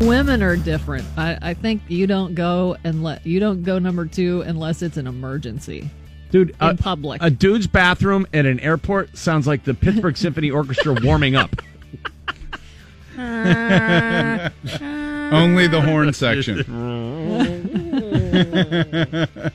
Women are different. I, I think you don't go and let you don't go number two unless it's an emergency. Dude, in a, public. a dude's bathroom at an airport sounds like the Pittsburgh Symphony Orchestra warming up. Only the horn section.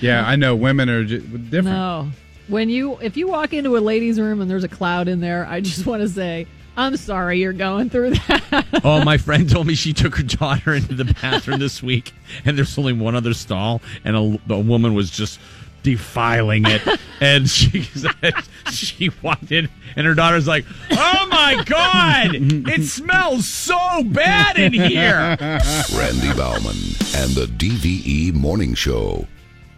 yeah, I know women are ju- different. No. When you if you walk into a ladies' room and there's a cloud in there, I just want to say, I'm sorry you're going through that. oh, my friend told me she took her daughter into the bathroom this week, and there's only one other stall, and a, a woman was just defiling it, and she said she walked in, and her daughter's like, "Oh my god, it smells so bad in here." Randy Bauman and the DVE Morning Show.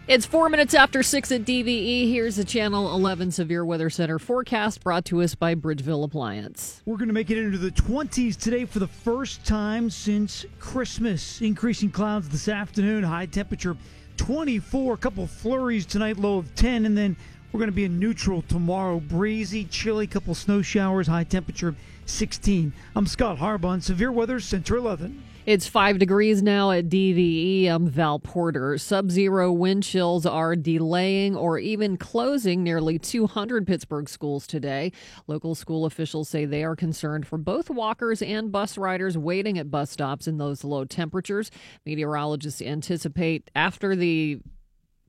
It's four minutes after six at DVE. Here's the Channel 11 Severe Weather Center forecast brought to us by Bridgeville Appliance. We're going to make it into the 20s today for the first time since Christmas. Increasing clouds this afternoon, high temperature 24, a couple flurries tonight, low of 10, and then we're going to be in neutral tomorrow. Breezy, chilly, couple snow showers, high temperature 16. I'm Scott Harbaugh, Severe Weather Center 11. It's five degrees now at DVE. I'm Val Porter. Sub zero wind chills are delaying or even closing nearly 200 Pittsburgh schools today. Local school officials say they are concerned for both walkers and bus riders waiting at bus stops in those low temperatures. Meteorologists anticipate after the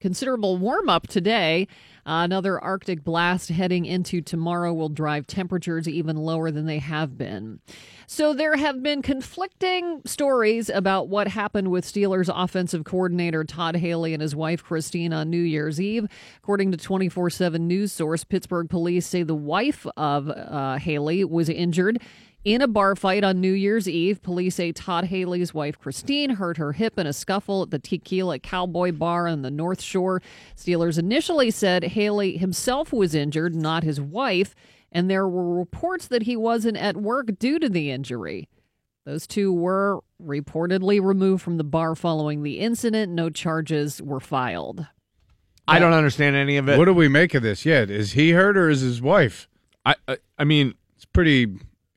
considerable warm up today. Another Arctic blast heading into tomorrow will drive temperatures even lower than they have been. So there have been conflicting stories about what happened with Steelers offensive coordinator Todd Haley and his wife Christine on New Year's Eve. According to 24 7 news source, Pittsburgh police say the wife of uh, Haley was injured. In a bar fight on New Year's Eve, police say Todd Haley's wife Christine hurt her hip in a scuffle at the Tequila Cowboy Bar on the North Shore. Steelers initially said Haley himself was injured, not his wife, and there were reports that he wasn't at work due to the injury. Those two were reportedly removed from the bar following the incident. No charges were filed. I don't understand any of it. What do we make of this yet? Is he hurt or is his wife? I, I I mean, It's pretty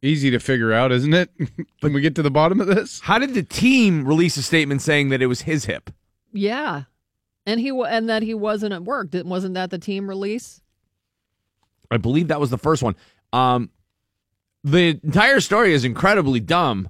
easy to figure out, isn't it? Can we get to the bottom of this? how did the team release a statement saying that it was his hip? Yeah, and he wa- and that he wasn't at work. Didn't- Wasn't that the team release? I believe that was the first one. Um, the entire story is incredibly dumb,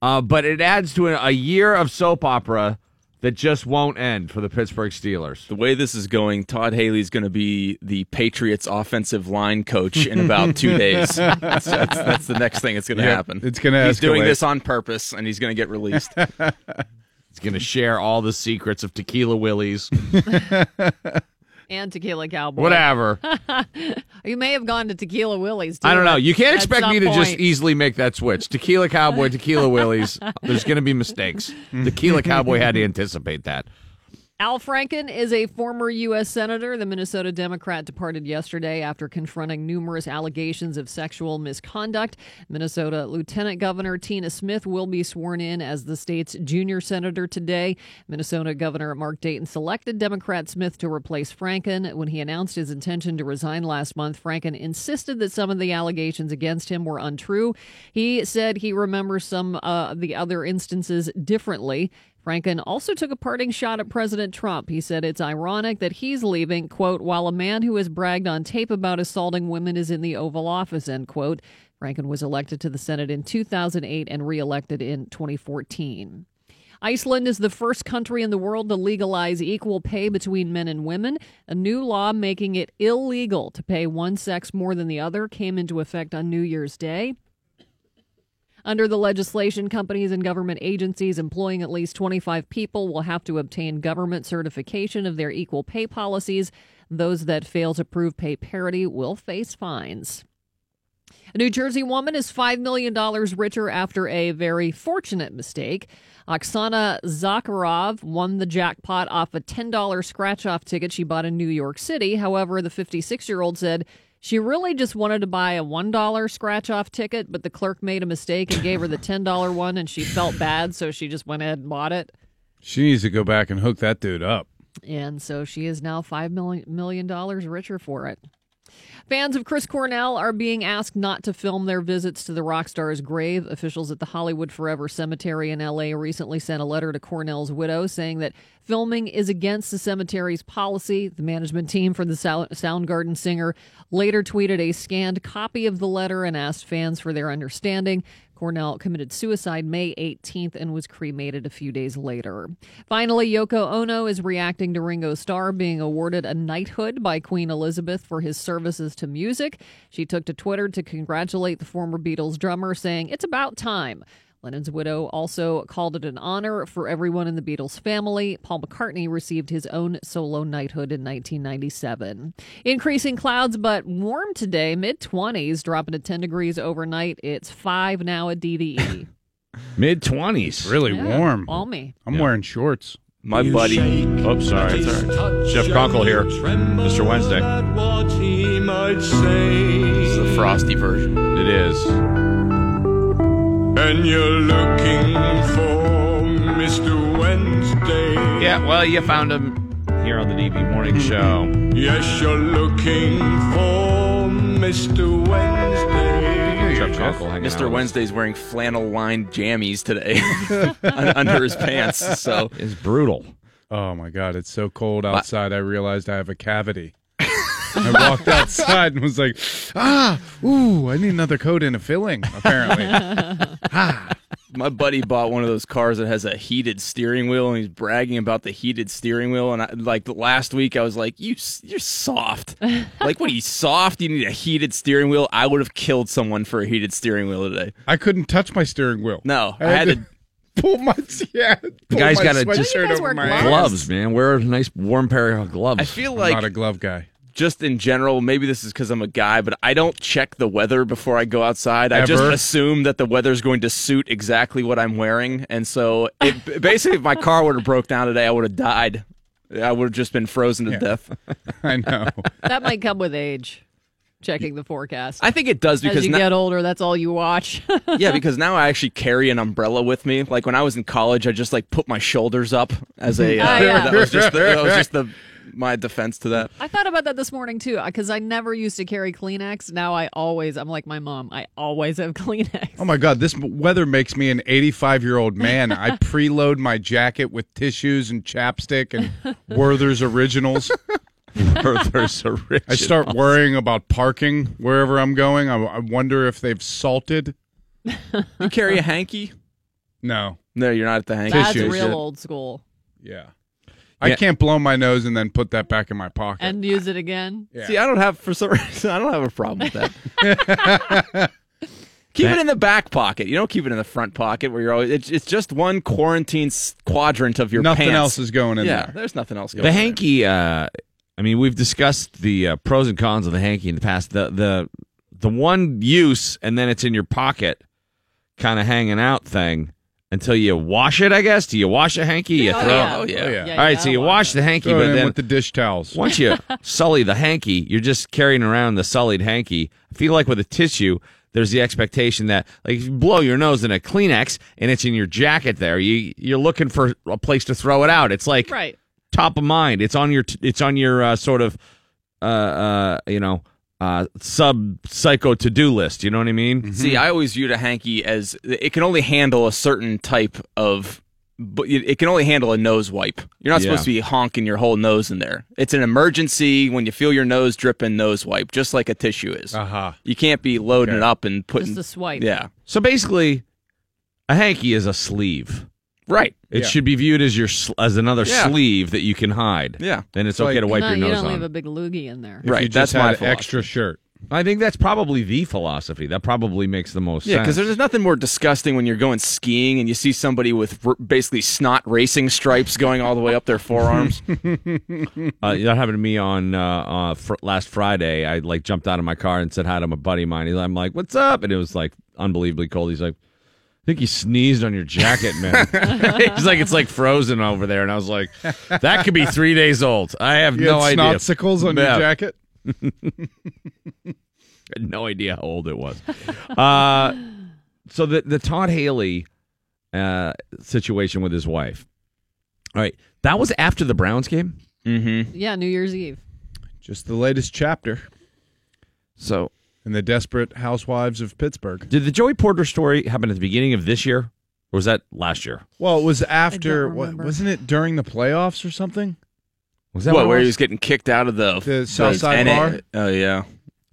uh, but it adds to a, a year of soap opera that just won't end for the Pittsburgh Steelers. The way this is going, Todd Haley's going to be the Patriots offensive line coach in about two days. That's, that's, that's the next thing that's going to Yep, happen. it's gonna He's doing this on purpose, and he's going to get released. He's going to share all the secrets of Tequila Willie's, And Tequila Cowboy. whatever. You may have gone to Tequila Willie's. Too, I don't know. You can't expect me to just easily make that switch. Tequila Cowboy, Tequila Willie's. There's going to be mistakes. Tequila Cowboy had to anticipate that. Al Franken is a former U.S. Senator. The Minnesota Democrat departed yesterday after confronting numerous allegations of sexual misconduct. Minnesota Lieutenant Governor Tina Smith will be sworn in as the state's junior senator today. Minnesota Governor Mark Dayton selected Democrat Smith to replace Franken. When he announced his intention to resign last month, Franken insisted that some of the allegations against him were untrue. He said he remembers some uh, of the other instances differently. Franken also took a parting shot at President Trump. He said it's ironic that he's leaving, quote, while a man who has bragged on tape about assaulting women is in the Oval Office, end quote. Franken was elected to the Senate in 2008 and reelected in 2014. Iceland is the first country in the world to legalize equal pay between men and women. A new law making it illegal to pay one sex more than the other came into effect on New Year's Day. Under the legislation, companies and government agencies employing at least 25 people will have to obtain government certification of their equal pay policies. Those that fail to prove pay parity will face fines. A New Jersey woman is $5 million richer after a very fortunate mistake. Oksana Zakharov won the jackpot off a $10 scratch off ticket she bought in New York City. However, the 56 year old said she really just wanted to buy a $1 scratch off ticket, but the clerk made a mistake and gave her the $10 one, and she felt bad, so she just went ahead and bought it. She needs to go back and hook that dude up. And so she is now $5 million million richer for it. Fans of Chris Cornell are being asked not to film their visits to the rock star's grave. Officials at the Hollywood Forever Cemetery in LA recently sent a letter to Cornell's widow saying that filming is against the cemetery's policy. The management team for the Soundgarden singer later tweeted a scanned copy of the letter and asked fans for their understanding. Cornell committed suicide May 18th and was cremated a few days later. Finally, Yoko Ono is reacting to Ringo Starr being awarded a knighthood by Queen Elizabeth for his services to music. She took to Twitter to congratulate the former Beatles drummer, saying, It's about time. Lennon's widow also called it an honor for everyone in the Beatles family. Paul McCartney received his own solo knighthood in 1997. Increasing clouds, but warm today, mid 20s, dropping to 10 degrees overnight. It's 5 now at DVE. Mid twenties. Really Yeah, warm. Balmy. I'm wearing shorts. My buddy. Oops, sorry. Right. Jeff Conkle here, Mr. Wednesday. This is the frosty version. It is. And you're looking for Mr. Wednesday. Yeah, well, you found him here on the DV Morning hmm. Show. Yes, you're looking for Mr. Wednesday. Jeff Conkle hanging Mr. with Wednesday's wearing flannel lined jammies today under his pants. So. It's brutal. Oh my god, it's so cold outside. I realized I have a cavity. I walked outside and was like, ah, ooh, I need another coat and a filling. Apparently, ah. my buddy bought one of those cars that has a heated steering wheel, and he's bragging about the heated steering wheel. And I, like last week, I was like, "You, you're soft. like, what are you soft? You need a heated steering wheel. I would have killed someone for a heated steering wheel today. I couldn't touch my steering wheel. No, I I had to." pull my yeah. Pull guy's my gotta just- You sweatshirt over my gloves? man. Wear a nice warm pair of gloves. I feel I'm like not a glove guy. Just in general, maybe this is because I'm a guy, but I don't check the weather before I go outside. I just assume that the weather's going to suit exactly what I'm wearing, and so it, basically, if my car would have broke down today, I would have died. I would have just been frozen to Yeah. death. I know. That might come with age, checking the forecast. I think it does As because you now, get older, that's all you watch. yeah, because now I actually carry an umbrella with me. Like when I was in college, I just like put my shoulders up as a. Uh, Ah, yeah. That was just the, that was just the my defense to that. I thought about that this morning too, because I never used to carry Kleenex. Now I always, I'm like my mom. I always have Kleenex. Oh my god, this weather makes me an 85 year old man. I preload my jacket with tissues and chapstick and Werther's Originals. Werther's original. I start worrying about parking wherever I'm going. I, I wonder if they've salted. You carry a hanky? No. No, you're not at the hanky. That's tissues. real old school. Yeah. I Yeah. can't blow my nose and then put that back in my pocket. And use it again. Yeah. See, I don't have for some reason I don't have a problem with that. keep it in the back pocket. You don't keep it in the front pocket where you're always. It's, it's just one quarantine quadrant of your Nothing pants. else is going in yeah, there. there's nothing else going. the in hanky. Uh, I mean, we've discussed the uh, pros and cons of the hanky in the past. The the the one use and then it's in your pocket, kind of hanging out thing until you wash it. I guess. Do you wash a hanky? You Oh, throw. yeah. Oh, yeah. Oh, yeah. All right, so you wash the hanky, Throw but then with the dish towels. once you sully the hanky, you're just carrying around the sullied hanky. I feel like with a tissue, there's the expectation that like if you blow your nose in a Kleenex and it's in your jacket there, you you're looking for a place to throw it out. It's like Right. top of mind. It's on your it's on your uh, sort of uh uh you know uh sub psycho to do list. You know what I mean? See, I always viewed a hanky as it can only handle a certain type of, but it it can only handle a nose wipe. You're not Yeah. supposed to be honking your whole nose in there. It's an emergency when you feel your nose dripping, nose wipe, just like a tissue is. Uh huh. You can't be loading Okay. it up and putting. Just a swipe. yeah, So basically, a hanky is a sleeve. Right. It Yeah. should be viewed as your as another Yeah. sleeve that you can hide. Yeah. Then it's Like- okay to wipe no, your you nose don't on. leave a big loogie in there. If Right, you just that's my had philosophy. extra shirt. I think that's probably the philosophy. That probably makes the most sense. Yeah, because there's nothing more disgusting when you're going skiing and you see somebody with r- basically snot racing stripes going all the way up their forearms. Uh, that happened to me on uh, uh, fr- last Friday. I like jumped out of my car and said hi to my buddy of mine. He's, I'm like, "What's up?" And it was like unbelievably cold. He's like, "I think he sneezed on your jacket, man." He's like, "It's like frozen over there," and I was like, "That could be three days old." I have You no had idea. snotsicles on Yeah. your jacket? I had no idea how old it was. uh, so the the Todd Haley uh, situation with his wife. All right, that was after the Browns game. mm-hmm. Yeah, New Year's Eve. Just the latest chapter. So, And the Desperate Housewives of Pittsburgh. did the Joey Porter story happen at the beginning of this year, or was that last year? Well, it was after. What, wasn't it during the playoffs or something? Was that what, what, where it he was? was getting kicked out of the The Southside NA bar? Oh yeah.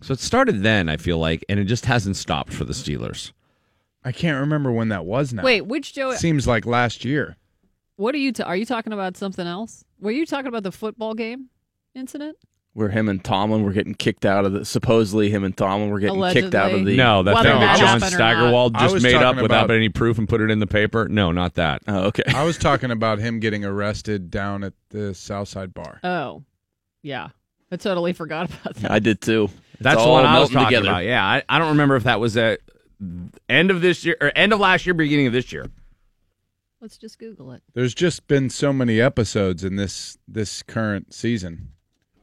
So it started then, I feel like, and it just hasn't stopped for the Steelers. I can't remember when that was now. Wait, which Joey? Seems like last year. What are you? ta- are you talking about something else? Were you talking about the football game incident? Where him and Tomlin were getting kicked out of the supposedly him and Tomlin were getting kicked out of the No, that Whether thing that that John happened or not. Steigerwald just made up talking without about- any proof and put it in the paper. No, not that. Oh, okay. I was talking about him getting arrested down at the Southside bar. Oh, yeah. I totally forgot about that. I did too. It's That's the all one I was melting talking together. about. Yeah, I, I don't remember if that was at end of this year or end of last year, beginning of this year. Let's just Google it. There's just been so many episodes in this this current season.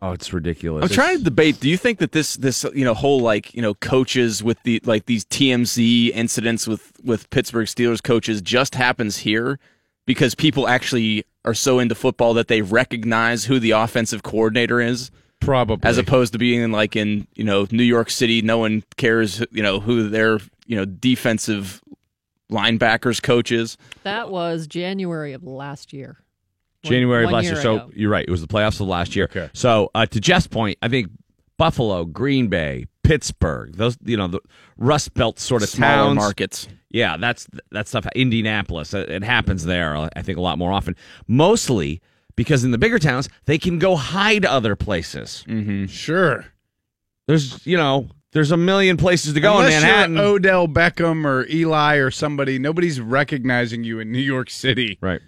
Oh, it's ridiculous. I'm trying to debate. Do you think that this this you know whole like you know coaches with the like these TMZ incidents with with Pittsburgh Steelers coaches just happens here because people actually are so into football that they recognize who the offensive coordinator is Probably. as opposed to being in like in you know New York City no one cares you know who their you know defensive linebackers coaches. That was January of last year. One- January of last year. So ago. you're right. It was the playoffs of last year. Okay. So uh, to Jeff's point, I think Buffalo, Green Bay, Pittsburgh, those you know the Rust Belt sort of Smaller towns. markets. Yeah, that's that stuff. Indianapolis, it, it happens there. Uh, I think a lot more often. Mostly because in the bigger towns they can go hide other places. Mm-hmm. sure. There's you know there's a million places to go Unless in Manhattan. you're Odell Beckham or Eli or somebody, nobody's recognizing you in New York City. right.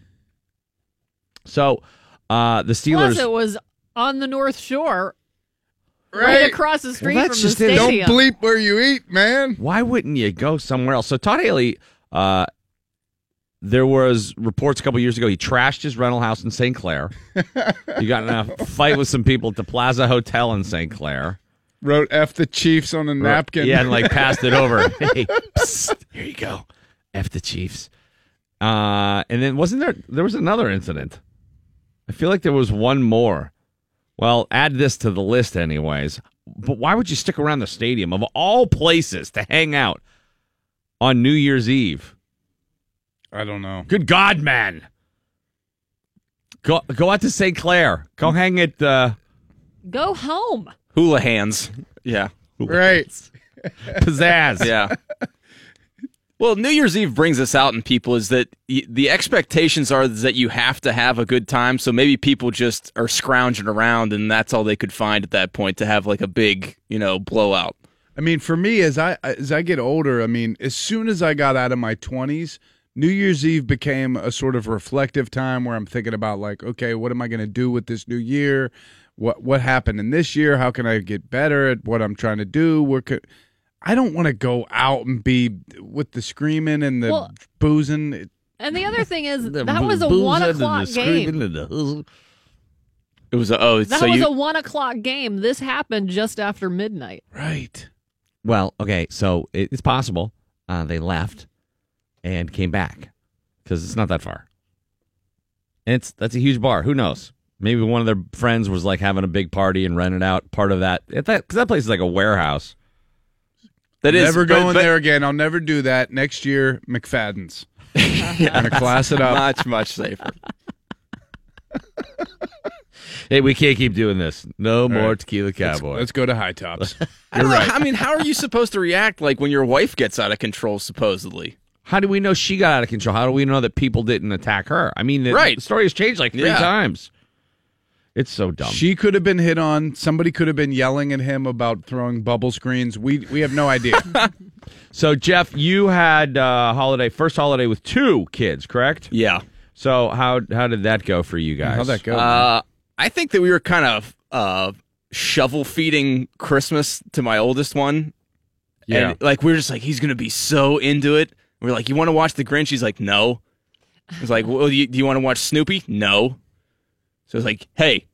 So uh, the Plus, Steelers. it was on the North Shore, right, Right. across the street that's from the just it. Don't bleep where you eat, man. why wouldn't you go somewhere else? So Todd Haley, uh, there was reports a couple years ago he trashed his rental house in St. Clair. he got in a fight with some people at the Plaza Hotel in St. Clair. Wrote F the Chiefs on a napkin. Yeah, and like passed it over. hey, psst, here you go. F the Chiefs. Uh, and then wasn't there? There was another incident. I feel like there was one more. Well, add this to the list, anyways. But why would you stick around the stadium of all places to hang out on New Year's Eve? I don't know. Good God, man! Go go out to St. Clair. Go hang at uh, Go home. Hula hands. Yeah. Right. Pizzazz. Yeah. Well, New Year's Eve brings this out in people is that the expectations are that you have to have a good time. So maybe people just are scrounging around, and that's all they could find at that point to have like a big, you know, blowout. I mean, for me, as I as I get older, I mean, as soon as I got out of my twenties, New Year's Eve became a sort of reflective time where I'm thinking about like, okay, what am I going to do with this new year? What what happened in this year? How can I get better at what I'm trying to do? Where could I don't want to go out and be with the screaming and the Well- boozing. And the other thing is, that was a one o'clock game. the- It was a, oh, That so was you a one o'clock game. This happened just after midnight. right. Well, okay, so it's possible uh, they left and came back because it's not that far, and it's that's a huge bar. Who knows? Maybe one of their friends was like having a big party and rented out part of that. If that because that place is like a warehouse. That is never going but there again. I'll never do that. Next year, McFadden's. I'm gonna class it up. Much much safer. Hey, we can't keep doing this. No more right. tequila Let's, cowboy. let's go to high tops. I don't know. I mean, how are you supposed to react like when your wife gets out of control? Supposedly, How do we know she got out of control? How do we know that people didn't attack her? I mean, the, Right. the story has changed like three Yeah. times. It's so dumb. She could have been hit on. Somebody could have been yelling at him about throwing bubble screens. We we have no idea. so, Jeff, you had uh, holiday first holiday with two kids, correct? yeah. So how how did that go for you guys? How'd that go? Uh, I think that we were kind of uh, shovel feeding Christmas to my oldest one. Yeah. And like we were just like, he's gonna be so into it. We're like, you want to watch The Grinch? He's like, no. He's like, well, do you, do you want to watch Snoopy? No. So it's like, hey,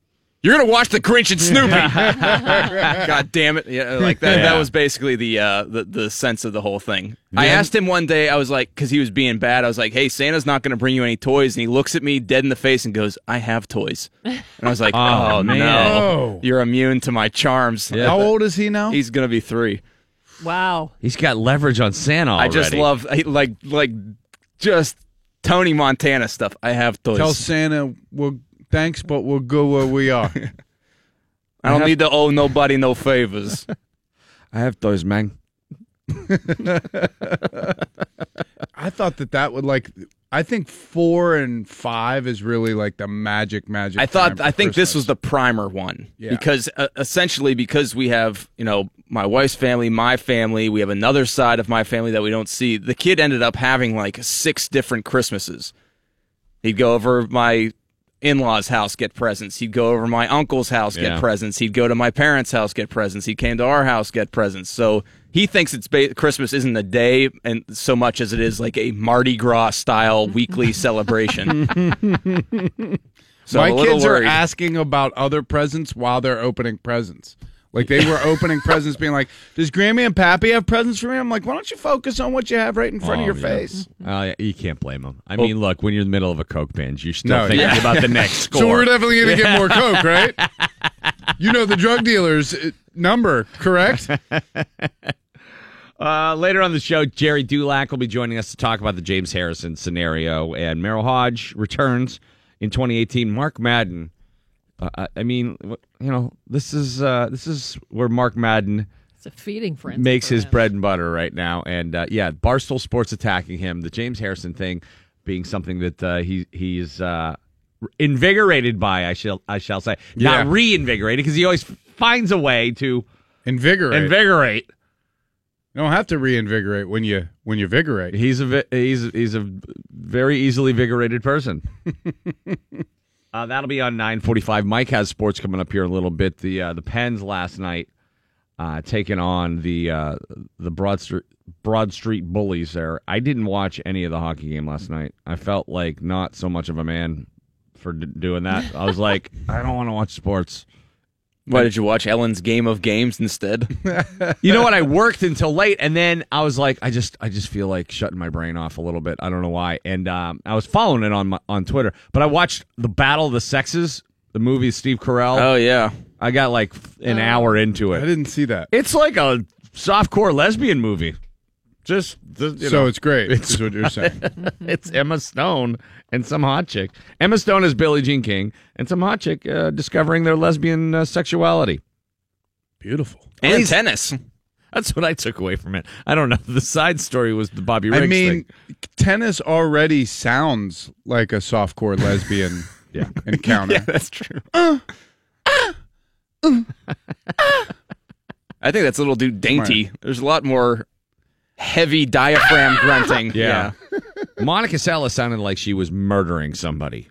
You're gonna watch the Grinch and Snoopy. God damn it! Yeah, like that. Yeah. That was basically the uh, the the sense of the whole thing. I asked him one day. I was like, because he was being bad. I was like, "Hey, Santa's not gonna bring you any toys," and he looks at me dead in the face and goes, "I have toys." And I was like, Oh, "Oh, man. no, you're immune to my charms." Yeah. How old is he now? He's gonna be three. Wow. He's got leverage on Santa I just love like like just Tony Montana stuff. I have toys. Tell Santa, well, thanks, but we'll go where we are. I don't need to owe nobody no favors. I have those, man. I thought that that would like. I think four and five is really like the magic, magic. I thought I think this was the primer one Yeah. because uh, essentially because we have you know my wife's family, my family, we have another side of my family that we don't see. The kid ended up having like six different Christmases. He'd go over my in-laws' house get presents. He'd go over my uncle's house Yeah. get presents. He'd go to my parents' house get presents. He came to our house get presents. So he thinks it's ba- Christmas isn't a day and so much as it is like a Mardi Gras style weekly celebration. so My I'm a little kids worried. are asking about other presents while they're opening presents. Like they were opening presents, being like, "Does Grammy and Pappy have presents for me?" I'm like, "Why don't you focus on what you have right in front of your Oh, yeah. face?" Oh, yeah, you can't blame them. I mean, look, when you're in the middle of a coke binge, you're still No, thinking yeah. about the next score. So we're definitely going to get more coke, right? You know the drug dealer's uh, number, correct? Uh, later on the show, Gerry Dulac will be joining us to talk about the James Harrison scenario, and Merril Hoge returns in 2018. Mark Madden. Uh, I- I mean, you know, this is uh, this is where Mark Madden It's a feeding frenzy. makes his him. bread and butter right now, and uh, yeah, Barstool Sports attacking him. The James Harrison thing being something that uh, he he's uh, invigorated by. I shall I shall say, not reinvigorated because he always finds a way to Invigorate. invigorate. you don't have to reinvigorate when you when you vigorate. He's a he's he's a very easily vigorated person. uh, that'll be on nine forty five. Mike has sports coming up here in a little bit. The uh, the Pens last night uh, taking on the uh, the Broad Street Broad Street Bullies. There, I didn't watch any of the hockey game last night. I felt like not so much of a man for d- doing that. I was like, I don't want to watch sports. Why did you watch Ellen's Game of Games instead? You know what? I worked until late, and then I was like, I just, I just feel like shutting my brain off a little bit. I don't know why. And um, I was following it on my, on Twitter, but I watched the Battle of the Sexes, the movie Steve Carell. oh yeah, I got like an hour into it. I didn't see that. It's like a softcore lesbian movie. Just, the, you so know, it's great. it's- is what you're saying. it's Emma Stone and some hot chick. Emma Stone is Billie Jean King, and some hot chick uh, discovering their lesbian uh, sexuality. Beautiful. and least- tennis. That's what I took away from it. I don't know. The side story was the Bobby Riggs I mean, thing. tennis already sounds like a softcore lesbian Yeah. encounter. that's true. I think that's a little too dainty. There's a lot more heavy diaphragm grunting. Yeah. Monica Seles sounded like she was murdering somebody.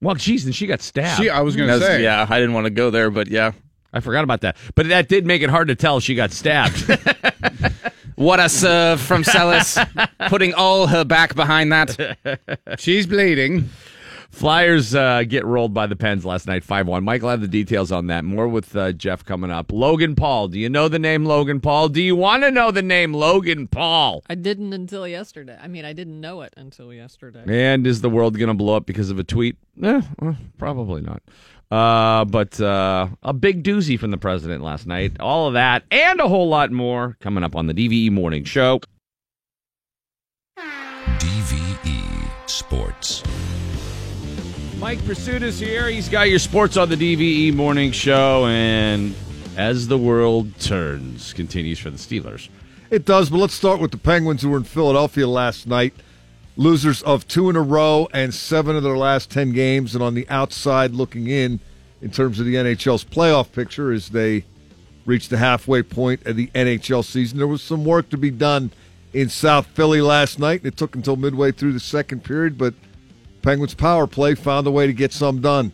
Well, geez, and she got stabbed. She, I was going to say, yeah, I didn't want to go there, but yeah. I forgot about that. But that did make it hard to tell she got stabbed. What a serve from Seles, putting all her back behind that. she's bleeding. Flyers uh, get rolled by the Pens last night, 5 1. Michael have the details on that. More with uh, Jeff coming up. Logan Paul. Do you know the name Logan Paul? Do you want to know the name Logan Paul? I didn't until yesterday. I mean, I didn't know it until yesterday. And is the world going to blow up because of a tweet? Eh, eh, probably not. Uh, but uh, a big doozy from the president last night. All of that and a whole lot more coming up on the DVE Morning Show. DVE Sports. Mike Prisuta is here. He's got your sports on the DVE Morning Show. And as the world turns, continues for the Steelers. It does, but let's start with the Penguins who were in Philadelphia last night. Losers of two in a row and seven of their last 10 games, and on the outside looking in, in terms of the NHL's playoff picture, as they reached the halfway point of the NHL season. There was some work to be done in South Philly last night, and it took until midway through the second period, but Penguins power play found a way to get some done.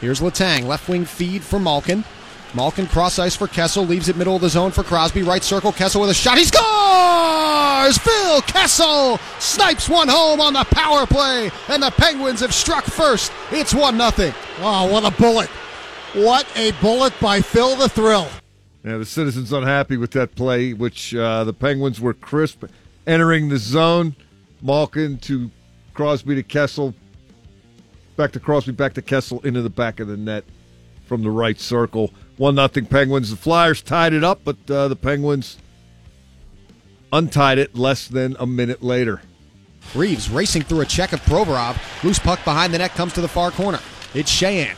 Here's Letang, left wing feed for Malkin. Malkin cross ice for Kessel, leaves it middle of the zone for Crosby, right circle, Kessel with a shot, he scores! Phil Kessel snipes one home on the power play, and the Penguins have struck first. It's 1 0. Oh, what a bullet. What a bullet by Phil the Thrill. Yeah, the citizens unhappy with that play, which uh, the Penguins were crisp entering the zone. Malkin to Crosby to Kessel, back to Crosby, back to Kessel into the back of the net from the right circle. One nothing Penguins. The Flyers tied it up, but uh, the Penguins untied it less than a minute later. Reaves racing through a check of Provorov. Loose puck behind the net comes to the far corner. It's Cheyenne.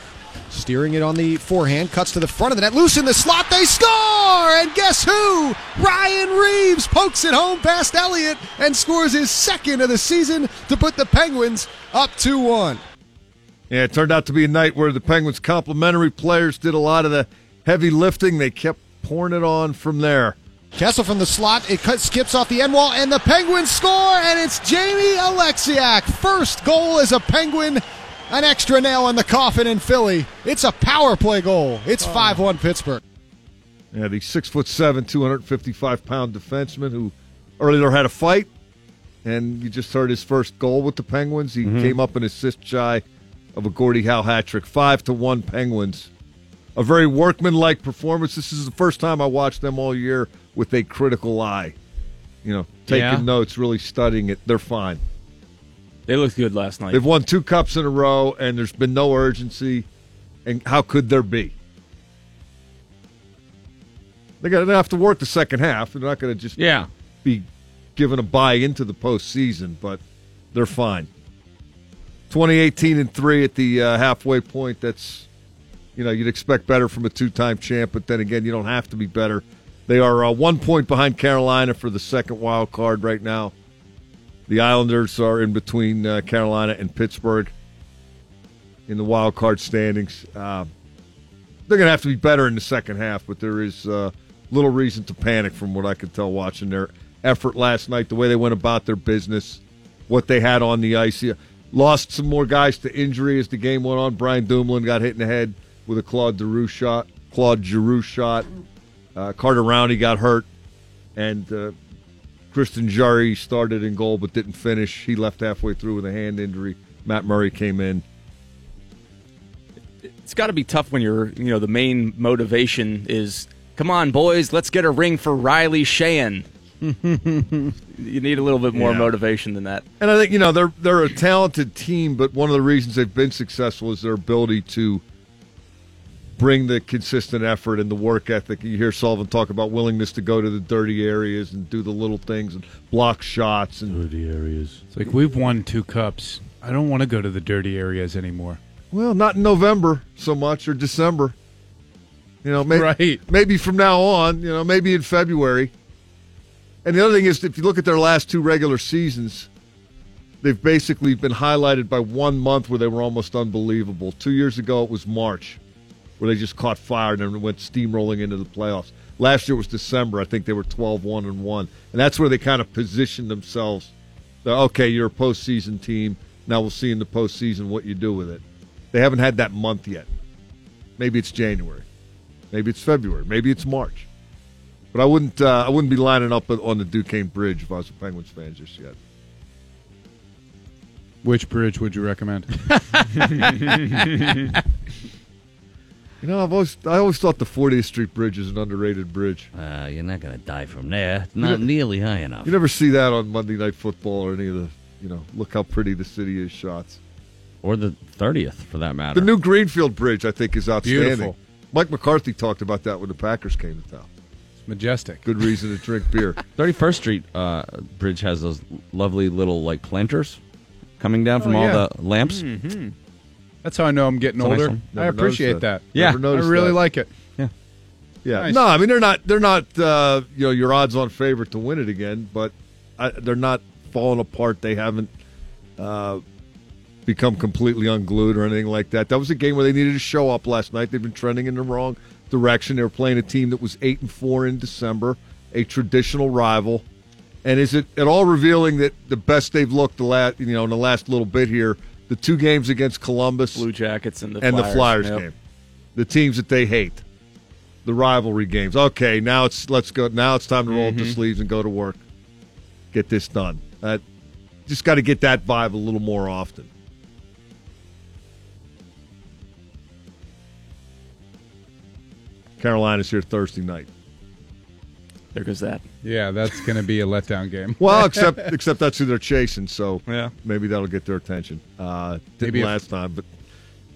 Steering it on the forehand, cuts to the front of the net, loose in the slot, they score! And guess who? Ryan Reaves pokes it home past Elliott and scores his second of the season to put the Penguins up 2 1. Yeah, it turned out to be a night where the Penguins' complimentary players did a lot of the heavy lifting. They kept pouring it on from there. Kessel from the slot, it cut, skips off the end wall, and the Penguins score, and it's Jamie Oleksiak. First goal as a Penguin, an extra nail in the coffin in Philly. It's a power play goal. It's 5 1 Pittsburgh. Yeah, the six foot seven, 255 pound defenseman who earlier had a fight, and you just heard his first goal with the Penguins. He mm-hmm. came up an assist shy of a Gordie Howe hat trick, five to one Penguins. A very workmanlike performance. This is the first time I watched them all year with a critical eye. You know, taking Yeah. notes, really studying it. They're fine. They looked good last night. They've won two cups in a row, and there's been no urgency. And how could there be? They got to have to work the second half. They're not going to just Yeah. be given a buy into the postseason, but they're fine. 2018 and three at the uh, halfway point. That's you know you'd expect better from a two-time champ, but then again, you don't have to be better. They are uh, one point behind Carolina for the second wild card right now. The Islanders are in between uh, Carolina and Pittsburgh in the wild card standings. Uh, they're going to have to be better in the second half, but there is uh, little reason to panic from what I could tell watching their effort last night, the way they went about their business, what they had on the ice. Lost some more guys to injury as the game went on. Brian Dumoulin got hit in the head with a Claude Giroux shot. Claude Giroux shot. Uh, Carter Rowney got hurt, and uh, Tristan Jarry started in goal but didn't finish. He left halfway through with a hand injury. Matt Murray came in. it's got to be tough when you're, you know, the main motivation is, come on, boys, let's get a ring for Riley Sheahan. you need a little bit more Yeah. motivation than that. And I think you know they're they're a talented team, but one of the reasons they've been successful is their ability to bring the consistent effort and the work ethic. You hear Sullivan talk about willingness to go to the dirty areas and do the little things and block shots and Dirty areas. It's like we've won two cups. I don't want to go to the dirty areas anymore. well, not in November so much or December. You know, maybe, Right. maybe from now on. You know, maybe in February. And the other thing is, if you look at their last two regular seasons, they've basically been highlighted by one month where they were almost unbelievable. Two years ago, it was March, where they just caught fire and went steamrolling into the playoffs. Last year was December. I think they were 12 1 and 1. And that's where they kind of positioned themselves. Okay, you're a postseason team. Now we'll see in the postseason what you do with it. They haven't had that month yet. Maybe it's January. Maybe it's February. Maybe it's March. But I wouldn't. Uh, I wouldn't be lining up on the Duquesne Bridge if I was a Penguins fan just yet. Which bridge would you recommend? You know, I've always I always thought the 40th Street Bridge is an underrated bridge. Uh, you're not going to die from there. It's not nearly high enough. You never see that on Monday Night Football or any of the you know look how pretty the city is shots. Or the 30th, for that matter. The new Greenfield Bridge I think is outstanding. Beautiful. Mike McCarthy talked about that when the Packers came to town. It's majestic. Good reason to drink beer. 31st Street uh, Bridge has those lovely little like planters coming down from Oh, all the lamps. That's how I know I'm getting It's a nice older. I appreciate that. that. Yeah. Never I really that. like it. Yeah, Nice. no, I mean they're not they're not uh, you know your odds on favorite to win it again, but I, they're not falling apart. They haven't uh, become completely unglued or anything like that. That was a game where they needed to show up last night. They've been trending in the wrong direction. They were playing a team that was eight and four in December, a traditional rival. And is it at all revealing that the best they've looked the last you know in the last little bit here, the two games against Columbus Blue Jackets and the and Flyers. the Flyers Yep. game, the teams that they hate. the rivalry games. Okay, now it's let's go. Now it's time to roll up Mm-hmm. the sleeves and go to work. Get this done. Uh, just got to get that vibe a little more often. Carolina's here Thursday night. There goes that. Yeah, that's going to be a letdown game. Well, except except that's who they're chasing, so Yeah. maybe that'll get their attention. Uh, didn't Maybe last time, but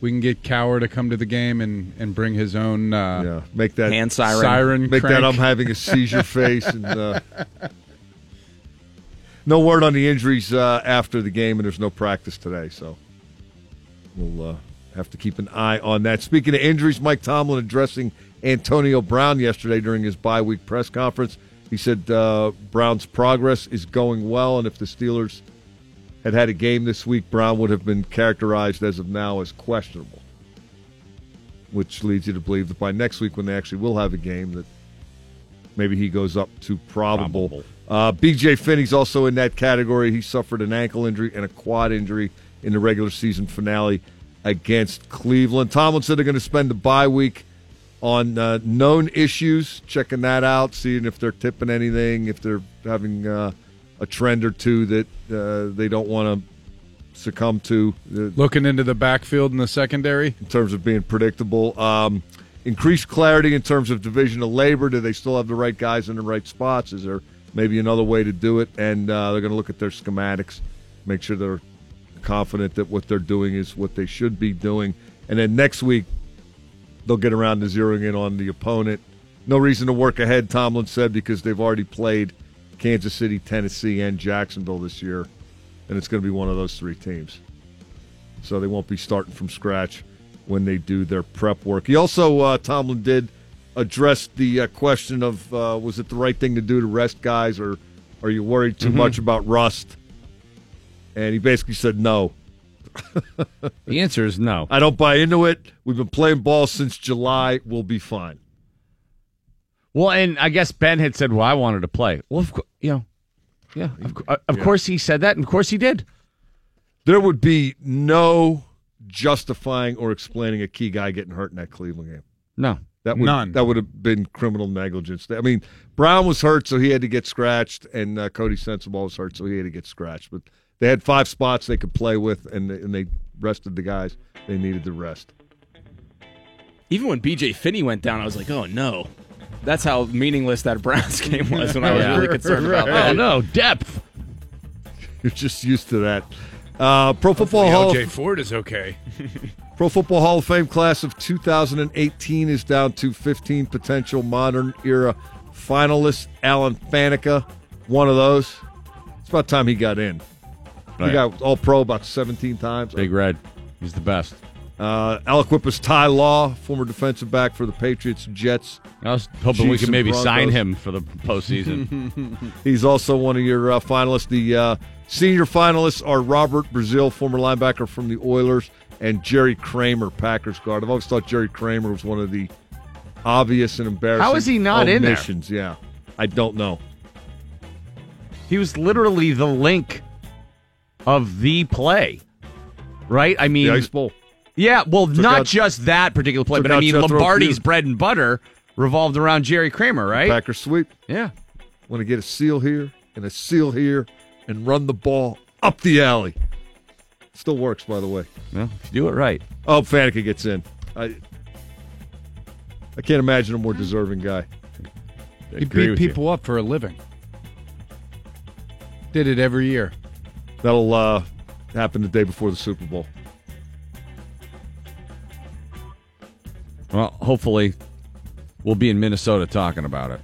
We can get Cowher to come to the game and, and bring his own uh, yeah, make that Hand siren. siren. make crank. that I'm having a seizure face and uh, no word on the injuries uh, after the game, and there's no practice today, so we'll uh, have to keep an eye on that. Speaking of injuries, Mike Tomlin addressing Antonio Brown yesterday during his bye week press conference. He said uh, Brown's progress is going well, and if the Steelers had had a game this week, Brown would have been characterized as of now as questionable which leads you to believe that by next week, when they actually will have a game, that maybe he goes up to probable. Probable. Uh, B.J. Finney's also in that category. He suffered an ankle injury and a quad injury in the regular season finale against Cleveland. Tomlin said they're going to spend the bye week on uh, known issues, checking that out, seeing if they're tipping anything, if they're having uh, a trend or two that uh, they don't want to succumb to. Uh, Looking into the backfield and the secondary. in terms of being predictable. Um, increased clarity in terms of division of labor. Do they still have the right guys in the right spots? Is there maybe another way to do it? And uh, they're going to look at their schematics, make sure they're confident that what they're doing is what they should be doing. And then next week, they'll get around to zeroing in on the opponent. No reason to work ahead, Tomlin said, because they've already played Kansas City, Tennessee, and Jacksonville this year. And it's going to be one of those three teams so they won't be starting from scratch when they do their prep work. He also, uh, Tomlin did address the uh, question of uh, was it the right thing to do to rest guys, or are you worried too much about rust? And he basically said no. The answer is no. I don't buy into it. We've been playing ball since July. We'll be fine. Well, and I guess Ben had said, "Well, I wanted to play." Well, of course, you know, yeah, of, cou- of course he said that, and of course he did. There would be no justifying or explaining a key guy getting hurt in that Cleveland game. No, That would None. that would have been criminal negligence. I mean, Brown was hurt, so he had to get scratched, and uh, Cody Sensible was hurt, so he had to get scratched. But they had five spots they could play with, and and they rested the guys they needed to rest. Even when BJ Finney went down, I was like, oh no. That's how meaningless that Browns game was when I was Yeah. really concerned about oh that. no, depth. You're just used to that. Uh, Pro Football Hall LJ Fort is okay. Pro Football Hall of Fame class of 2018 is down to 15 potential modern era finalists. Alan Faneca, one of those. It's about time he got in. He got All Pro about 17 times. Big Red, he's the best. Uh, Aliquippa's Ty Law, former defensive back for the Patriots, Jets. I was hoping we could and maybe sign him for the postseason. He's also one of your uh, finalists. The uh, senior finalists are Robert Brazile, former linebacker from the Oilers, and Jerry Kramer, Packers guard. I've always thought Jerry Kramer was one of the obvious and embarrassing. How is he not in there? omissions. Yeah, I don't know. he was literally the link of the play, right? I mean, The Ice Bowl. yeah. Well, not out- just that particular play, but I mean, Jethro Lombardi's bread and butter revolved around Jerry Kramer, right? Packers sweep. Yeah. Want to get a seal here and a seal here and run the ball up the alley. Still works, by the way. Well, if you do it right. Oh, Faneca gets in. I I can't imagine a more deserving guy. He beat with you. people up for a living. Did it every year. That'll uh, happen the day before the Super Bowl. Well, hopefully, we'll be in Minnesota talking about it.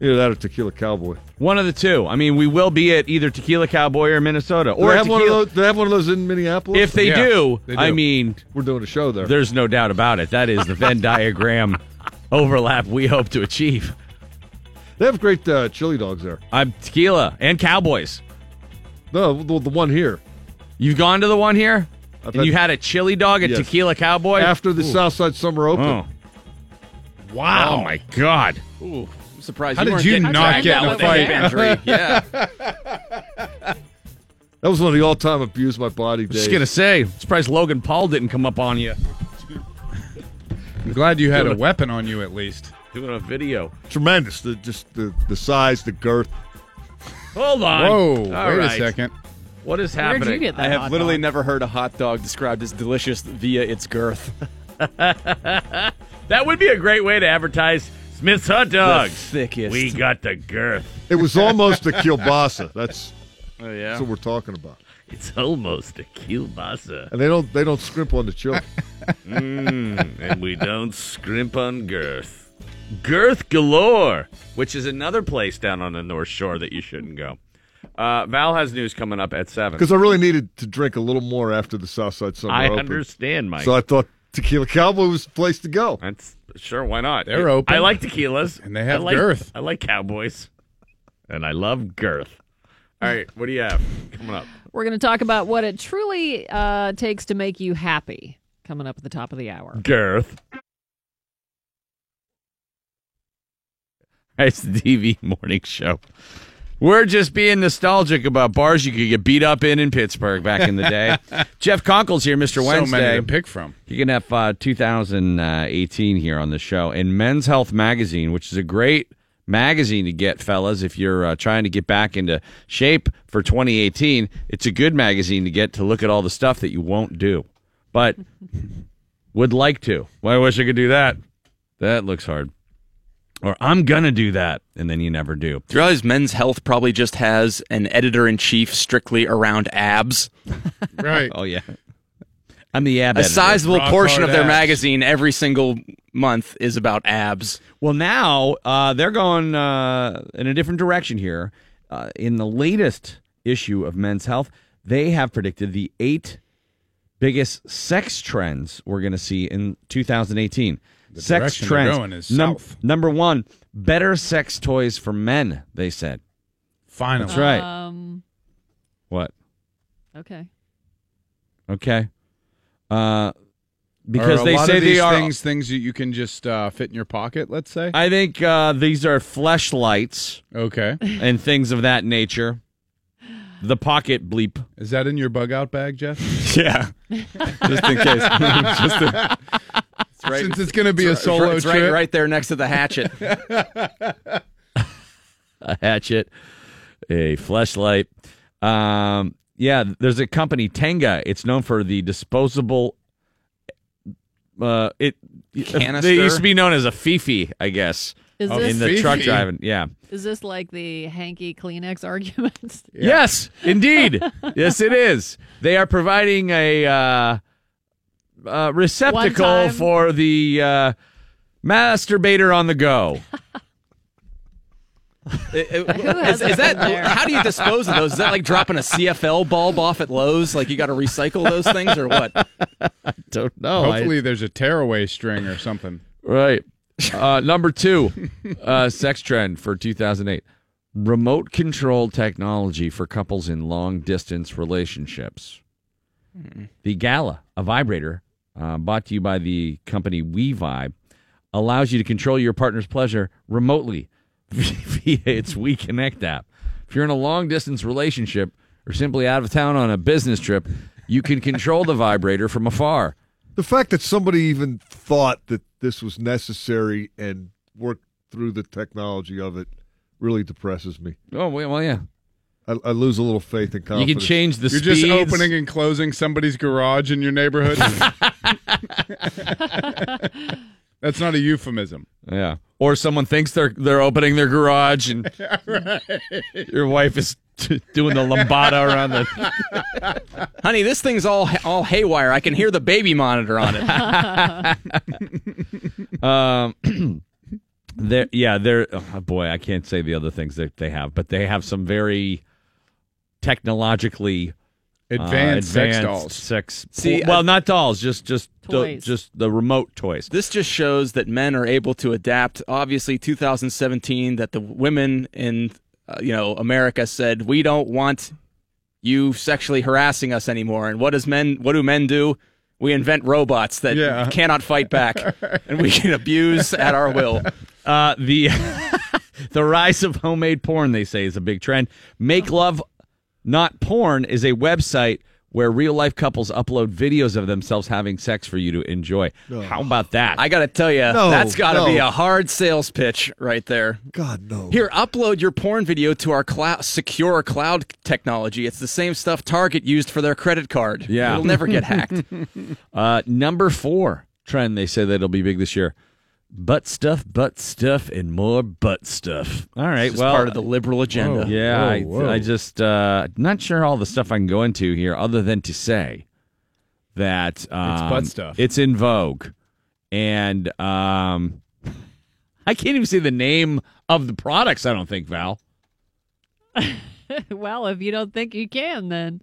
Either that or Tequila Cowboy. One of the two. I mean, we will be at either Tequila Cowboy or Minnesota, Do or they have one of Tequila. those? Do they have one of those in Minneapolis? If they, Yeah, do, they do. I mean, we're doing a show there. there's no doubt about it. That is the Venn diagram overlap we hope to achieve. They have great uh, chili dogs there. I'm Tequila and Cowboys. No, the, the one here. You've gone to the one here, I've and had- you had a chili dog at Yes. Tequila Cowboy after the Southside Summer Open. Oh. Wow! Oh my God! Ooh, I'm surprised. How you did weren't you getting not dragged get out in a with fight? Injury. Yeah. That was one of the all-time abuse my body days. Just gonna say, I'm surprised Logan Paul didn't come up on you. I'm glad you had a weapon on you at least. doing a video. Tremendous. The just the the size, the girth. Hold on. Whoa, All wait right. a second. What is Where'd happening? you get that? I have hot literally dog? never heard a hot dog described as delicious via its girth. That would be a great way to advertise Smith's hot dogs. thickest. We got the girth. It was almost a kielbasa. That's Oh yeah. that's what we're talking about. It's almost a kielbasa. And they don't they don't scrimp on the chili. Mm, and we don't scrimp on girth. Girth galore, which is another place down on the North Shore that you shouldn't go. Uh, Val has news coming up at 7. Because I really needed to drink a little more after the Southside Summer I Open. understand, Mike. So I thought Tequila Cowboy was the place to go. That's sure. Why not? They're open. I like tequilas, And they have I like, girth. I like cowboys, and I love girth. All right, what do you have coming up? We're going to talk about what it truly uh, takes to make you happy. Coming up at the top of the hour. Girth. It's the TV morning show. We're just being nostalgic about bars you could get beat up in in Pittsburgh back in the day. Jeff Conkle's here, Mr. Wednesday. So many to pick from. You can have uh, 2018 here on the show. And Men's Health Magazine, which is a great magazine to get, fellas, if you're uh, trying to get back into shape for 2018. It's a good magazine to get to look at all the stuff that you won't do, but would like to. Well, I wish I could do that. That looks hard. Or I'm going to do that. And then you never do. Do you realize Men's Health probably just has an editor in chief strictly around abs? Right. Oh, yeah. I'm the ab A editor. sizable Rock portion of their abs. magazine every single month is about abs. Well, now uh, they're going uh, in a different direction here. Uh, in the latest issue of Men's Health, they have predicted the eight biggest sex trends we're going to see in 2018. Sex direction trends. going is Num- south. number one, better sex toys for men. They said. Finally. That's right. Um, What? okay. Okay. Uh, because Are a they lot say of these they are. things things that you can just uh, fit in your pocket. Let's say. I think uh, these are fleshlights Okay. and things of that nature. The pocket bleep. Is that in your bug out bag, Jeff? Yeah, just in case. just to, it's right, Since it's going to be a it's solo right, trip. right, right there next to the hatchet. a hatchet, a fleshlight. Um, yeah, there's a company Tenga. It's known for the disposable. Uh, it Canister? They used to be known as a fifi, I guess, Is Oh, this in the truck driving. Yeah. is this like the hanky Kleenex argument? Yes, indeed. yes, it is. They are providing a uh, uh, receptacle for the uh, masturbator on the go. It- it- has is, is that been there? how do you dispose of those? Is that like dropping a CFL bulb off at Lowe's? Like you got to recycle those things or what? Don't know. I- Hopefully, there's a tearaway string or something. Right. Uh, number two, uh, sex trend for 2008 remote control technology for couples in long distance relationships. The Gala, a vibrator uh, bought to you by the company WeVibe, allows you to control your partner's pleasure remotely via its WeConnect app. If you're in a long distance relationship or simply out of town on a business trip, you can control the vibrator from afar. The fact that somebody even thought that this was necessary and worked through the technology of it really depresses me. Oh, well, well yeah. I, I lose a little faith and You can change the You're speeds. just opening and closing somebody's garage in your neighborhood. That's not a euphemism. Yeah. Or someone thinks they're they're opening their garage and your wife is t- doing the lambada around the. Honey, this thing's all all haywire. I can hear the baby monitor on it. Um, there, yeah, they're oh boy, I can't say the other things that they have, but they have some very technologically uh, Advanced, sex dolls. sex. See, well, I- not dolls, just just the, just the remote toys. This just shows that men are able to adapt. Obviously, 2017, that the women in uh, you know America said we don't want you sexually harassing us anymore. And what does men? What do men do? We invent robots that Yeah. cannot fight back, and we can abuse at our will. Uh, the the rise of homemade porn, they say, is a big trend. Make love, not porn, is a website where real life couples upload videos of themselves having sex for you to enjoy. How about that? I got to tell you, No, that's got to no. be a hard sales pitch right there. God no. Here, upload your porn video to our cloud, secure cloud technology. It's the same stuff Target used for their credit card. Yeah. It'll never get hacked. Uh, number four trend they say that'll be big this year. Butt stuff, butt stuff, and more butt stuff. All right, well, part of the liberal agenda. yeah, I, Whoa, whoa. I just uh, not sure all the stuff I can go into here, other than to say that um, it's butt stuff. It's in vogue, and um, I can't even say the name of the products. I don't think Val. well, if you don't think you can, then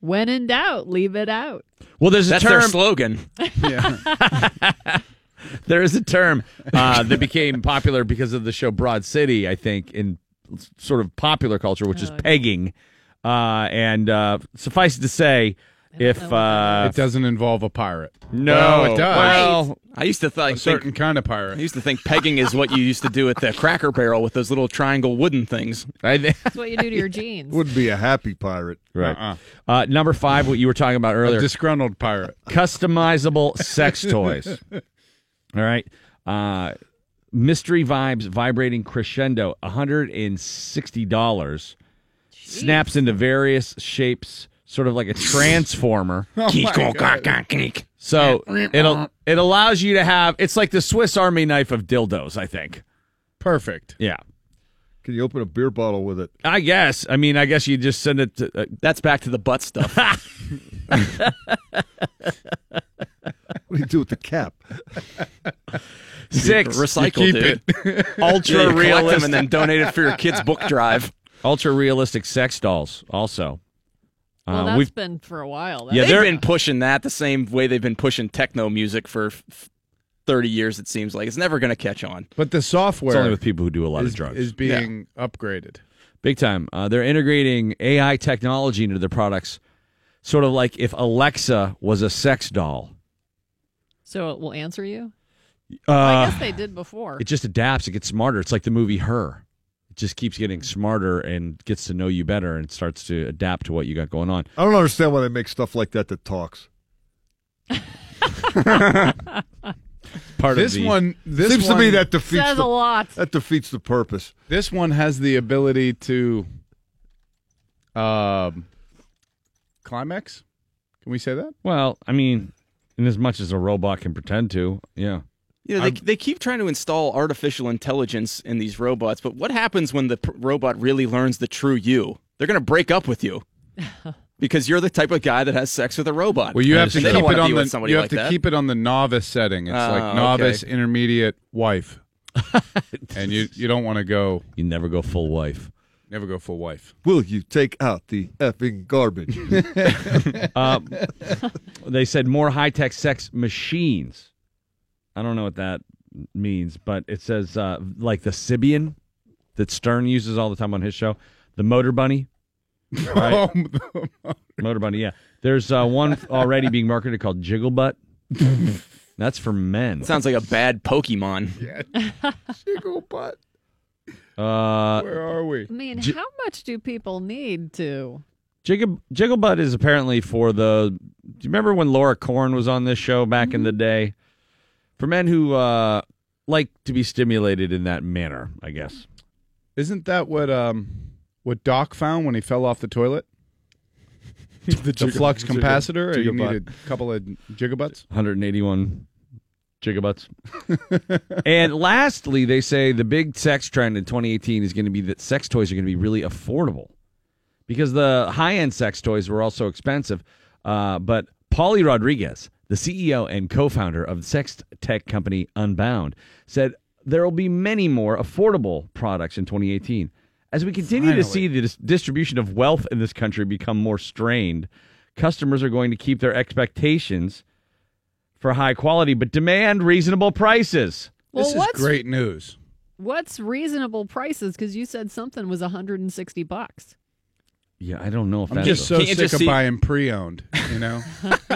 when in doubt, leave it out. Well, there's a That's term. their slogan. there is a term uh, that became popular because of the show Broad City, I think, in sort of popular culture, which is Oh. pegging. Uh, and uh, suffice it to say, if uh, it doesn't involve a pirate. no, Well, it does. Well, I used to th- a think certain kind of pirate. I used to think pegging is what you used to do at the Cracker Barrel with those little triangle wooden things. I That's what you do to your jeans. Wouldn't be a happy pirate. right. Uh-uh. Uh, number five, what you were talking about A earlier, disgruntled pirate. customizable sex toys. All right. Uh, mystery vibes vibrating crescendo, $160. Snaps into various shapes, sort of like a transformer. So it'll it allows you to have it's like the Swiss Army knife of dildos, I think. Perfect. Yeah. Can you open a beer bottle with it? I guess. I mean, I guess you just send it to uh, That's back to the butt stuff. What do you do with the cap? six Recycle, keep dude. ultra Yeah, you them realistic and then donate it for your kid's book drive. ultra realistic sex dolls also. Well, Uh, that's we've been for a while. Yeah, they've been pushing that the same way they've been pushing techno music for f- 30 years, it seems like. It's never going to catch on. But the it's software only with people who do a lot is, of drugs. is being upgraded. Big time. Uh, they're integrating AI technology into their products, sort of like if Alexa was a sex doll. So it will answer you? Uh, I guess they did before. it just adapts. It gets smarter. It's like the movie Her. It just keeps getting smarter and gets to know you better and starts to adapt to what you got going on. I don't understand why they make stuff like that that talks. Part This of the, one, this Seems one, to me that defeats Says the, a lot. that defeats the purpose. this one has the ability to um climax. Can we say that? Well, I mean, in as much as a robot can pretend to, yeah. You know, they, they keep trying to install artificial intelligence in these robots, but what happens when the p- robot really learns the true you? They're going to break up with you because you're the type of guy that has sex with a robot. Well, you have to keep it on the you have like to that. keep it on the novice setting. It's Oh, like ah, okay. novice, intermediate, wife, and you you don't want to go You never go full wife. Never go full wife. Will you take out the effing garbage? Um, they said more high tech sex machines. I don't know what that means, but it says uh, like the Sybian that Stern uses all the time on his show, the Motor Bunny. Right? Motor Bunny, yeah. There's uh, one already being marketed called Jiggle Butt. That's for men. Sounds like a bad Pokemon. Yeah. Jiggle butt. Uh, Where are we? I mean, J- how much do people need to? Jiggle Jiggle Butt is apparently for the. Do you remember when Laura Korn was on this show back in the day? For men who uh, like to be stimulated in that manner, I guess. Isn't that what um what Doc found when he fell off the toilet? the, flux jiggle- capacitor. You jiggle butt. needed a couple of gigabutts. 181 gigabutts. and lastly, they say the big sex trend in 2018 is going to be that sex toys are going to be really affordable because the high end sex toys were also expensive. Uh, but Polly Rodriguez, the CEO and co founder of the sex tech company Unbound, said there will be many more affordable products in 2018. As we continue to see the dis- distribution of wealth in this country become more strained, customers are going to keep their expectations for high quality, but demand reasonable prices. Well, this is what's great news. what's reasonable prices? Because you said something was 160 bucks. Yeah, I don't know if I'm that's just so Can't you sick just of see- buying pre-owned. You know,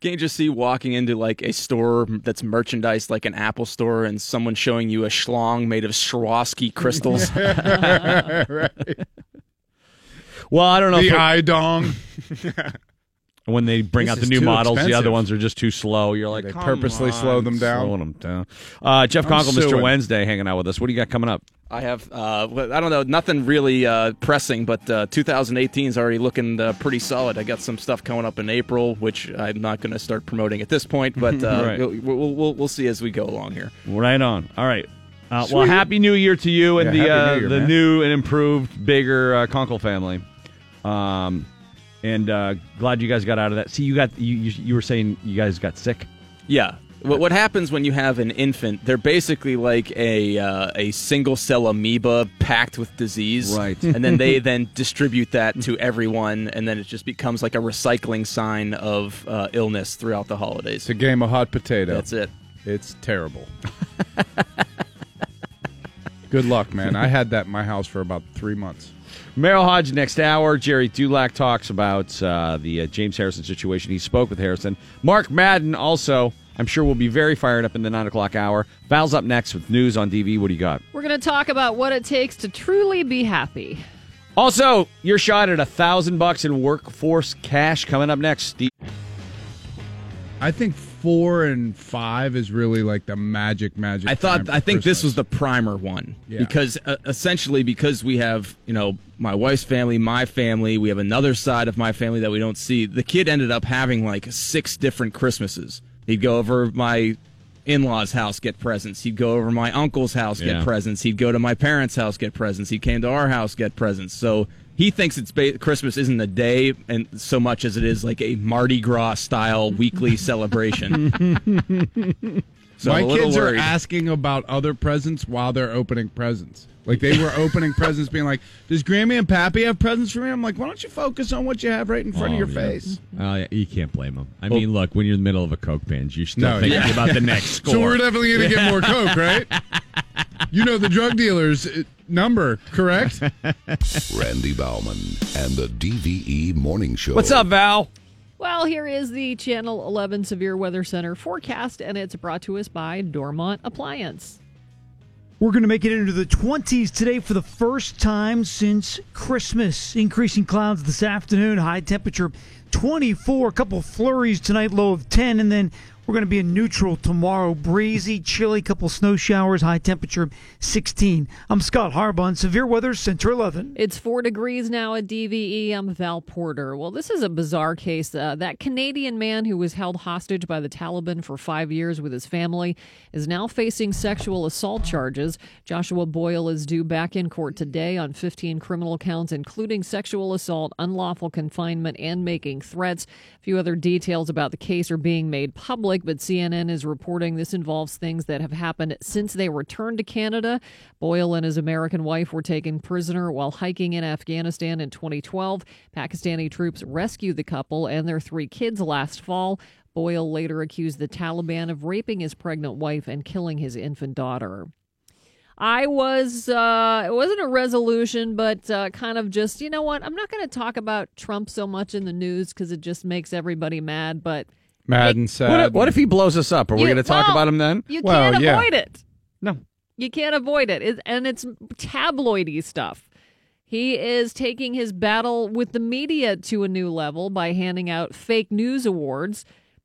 Can't you just see walking into like a store that's merchandised like an Apple store and someone showing you a schlong made of Swarovski crystals? right? well, I don't know. The if eye dong. when they bring This out the is new too models, the expensive. other ones are just too slow. You're like, They "Come purposely on, slow them down?" Slow them down. Uh, Jeff I'm Conkle, Mr. suing. Wednesday, hanging out with us. What do you got coming up? I have, uh, well, I don't know, nothing really uh, pressing, but uh, 2018 is already looking uh, pretty solid. I got some stuff coming up in April, which I'm not going to start promoting at this point, but uh, Right. we'll, we'll, we'll, we'll see as we go along here. Right on. All right. Uh, well, happy New Year to you and Yeah, the Happy uh, New Year, the man. new and improved, bigger uh, Conkle family. Um, and uh, glad you guys got out of that. See, you got you, you you were saying you guys got sick. Yeah. What, what happens when you have an infant? They're basically like a uh, a single cell amoeba packed with disease, Right. And then they then distribute that to everyone, and then it just becomes like a recycling sign of uh, illness throughout the holidays. It's a game of hot potato. That's it. It's terrible. Good luck, man. I had that in my house for about three months. Merril Hoge next hour. Gerry Dulac talks about uh, the uh, James Harrison situation. He spoke with Harrison. Mark Madden also, I'm sure, we'll be very fired up in the nine o'clock hour. Val's up next with news on DV. What do you got? We're going to talk about what it takes to truly be happy. Also, your shot at a thousand bucks in workforce cash coming up next. I think four and five is really like the magic, magic. I thought I think this was the primer one Yeah. because uh, essentially because we have you know my wife's family, my family, we have another side of my family that we don't see. The kid ended up having like six different Christmases. He'd go over my in-laws house get presents he'd go over my uncle's house Yeah. get presents he'd go to my parents house get presents he came to our house get presents so he thinks it's ba- christmas isn't a day and so much as it is like a mardi gras style weekly celebration so my I'm a little kids worried. are asking about other presents while they're opening presents. Like they were opening presents, being like, "Does Grammy and Pappy have presents for me?" I'm like, "Why don't you focus on what you have right in front of your face?" Oh, yeah, you can't blame them. I mean, look, when you're in the middle of a Coke binge, you're still No, thinking yeah. about the next score. So we're definitely going to get more coke, right? You know the drug dealer's uh, number, correct? Randy Baumann and the DVE Morning Show. What's up, Val? Well, here is the Channel 11 Severe Weather Center forecast, and it's brought to us by Dormont Appliance. We're going to make it into the 20s today for the first time since Christmas. Increasing clouds this afternoon, high temperature 24, a couple flurries tonight, low of 10, and then we're going to be in neutral tomorrow. Breezy, chilly, couple snow showers, high temperature 16. I'm Scott Harbaugh, Severe Weather Center 11. It's four degrees now at DVE. I'm Val Porter. Well, this is a bizarre case. Uh, that Canadian man who was held hostage by the Taliban for five years with his family is now facing sexual assault charges. Joshua Boyle is due back in court today on 15 criminal counts, including sexual assault, unlawful confinement, and making threats. A few other details about the case are being made public, but CNN is reporting this involves things that have happened since they returned to Canada. Boyle and his American wife were taken prisoner while hiking in Afghanistan in 2012. Pakistani troops rescued the couple and their three kids last fall. Boyle later accused the Taliban of raping his pregnant wife and killing his infant daughter. I was, uh, it wasn't a resolution, but uh, kind of just, you know what? I'm not going to talk about Trump so much in the news because it just makes everybody mad, but Mad and What sad. if, what if he blows us up? Are we You- going to talk well, about him then? you Well, can't yeah. avoid it. No. You can't avoid it. it. And it's tabloidy stuff. He is taking his battle with the media to a new level by handing out fake news awards.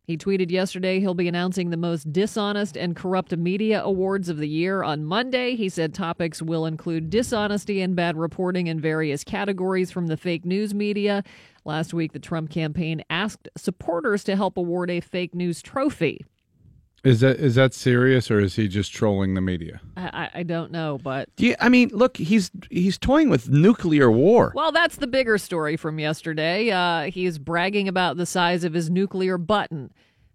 He tweeted yesterday he'll be announcing the most dishonest and corrupt media awards of the year on Monday. He said topics will include dishonesty and bad reporting in various categories from the fake news media. Last week, the Trump campaign asked supporters to help award a fake news trophy. Is that is that serious or is he just trolling the media? I, I, I don't know, but Do you, I mean, look, he's he's toying with nuclear war. Well, that's the bigger story from yesterday. Uh, he is bragging about the size of his nuclear button.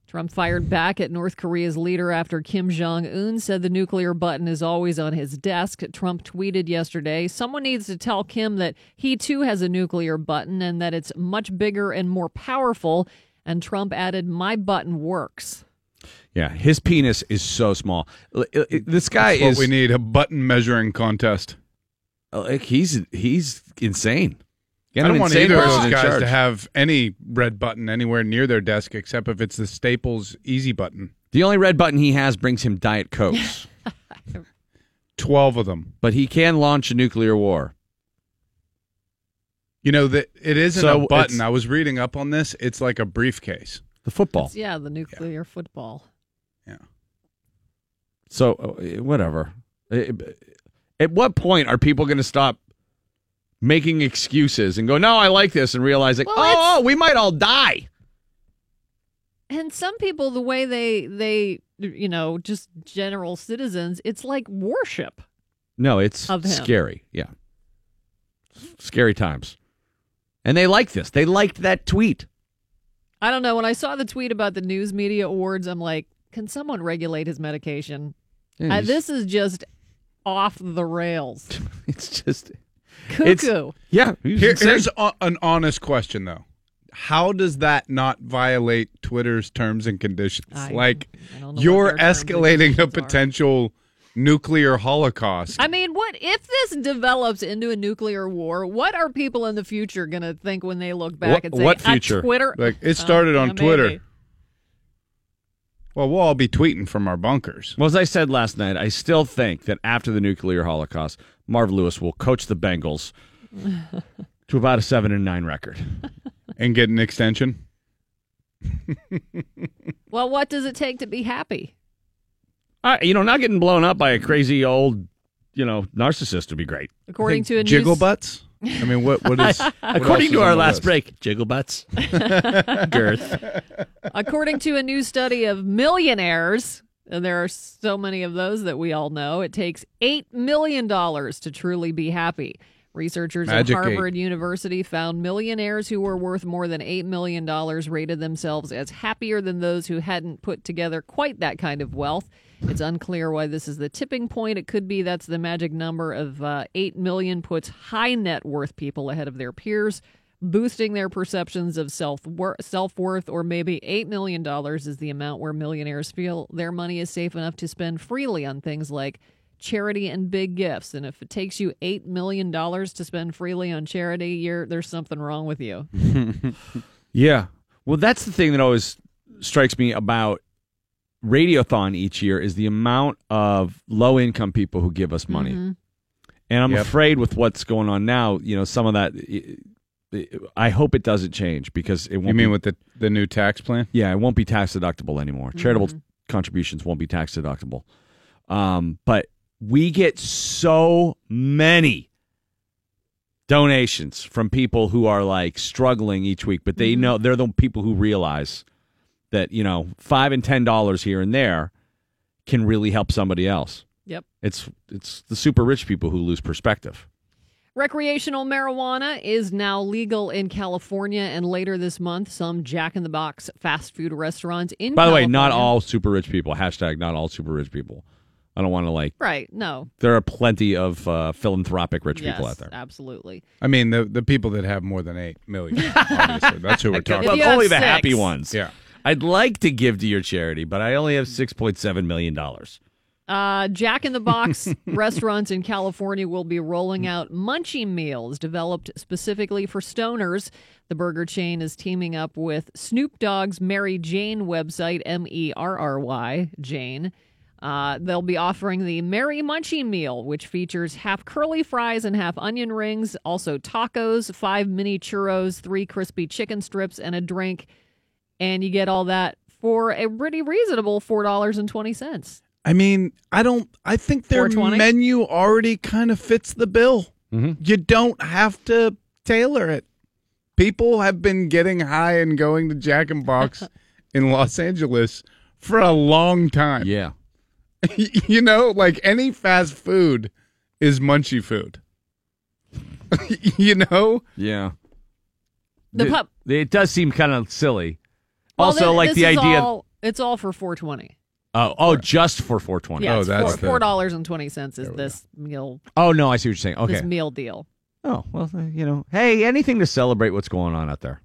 Trump fired back at North Korea's leader after Kim Jong un said the nuclear button is always on his desk. Trump tweeted yesterday someone needs to tell Kim that he too has a nuclear button and that it's much bigger and more powerful. And Trump added, My button works. Yeah, his penis is so small. Uh, This guy That's is what we need a button measuring contest. like he's he's insane. Get I don't want insane either of person those guys to have any red button anywhere near their desk except if it's the Staples Easy button. The only red button he has brings him Diet Cokes, Twelve of them. but he can launch a nuclear war. You know that it isn't So a button. I was reading up on this. It's like a briefcase. The football. It's- yeah, the nuclear football. So uh, whatever. Uh, At what point are people going to stop making excuses and go, "No, I like this," and realize like, Well, "Oh, oh, we might all die." And some people, the way they they you know just general citizens, it's like worship. No, it's scary. Yeah, scary times. And they like this. They liked that tweet. I don't know. When I saw the tweet about the news media awards, I'm like, can someone regulate his medication? Yeah, Uh, this is just off the rails. It's just Cuckoo. yeah. Here- here's a, an honest question though. How does that not violate Twitter's terms and conditions? I- like I you're what their terms and escalating a conditions are. potential nuclear holocaust. I mean, what if this develops into a nuclear war? What are people in the future going to think when they look back What- and say, what "Ah, future?" Twitter? Like, it started Oh, on yeah, Twitter. maybe. Well, we'll all be tweeting from our bunkers. Well, as I said last night, I still think that after the nuclear holocaust, Marv Lewis will coach the Bengals to about a seven and nine record. and get an extension. Well, what does it take to be happy? Uh, you know, not getting blown up by a crazy old, you know, narcissist would be great. According to a new jiggle s- butts. I mean, what what is? what According to is our last list? break, jiggle butts, girth. According to a new study of millionaires, and there are so many of those that we all know, it takes $8 million to truly be happy. Researchers Magic at eight. Harvard University found millionaires who were worth more than $8 million rated themselves as happier than those who hadn't put together quite that kind of wealth. It's unclear why this is the tipping point. It could be that's the magic number of uh, 8 million puts high net worth people ahead of their peers boosting their perceptions of self self worth, or maybe eight million dollars is the amount where millionaires feel their money is safe enough to spend freely on things like charity and big gifts. And if it takes you eight million dollars to spend freely on charity, you're there's something wrong with you. Yeah. Well, that's the thing that always strikes me about Radiothon each year is the amount of low income people who give us money. Mhm. And I'm Yep. afraid with what's going on now, you know, some of that. I hope it doesn't change because it won't. You mean be, with the the new tax plan? Yeah, it won't be tax deductible anymore. Charitable Mhm. contributions won't be tax deductible. Um, but we get so many donations from people who are like struggling each week, but they Mhm. know they're the people who realize that, you know, five and ten dollars here and there can really help somebody else. Yep. It's it's the super rich people who lose perspective. Recreational marijuana is now legal in California, and later this month, some Jack in the Box fast food restaurants in By the way, not all super rich people. Hashtag not all super rich people. I don't want to like. Right? No. There are plenty of uh, philanthropic rich people out there. Absolutely. I mean, the the people that have more than eight million. Obviously, that's who we're talking about. have only the happy ones. Yeah. I'd like to give to your charity, but I only have six point seven million dollars. Uh, Jack in the Box restaurants in California will be rolling out munchie meals developed specifically for stoners. The burger chain is teaming up with Snoop Dogg's Merry Jane website, M E R R Y, Jane. Uh, they'll be offering the Mary Munchie Meal, which features half curly fries and half onion rings, also tacos, five mini churros, three crispy chicken strips, and a drink. And you get all that for a pretty reasonable $4.20. I mean, I don't. I think their 420? menu already kind of fits the bill. Mhm. You don't have to tailor it. People have been getting high and going to Jack and Box in Los Angeles for a long time. Yeah. you know, like any fast food is munchy food. you know, Yeah. The It- pub- It does seem kind of silly. Well, also, thi- like this the idea. all- it's all for 420. oh, oh, just for four twenty. Yeah, Oh, that's four, the- four dollars and twenty cents is this meal Oh no, I see what you're saying. Okay. this meal deal. Oh well, uh, you know, hey, anything to celebrate what's going on out there.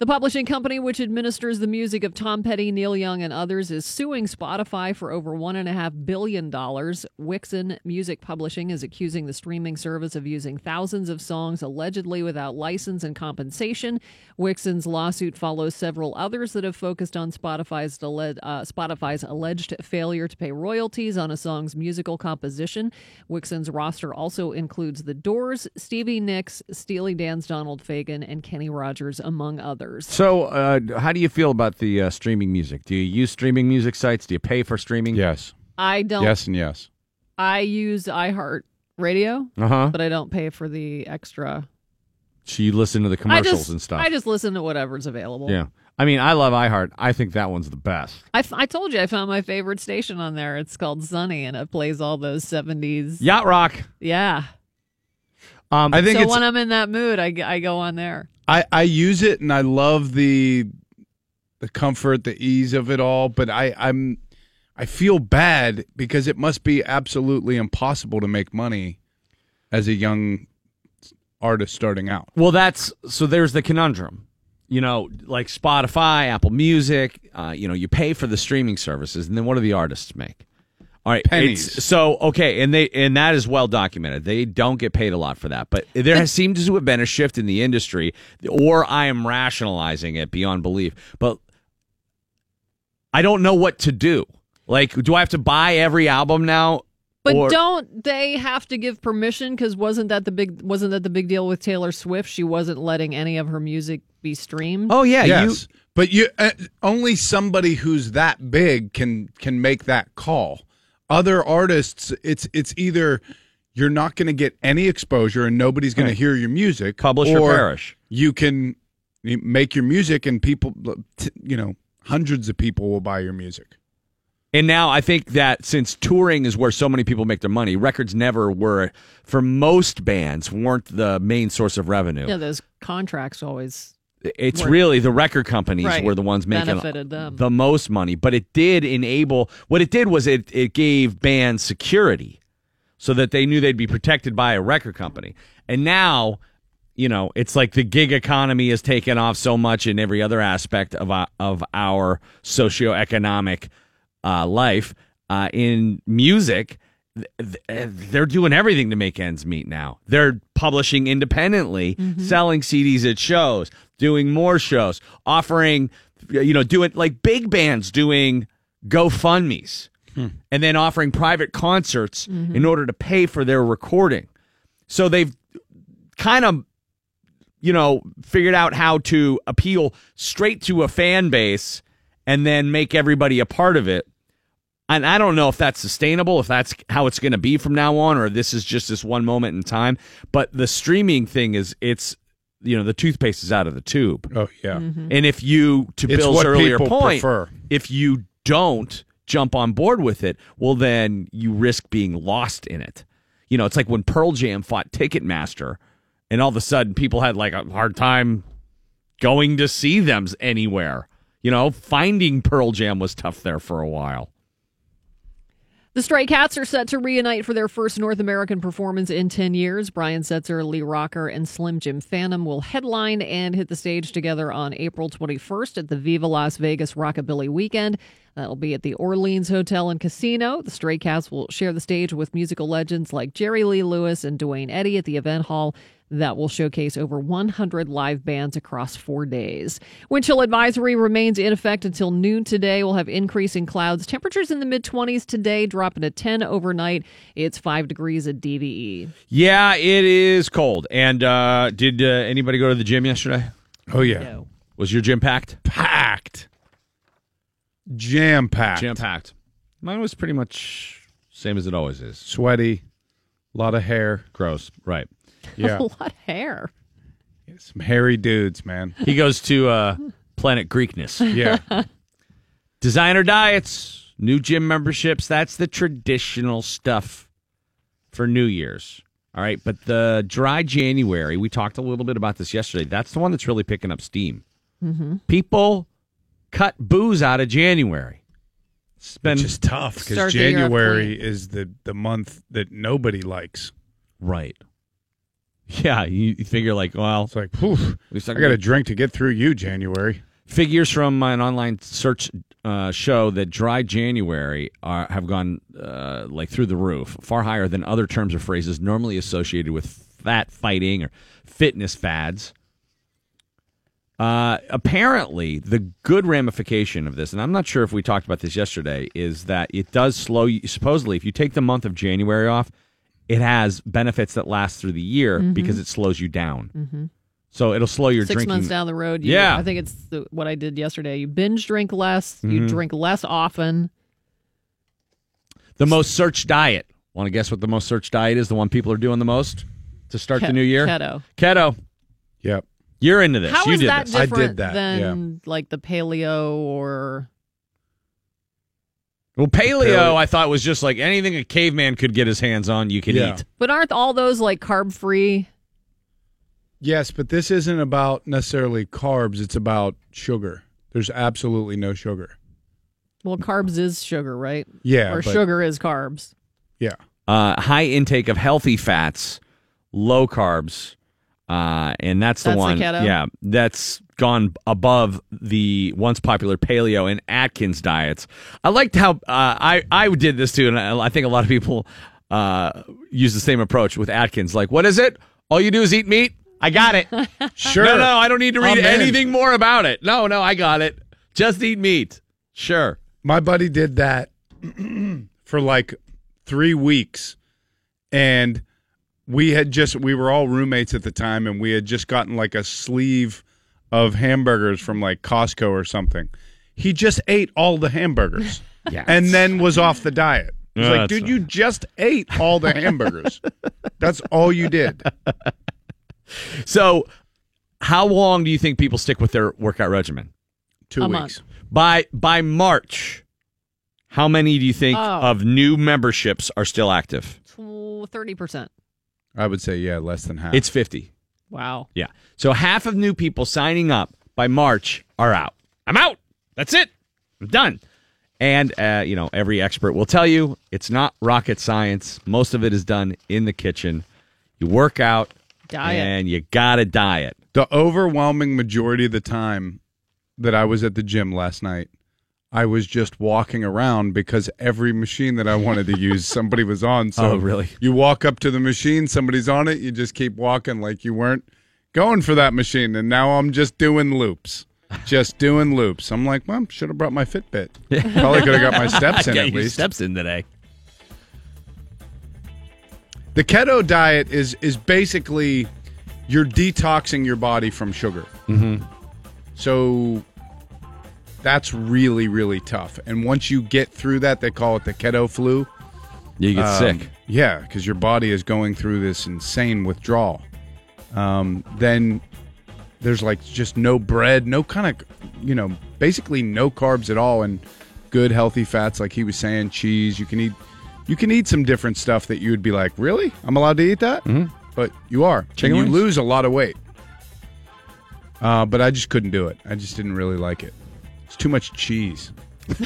The publishing company, which administers the music of Tom Petty, Neil Young, and others, is suing Spotify for over $1.5 billion. Wixen Music Publishing is accusing the streaming service of using thousands of songs allegedly without license and compensation. Wixen's lawsuit follows several others that have focused on Spotify's, dele- uh, Spotify's alleged failure to pay royalties on a song's musical composition. Wixen's roster also includes The Doors, Stevie Nicks, Steely Dan's Donald Fagen, and Kenny Rogers, among others. So, uh, how do you feel about the uh, streaming music? Do you use streaming music sites? Do you pay for streaming? Yes. I don't. Yes and yes. I use iHeart Radio, Uh huh. but I don't pay for the extra. So you listen to the commercials just, and stuff. I just listen to whatever's available. yeah. I mean, I love iHeart. I think that one's the best. I, f- I told you I found my favorite station on there. It's called Sunny, and it plays all those seventies. Yacht Rock. Yeah. Um, I think so when I'm in that mood, I, I go on there. I, I use it and I love the the comfort, the ease of it all, but I, I'm I feel bad because it must be absolutely impossible to make money as a young artist starting out. Well, that's so. There's the conundrum. You know, like Spotify, Apple Music. Uh, you know, you pay for the streaming services, and then what do the artists make? All right, Pennies. it's- so okay, and they and that is well documented. They don't get paid a lot for that, but there has seemed to have been a shift in the industry, or I am rationalizing it beyond belief. But I don't know what to do. Like, do I have to buy every album now? But Or- don't they have to give permission? Because wasn't that the big wasn't that the big deal with Taylor Swift? She wasn't letting any of her music be streamed. Oh yeah, yes, but you uh, only somebody who's that big can can make that call. Other artists, it's it's either you're not going to get any exposure and nobody's going Right. to hear your music, Publish or perish. You can make your music and people, you know, hundreds of people will buy your music. And now I think that since touring is where so many people make their money, records never were for most bands weren't the main source of revenue. Yeah, those contracts always. It's were- really the record companies Right. were the ones making the most money, but it did enable what it did was it it gave bands security so that they knew they'd be protected by a record company. And now, you know, it's like the gig economy has taken off so much in every other aspect of our, of our socioeconomic uh, life uh, in music. th- They're doing everything to make ends meet now. They're publishing independently, selling CDs at shows, doing more shows, offering, you know, doing like big bands doing GoFundMe's hmm. and then offering private concerts mm-hmm. in order to pay for their recording. So they've kind of, you know, figured out how to appeal straight to a fan base and then make everybody a part of it. And I don't know if that's sustainable, if that's how it's going to be from now on, or this is just this one moment in time. But the streaming thing is, it's, you know, the toothpaste is out of the tube. Oh yeah, Mm-hmm. And if you, to It's Bill's earlier point, prefer. if you don't jump on board with it, well, then you risk being lost in it. You know, it's like when Pearl Jam fought Ticketmaster, and all of a sudden people had like a hard time going to see them anywhere. You know, finding Pearl Jam was tough there for a while. The Stray Cats are set to reunite for their first North American performance in 10 years. Brian Setzer, Lee Rocker, and Slim Jim Phantom will headline and hit the stage together on April 21st at the Viva Las Vegas Rockabilly Weekend. That'll be at the Orleans Hotel and Casino. The Stray Cats will share the stage with musical legends like Jerry Lee Lewis and Duane Eddy at the event hall that will showcase over 100 live bands across four days. Wind chill advisory remains in effect until noon today. We'll have increasing clouds. Temperatures in the mid 20s today, dropping to 10 overnight. It's 5 degrees at E. DVE. Yeah, it is cold. And uh, did uh, anybody go to the gym yesterday? oh yeah, No. Was your gym packed? packed, jam packed, Jam packed. Mine was pretty much same as it always is. sweaty, a lot of hair. Gross. Right. Yeah, A lot of hair. some hairy dudes, man. He goes to uh, Planet Greekness. Yeah, Designer diets, new gym memberships. That's the traditional stuff for New Year's. All right. But the dry January, we talked a little bit about this yesterday. That's the one that's really picking up steam. People cut booze out of January. It's been which is tough because Start the year off January is the the month that nobody likes. right. Yeah, you you figure like, well, It's like, poof, least I I got a drink to get through you, January. figures from an online search uh, show that dry January are, have gone uh, like through the roof, far higher than other terms or phrases normally associated with fat fighting or fitness fads. Uh, apparently, the good ramification of this, and I'm not sure if we talked about this yesterday, is that it does slow you. Supposedly, if you take the month of January off, it has benefits that last through the year because it slows you down. So it'll slow your Six drinking. months down the road, you, Yeah. I think it's the, what I did yesterday. You binge drink less, you Mhm. drink less often. The most searched diet. Want to guess what the most searched diet is? The one people are doing the most to start Ke- the new year? keto. Keto. Yep. You're into this. How you is did that this. I did different that, than like the paleo or Well, paleo, Paleo- I thought was just like anything a caveman could get his hands on, you could Yeah. eat. But aren't all those like carb free? Yes, but this isn't about necessarily carbs. It's about sugar. There's absolutely no sugar. Well, carbs is sugar, right? Yeah, Or but- sugar is carbs. Yeah. Uh, high intake of healthy fats, low carbs, uh, and that's the That's the one. keto? Yeah, that's gone above the once popular paleo and Atkins diets. I liked how uh, I I did this too, and I, I think a lot of people uh, use the same approach with Atkins. Like, what is it? All you do is eat meat. I got it. Sure. No, no, I don't need to read I'm in. anything more about it. No, no, I got it. Just eat meat. Sure. My buddy did that for like three weeks, and we had just we were all roommates at the time, and we had just gotten like a sleeve of hamburgers from like Costco or something. He just ate all the hamburgers, Yeah. and then was off the diet. He's Yeah, like, dude, fine. you just ate all the hamburgers. That's all you did. So, how long do you think people stick with their workout regimen? Two A weeks. month. By by March, how many do you think Oh. of new memberships are still active? Thirty percent. I would say yeah, less than half. It's 50. Wow. Yeah. So half of new people signing up by March are out. I'm out. That's it. I'm done. And uh, you know, every expert will tell you it's not rocket science. Most of it is done in the kitchen. You work out Diet. and you got to diet. The overwhelming majority of the time that I was at the gym last night, I was just walking around because every machine that I wanted to use, somebody was on. So Oh, really? You walk up to the machine, somebody's on it, you just keep walking like you weren't going for that machine. And now I'm just doing loops. Just doing loops. I'm like, well, should have brought my Fitbit. Probably could have got my steps in at least. steps in today. The keto diet is is basically you're detoxing your body from sugar. Mm-hmm. So that's really really tough. And once you get through that, they call it the keto flu. You get Um, sick. Yeah, because your body is going through this insane withdrawal. Um, then there's like just no bread, no kind of, you know, basically no carbs at all, and good healthy fats like he was saying, cheese. You can eat, you can eat some different stuff that you would be like, really, I'm allowed to eat that, mm-hmm. but you are. Chicken and you wings? lose a lot of weight. Uh, but I just couldn't do it. I just didn't really like it. It's too much cheese.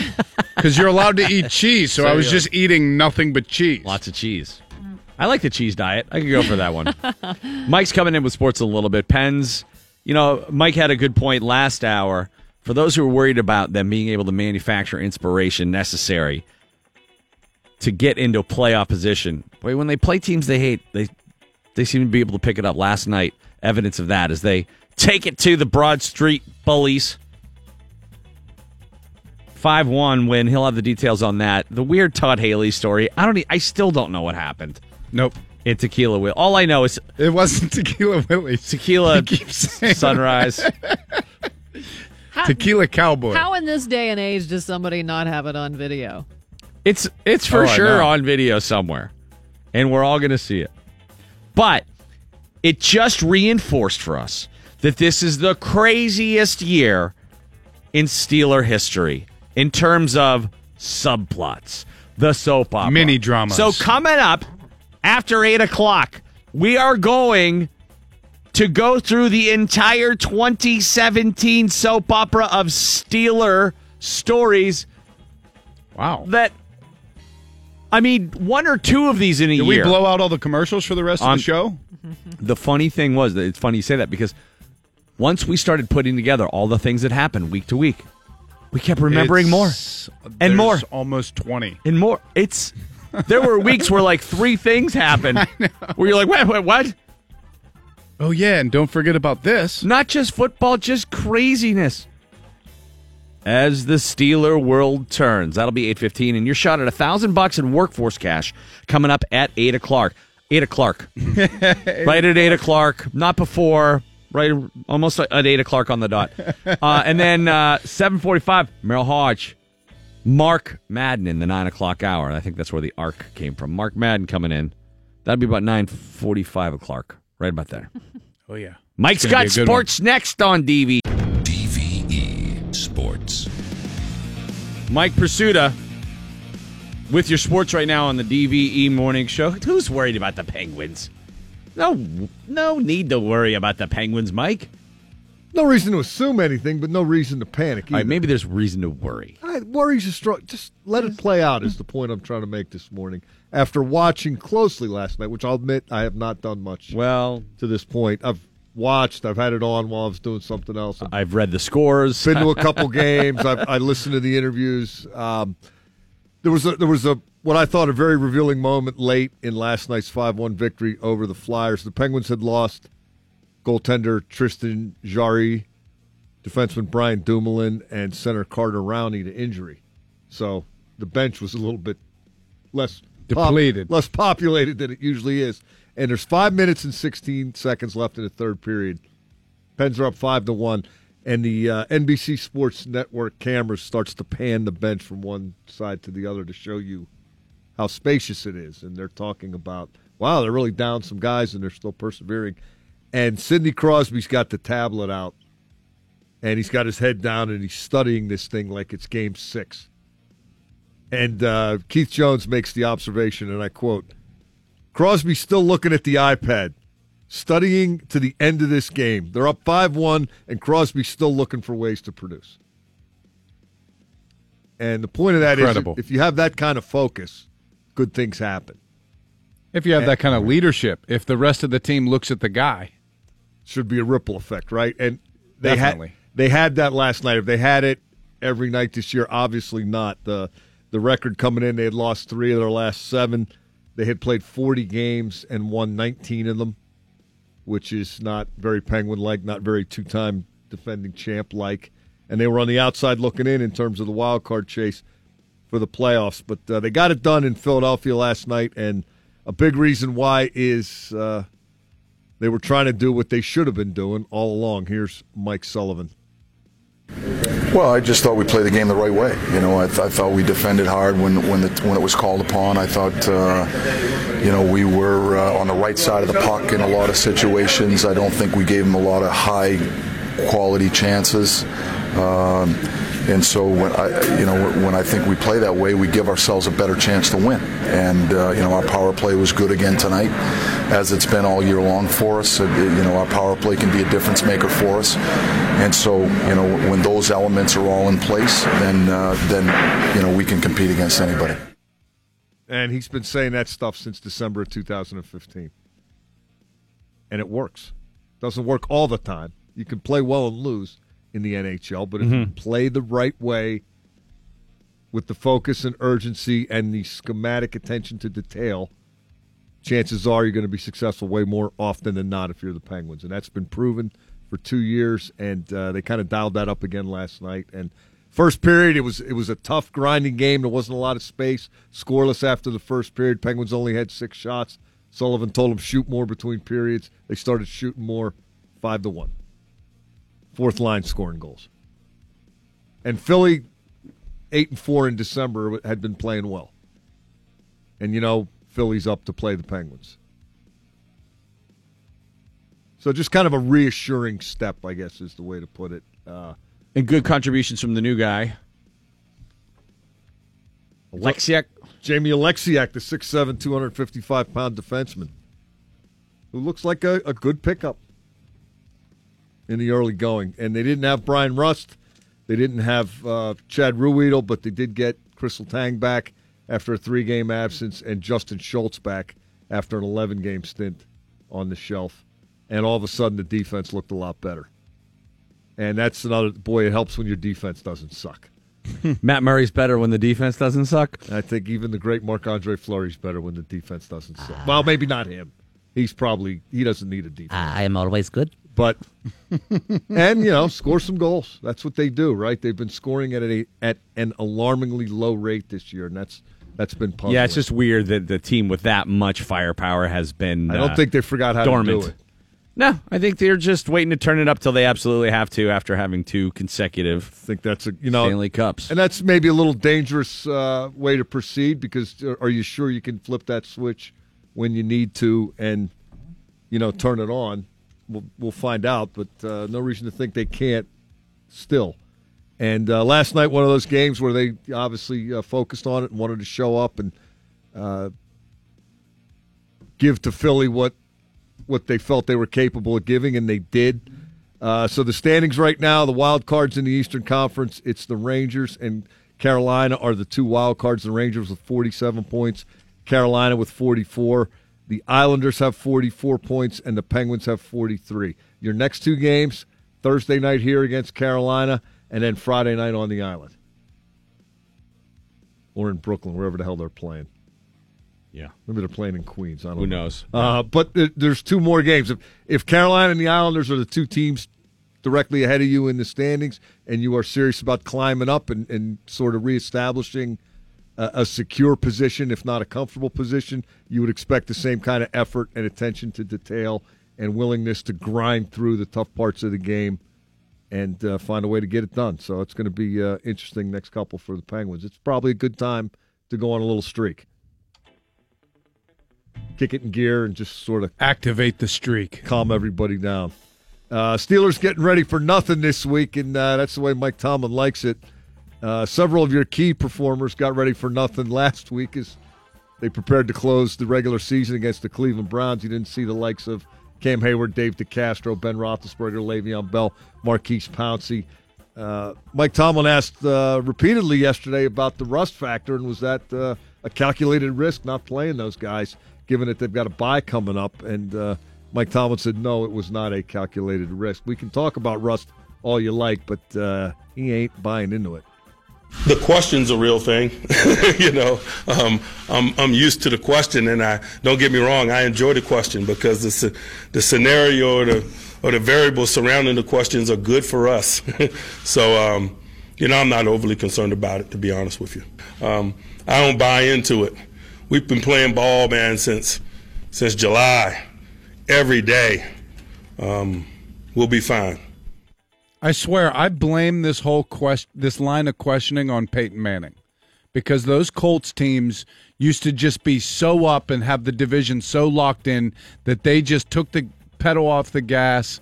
Because you're allowed to eat cheese, so, So I was you- just eating nothing but cheese. Lots of cheese. I like the cheese diet. I could go for that one. Mike's coming in with sports a little bit. Pens, you know, Mike had a good point last hour. For those who are worried about them being able to manufacture inspiration necessary to get into a playoff position, boy, when they play teams they hate, they they seem to be able to pick it up. Last night, evidence of that is they take it to the Broad Street Bullies. 5 1 win. He'll have the details on that. The weird Todd Haley story. I don't. I still don't know what happened. Nope. In Tequila Will. All I know is It wasn't Tequila Willie's. Tequila He keeps saying Sunrise. Tequila Cowboy. How in this day and age does somebody not have it on video? It's it's for Oh, sure on video somewhere, and we're all going to see it. But it just reinforced for us that this is the craziest year in Steeler history in terms of subplots, the soap opera, Mini dramas. So coming up after eight o'clock, we are going to go through the entire 2017 soap opera of Steeler stories Wow. that I mean, one or two of these in a Did year. we blow out all the commercials for the rest of Um, the show? the funny thing was that it's funny you say that because once we started putting together all the things that happened week to week, we kept remembering more It's- and more almost 20. and more. It's there were weeks where like three things happened where you're like, wait, wait, what? Oh, yeah, and don't forget about this. Not just football, just craziness. As the Steeler world turns, that'll be eight fifteen, and you're shot at a thousand bucks in workforce cash coming up at eight o'clock. Eight o'clock, right at eight o'clock, not before. Right, almost at eight o'clock on the dot, uh, and then uh, seven forty-five. Merril Hoge, Mark Madden in the nine o'clock hour. I think that's where the arc came from. Mark Madden coming in. That'd be about nine forty-five o'clock, right about there. Oh, yeah. Mike's It's gonna got be a good one. sports next on DV. DVE E Sports. Mike Prisuta with your sports right now on the DVE morning show. Who's worried about the Penguins? No, no need to worry about the Penguins, Mike. No reason to assume anything, but no reason to panic. All right, either. maybe there's reason to worry. I, worries a strong. Just let it play out is the point I'm trying to make this morning. After watching closely last night, which I'll admit I have not done much Well, to this point. I've watched. I've had it on while I was doing something else. I've I've read the scores. been to a couple games. I've, I listened to the interviews. Um, there was a, there was a what I thought a very revealing moment late in last night's five one victory over the Flyers. The Penguins had lost goaltender Tristan Jarry, defenseman Brian Dumoulin, and center Carter Rowney to injury. So the bench was a little bit less pop- Depleted. less populated than it usually is. And there's five minutes and 16 seconds left in the third period. Pens are up five to one, and the uh, NBC Sports Network camera starts to pan the bench from one side to the other to show you how spacious it is. And they're talking about, wow, they're really down some guys, and they're still persevering. And Sidney Crosby's got the tablet out, and he's got his head down, and he's studying this thing like it's Game Six. And uh, Keith Jones makes the observation, and I quote: "Crosby's still looking at the iPad." studying to the end of this game. They're up 5 1, and Crosby's still looking for ways to produce. And the point of that is, Incredible. if you have that kind of focus, good things happen. If you have that kind of leadership, if the rest of the team looks at the guy, Should be a ripple effect, right? And they Definitely. had they had that last night. If they had it every night this year, obviously not. The the record coming in, they had lost three of their last seven. They had played 40 games and won 19 of them, which is not very Penguin like, not very two time defending champ like. And they were on the outside looking in in terms of the wild card chase for the playoffs. But uh, they got it done in Philadelphia last night, and a big reason why is uh, they were trying to do what they should have been doing all along. Here's Mike Sullivan. Well, I just thought we played the game the right way. You know, I, th- I thought we defended hard when when the, when it was called upon. I thought, uh, you know, we were uh, on the right side of the puck in a lot of situations. I don't think we gave them a lot of high quality chances. Um, and so, when I, you know, when I think we play that way, we give ourselves a better chance to win. And uh, you know, our power play was good again tonight, as it's been all year long for us. It- you know, our power play can be a difference maker for us. And so, you know, when those elements are all in place, then uh, then you know we can compete against anybody. And he's been saying that stuff since December of 2015. And it works. Doesn't work all the time. You can play well and lose in the NHL, but if you play the right way with the focus and urgency and the schematic attention to detail, chances are you're going to be successful way more often than not if you're the Penguins. And that's been proven for two years, and uh, they kind of dialed that up again last night. And first period, it was it was a tough, grinding game. There wasn't a lot of space. Scoreless after the first period. Penguins only had six shots. Sullivan told them shoot more between periods. They started shooting more, five to one. Fourth line scoring goals. And Philly, eight and four in December, had been playing well. And you know, Philly's up to play the Penguins. So just kind of a reassuring step, I guess, is the way to put it. Uh, And good contributions from the new guy. Oleksiak. Jamie Oleksiak, the 6'7", 255-pound defenseman, who looks like a, a good pickup in the early going. And they didn't have Bryan Rust. They didn't have uh, Chad Ruhwedel, but they did get Kris Letang back after a three-game absence and Justin Schultz back after an 11-game stint on the shelf, and all of a sudden the defense looked a lot better. And that's another boy. It helps when your defense doesn't suck. Matt Murray's better when the defense doesn't suck. I think even the great Marc Andre Fleury's better when the defense doesn't suck. well, maybe not him. He's probably he doesn't need a defense. I am always good. But and you know, score some goals. That's what they do, right? They've been scoring at a at an alarmingly low rate this year, and that's that's been puzzling. Yeah, it's just weird that the team with that much firepower has been. I don't uh, think they forgot how dormant. to do it. No, I think they're just waiting to turn it up till they absolutely have to after having two consecutive. I think that's a you know Stanley Cups. And that's maybe a little dangerous uh, way to proceed because uh, are you sure you can flip that switch when you need to and you know turn it on? We'll, we'll find out, but uh, no reason to think they can't still. And uh, last night, one of those games where they obviously uh, focused on it and wanted to show up and uh, give to Philly what what they felt they were capable of giving, and they did. Uh, so the standings right now, the wild cards in the Eastern Conference, it's the Rangers and Carolina are the two wild cards. The Rangers with 47 points, Carolina with 44. The Islanders have 44 points, and the Penguins have 43. Your next two games, Thursday night here against Carolina, and then Friday night on the island. Or in Brooklyn, wherever the hell they're playing. Yeah. Maybe they're playing in Queens. I don't know. Who know. knows? Uh, but th- there's two more games. If, if Carolina and the Islanders are the two teams directly ahead of you in the standings, and you are serious about climbing up and, and sort of reestablishing a, a secure position, if not a comfortable position, you would expect the same kind of effort and attention to detail and willingness to grind through the tough parts of the game and uh, find a way to get it done. So it's going to be uh, interesting next couple for the Penguins. It's probably a good time to go on a little streak. Kick it in gear and just sort of activate the streak, calm everybody down. Uh, Steelers getting ready for nothing this week, and uh, that's the way Mike Tomlin likes it. Uh, several of your key performers got ready for nothing last week as they prepared to close the regular season against the Cleveland Browns. You didn't see the likes of Cam Hayward, Dave DeCastro, Ben Roethlisberger, Le'Veon Bell, Maurkice Pouncey. Uh, Mike Tomlin asked uh, repeatedly yesterday about the rust factor, and was that uh, a calculated risk not playing those guys, given that they've got a bye coming up? And uh, Mike Tomlin said, no, it was not a calculated risk. We can talk about rust all you like, but uh, he ain't buying into it. The question's a real thing, you know. Um, I'm I'm used to the question, and I don't get me wrong. I enjoy the question because the the scenario or the or the variables surrounding the questions are good for us. so, um, you know, I'm not overly concerned about it, to be honest with you. Um, I don't buy into it. We've been playing ball, man, since since July, every day. Um, we'll be fine. I swear, I blame this whole quest, this line of questioning on Peyton Manning, because those Colts teams used to just be so up and have the division so locked in that they just took the pedal off the gas,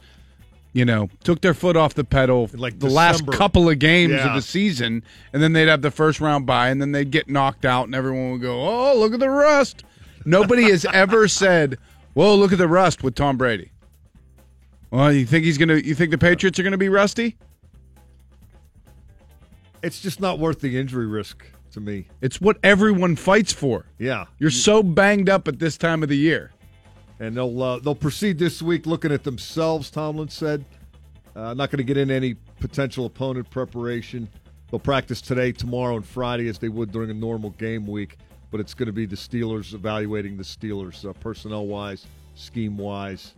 you know, took their foot off the pedal Like the last couple of games of the season, and then they'd have the first round bye, and then they'd get knocked out, and everyone would go, "Oh, look at the rust." Nobody has ever said, "Whoa, look at the rust" with Tom Brady. Well, you think he's gonna? You think the Patriots are gonna be rusty? It's just not worth the injury risk to me. It's what everyone fights for. Yeah. You're so banged up at this time of the year. and they'll uh, they'll proceed this week looking at themselves. Tomlin said, uh, "Not going to get in any potential opponent preparation. They'll practice today, tomorrow, and Friday as they would during a normal game week. But it's going to be the Steelers evaluating the Steelers uh, personnel wise, scheme wise,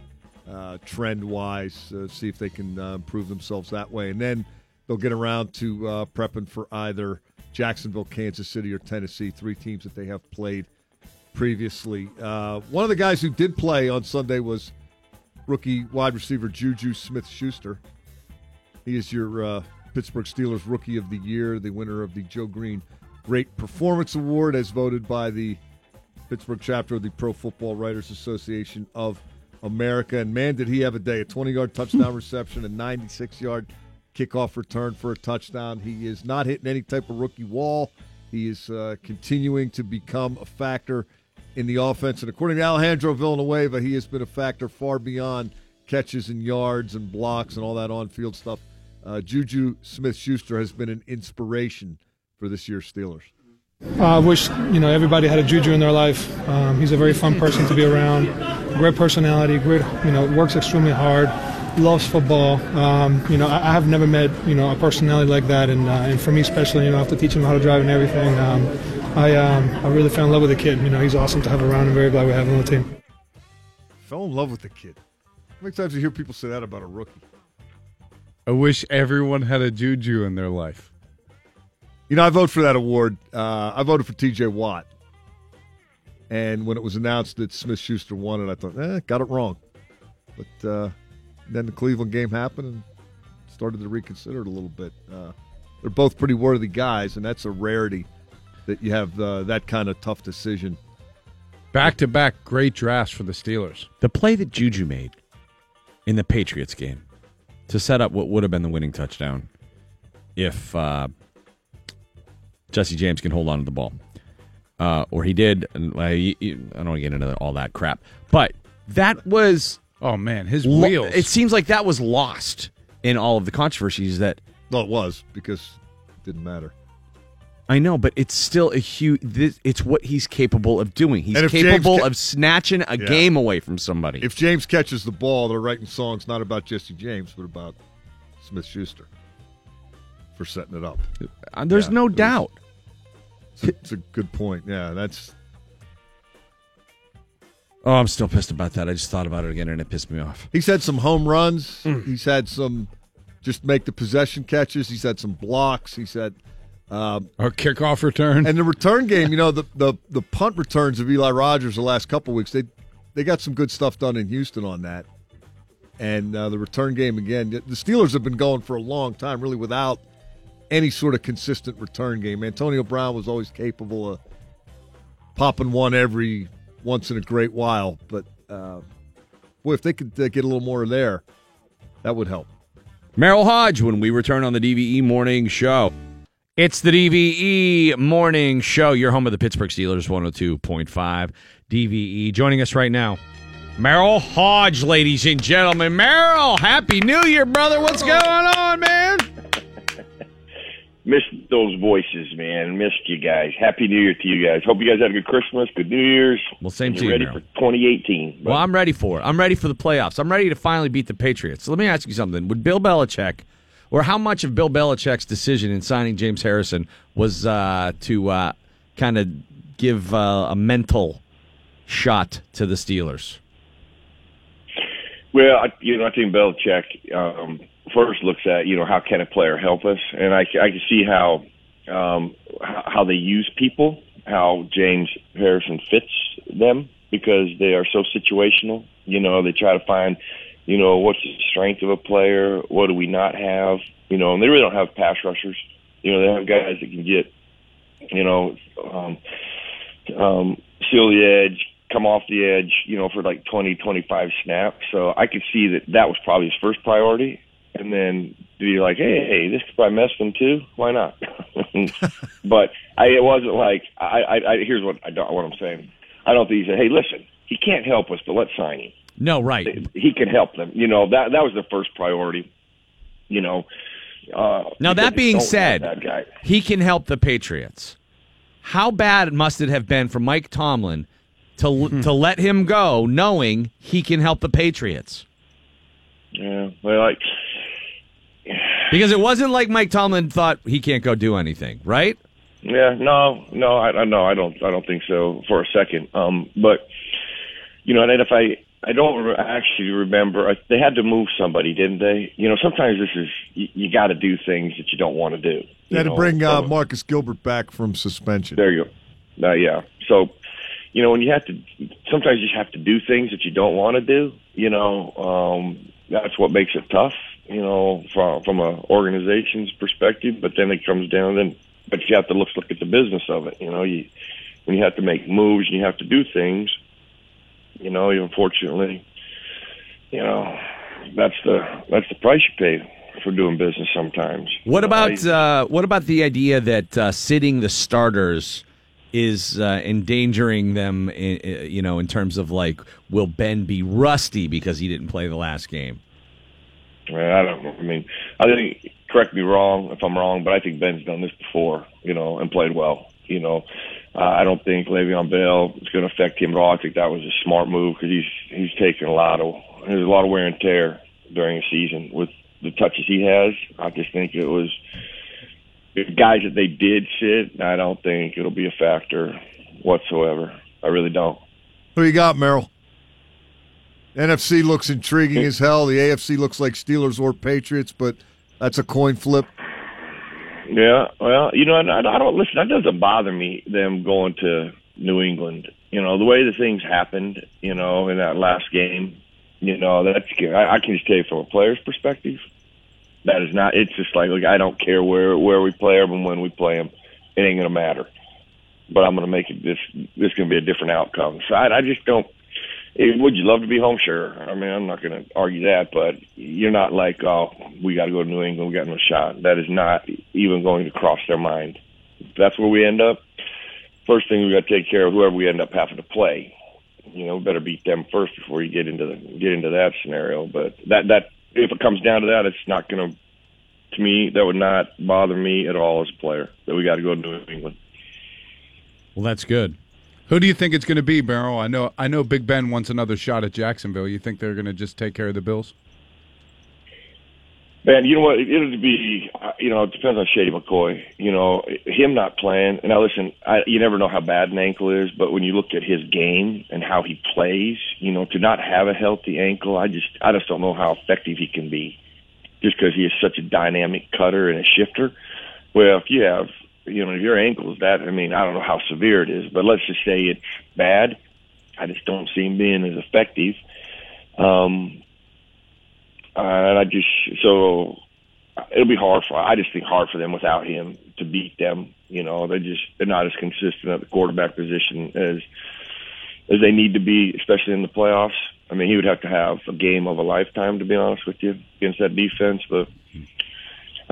uh, trend wise, uh, see if they can uh, improve themselves that way, and then they'll get around to uh, prepping for either Jacksonville, Kansas City, or Tennessee, three teams that they have played." previously. Uh, one of the guys who did play on Sunday was rookie wide receiver Juju Smith Schuster. He is your uh, Pittsburgh Steelers Rookie of the Year, the winner of the Joe Greene Great Performance Award, as voted by the Pittsburgh chapter of the Pro Football Writers Association of America. And man, did he have a day! A 20 yard touchdown reception, a 96 yard kickoff return for a touchdown. He is not hitting any type of rookie wall. He is uh, continuing to become a factor in the offense. And according to Alejandro Villanueva, he has been a factor far beyond catches and yards and blocks and all that on field stuff. Uh, Juju Smith Schuster has been an inspiration for this year's Steelers. Uh, I wish you know everybody had a Juju in their life. Um, he's a very fun person to be around. Great personality, great, you know, works extremely hard, loves football. Um, you know, I, I have never met, you know, a personality like that, and uh, and for me especially, you know, after teaching him how to drive and everything, um, I um, I really fell in love with the kid. You know, he's awesome to have around. I'm very glad we have him on the team. Fell in love with the kid. How many times do you hear people say that about a rookie? I wish everyone had a Juju in their life. You know, I vote for that award. Uh, I voted for T.J. Watt, and when it was announced that Smith Schuster won it, I thought, eh, got it wrong. But uh, then the Cleveland game happened and started to reconsider it a little bit. Uh, they're both pretty worthy guys, and that's a rarity that you have uh, that kind of tough decision. Back to back great drafts for the Steelers. The play that Juju made in the Patriots game to set up what would have been the winning touchdown if uh, Jesse James can hold on to the ball. Uh, or he did. And uh, I don't want to get into all that crap. But that was. Oh, man, his lo- wheels. It seems like that was lost in all of the controversies that. Well, it was because it didn't matter. I know, but it's still a huge. This, it's what he's capable of doing. He's And if James capable ca- of snatching a Yeah. game away from somebody. If James catches the ball, they're writing songs not about Jesse James, but about Smith Schuster for setting it up. Uh, there's no doubt. It's a, good point. Yeah, that's Oh, I'm still pissed about that. I just thought about it again and it pissed me off. He's had some home runs. Mm. He's had some just make the possession catches. He's had some blocks. He's had um, a kickoff return. And the return game, you know, the the, the punt returns of Eli Rogers the last couple weeks, they they got some good stuff done in Houston on that. And uh, the return game again, the Steelers have been going for a long time, really without any sort of consistent return game. Antonio Brown was always capable of popping one every once in a great while, but uh, boy, if they could uh, get a little more there, that would help. Merril Hoge when we return on the DVE Morning Show. It's the DVE Morning Show, your home of the Pittsburgh Steelers, 102.5 DVE. Joining us right now, Merril Hoge, ladies and gentlemen. Merril, Happy New Year, brother. What's going on, man? Missed those voices, man. Missed you guys. Happy New Year to you guys. Hope you guys had a good Christmas, good New Year's. Well, same to you're ready Merril. for 2018. Well, I'm ready for it. I'm ready for the playoffs. I'm ready to finally beat the Patriots. So let me ask you something. Would Bill Belichick, or how much of Bill Belichick's decision in signing James Harrison was uh, to uh, kind of give uh, a mental shot to the Steelers? Well, I, you know, I think Belichick um, first looks at you know how can a player help us, and I, I can see how um, how they use people, how James Harrison fits them because they are so situational. You know, they try to find, you know, what's the strength of a player, what do we not have, you know, and they really don't have pass rushers. You know, they have guys that can get, you know, um, um, seal the edge, come off the edge, you know, for like 20, 25 snaps. So I could see that that was probably his first priority. And then be like, hey, hey, this could probably mess them too. Why not? but I, it wasn't like I, I, I. Here's what I don't, what I'm saying. I don't think he said, hey, listen, he can't help us, but let's sign him. No, right. He can help them. You know that that was the first priority. You know. Uh, Now, that being said, that he can help the Patriots. How bad must it have been for Mike Tomlin to to let him go, knowing he can help the Patriots? Yeah, well, like Because it wasn't like Mike Tomlin thought he can't go do anything, right? Yeah, no, no, I, I no, I don't, I don't think so for a second. Um, but you know, and if I, I don't re- actually remember, I, they had to move somebody, didn't they? You know, sometimes this is you, you got to do things that you don't want to do. They had you to bring uh, from- Marcus Gilbert back from suspension. There you go. Uh, yeah. So, you know, when you have to, sometimes you have to do things that you don't want to do. You know, um, that's what makes it tough. You know, from from a organization's perspective. But then it comes down then, but you have to look look at the business of it. You know, you when you have to make moves and you have to do things. You know, unfortunately, you know, that's the that's the price you pay for doing business sometimes. What about uh, what about the idea that uh, sitting the starters is uh, endangering them? In, you know, in terms of like, will Ben be rusty because he didn't play the last game? Well, I don't. I mean, I think correct me wrong if I'm wrong, but I think Ben's done this before, you know, and played well. You know, uh, I don't think Le'Veon Bell is going to affect him at all. I think that was a smart move because he's he's taken a lot of there's a lot of wear and tear during a season with the touches he has. I just think it was the guys that they did sit. I don't think it'll be a factor whatsoever. I really don't. Who you got, Merril? NFC looks intriguing as hell. The AFC looks like Steelers or Patriots, but that's a coin flip. Yeah, well, you know, I, I don't listen. That doesn't bother me. Them going to New England. You know, the way the things happened. You know, in that last game. You know, that's I, I can just tell you from a player's perspective. That is not. It's just like, look, I don't care where where we play them and when we play them. It ain't gonna matter. But I'm gonna make it this. This gonna be a different outcome. So I, I just don't. Would you love to be home? Sure. I mean, I'm not going to argue that, but you're not like, oh, we got to go to New England. We got no shot. That is not even going to cross their mind. If that's where we end up. First thing we got to take care of whoever we end up having to play. You know, we better beat them first before you get into the get into that scenario. But that that if it comes down to that, it's not going to. To me, that would not bother me at all as a player. That we got to go to New England. Well, that's good. Who do you think it's going to be, Barrow? I know I know Big Ben wants another shot at Jacksonville. You think they're going to just take care of the Bills? Man, you know what? It'll be, uh, you know, it depends on Shady McCoy. You know, him not playing. Now, listen, I, you never know how bad an ankle is, but when you look at his game and how he plays, you know, to not have a healthy ankle, I just, I just don't know how effective he can be, just because he is such a dynamic cutter and a shifter. Well, if you have, you know, if your ankle is that, I mean, I don't know how severe it is, but let's just say it's bad. I just don't see him being as effective. Um, and I just so it'll be hard for I just think hard for them without him to beat them. You know, they just they're not as consistent at the quarterback position as as they need to be, especially in the playoffs. I mean, he would have to have a game of a lifetime to be honest with you against that defense. But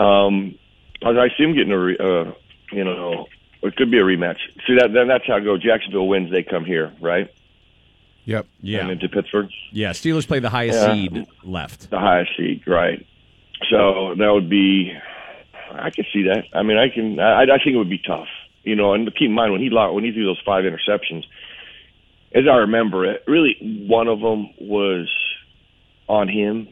um, I see him getting a uh, you know it could be a rematch. See that then that's how it goes. Jacksonville wins, they come here, right? Yep. Yeah. And into Pittsburgh. Yeah, Steelers play the highest Yeah. seed left. The highest seed, right? So that would be. I can see that. I mean, I can. I, I think it would be tough, you know. And keep in mind when he lo- when he threw those five interceptions, as I remember it, really one of them was on him,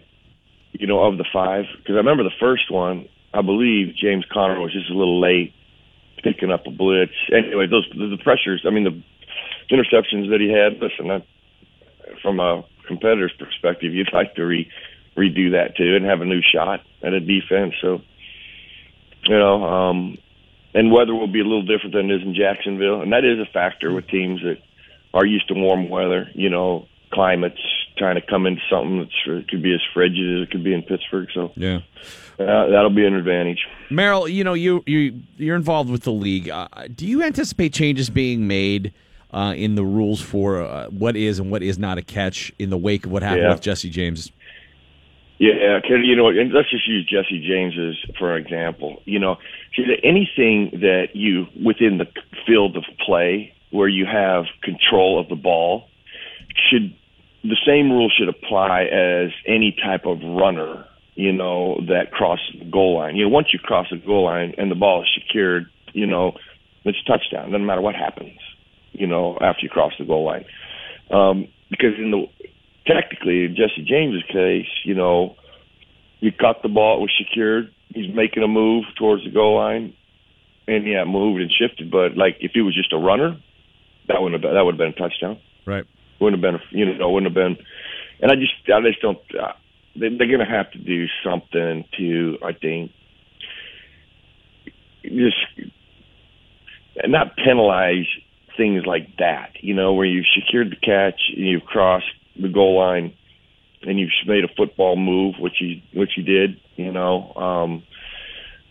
you know, of the five. Because I remember the first one. I believe James Conner was just a little late picking up a blitz. Anyway, those the, pressures. I mean, the interceptions that he had. Listen, that, from a competitor's perspective, you'd like to re, redo that too and have a new shot at a defense. So, you know, um, and weather will be a little different than it is in Jacksonville, and that is a factor with teams that are used to warm weather. You know, climates trying to come into something that could be as frigid as it could be in Pittsburgh. So, Yeah. uh, that'll be an advantage. Merril, you know you you you're involved with the league. Uh, do you anticipate changes being made uh, in the rules for uh, what is and what is not a catch in the wake of what happened Yeah. with Jesse James? Yeah, Ken, you know, and let's just use Jesse James as for an example. You know, anything that you within the field of play where you have control of the ball should the same rule should apply as any type of runner. You know that crosses the goal line. You know, once you cross the goal line and the ball is secured, you know it's a touchdown. Doesn't matter what happens. You know after you cross the goal line, um, because in the technically in Jesse James's case, you know, you caught the ball, it was secured. He's making a move towards the goal line, and yeah, moved and shifted. But like if he was just a runner, that wouldn't have been, that would have been a touchdown. Right. Wouldn't have been, you know, wouldn't have been. And I just, I just don't. Uh, they, they're going to have to do something to, I think, just not penalize things like that. You know, where you've secured the catch, and you've crossed the goal line, and you've made a football move, which you which you did. You know, um,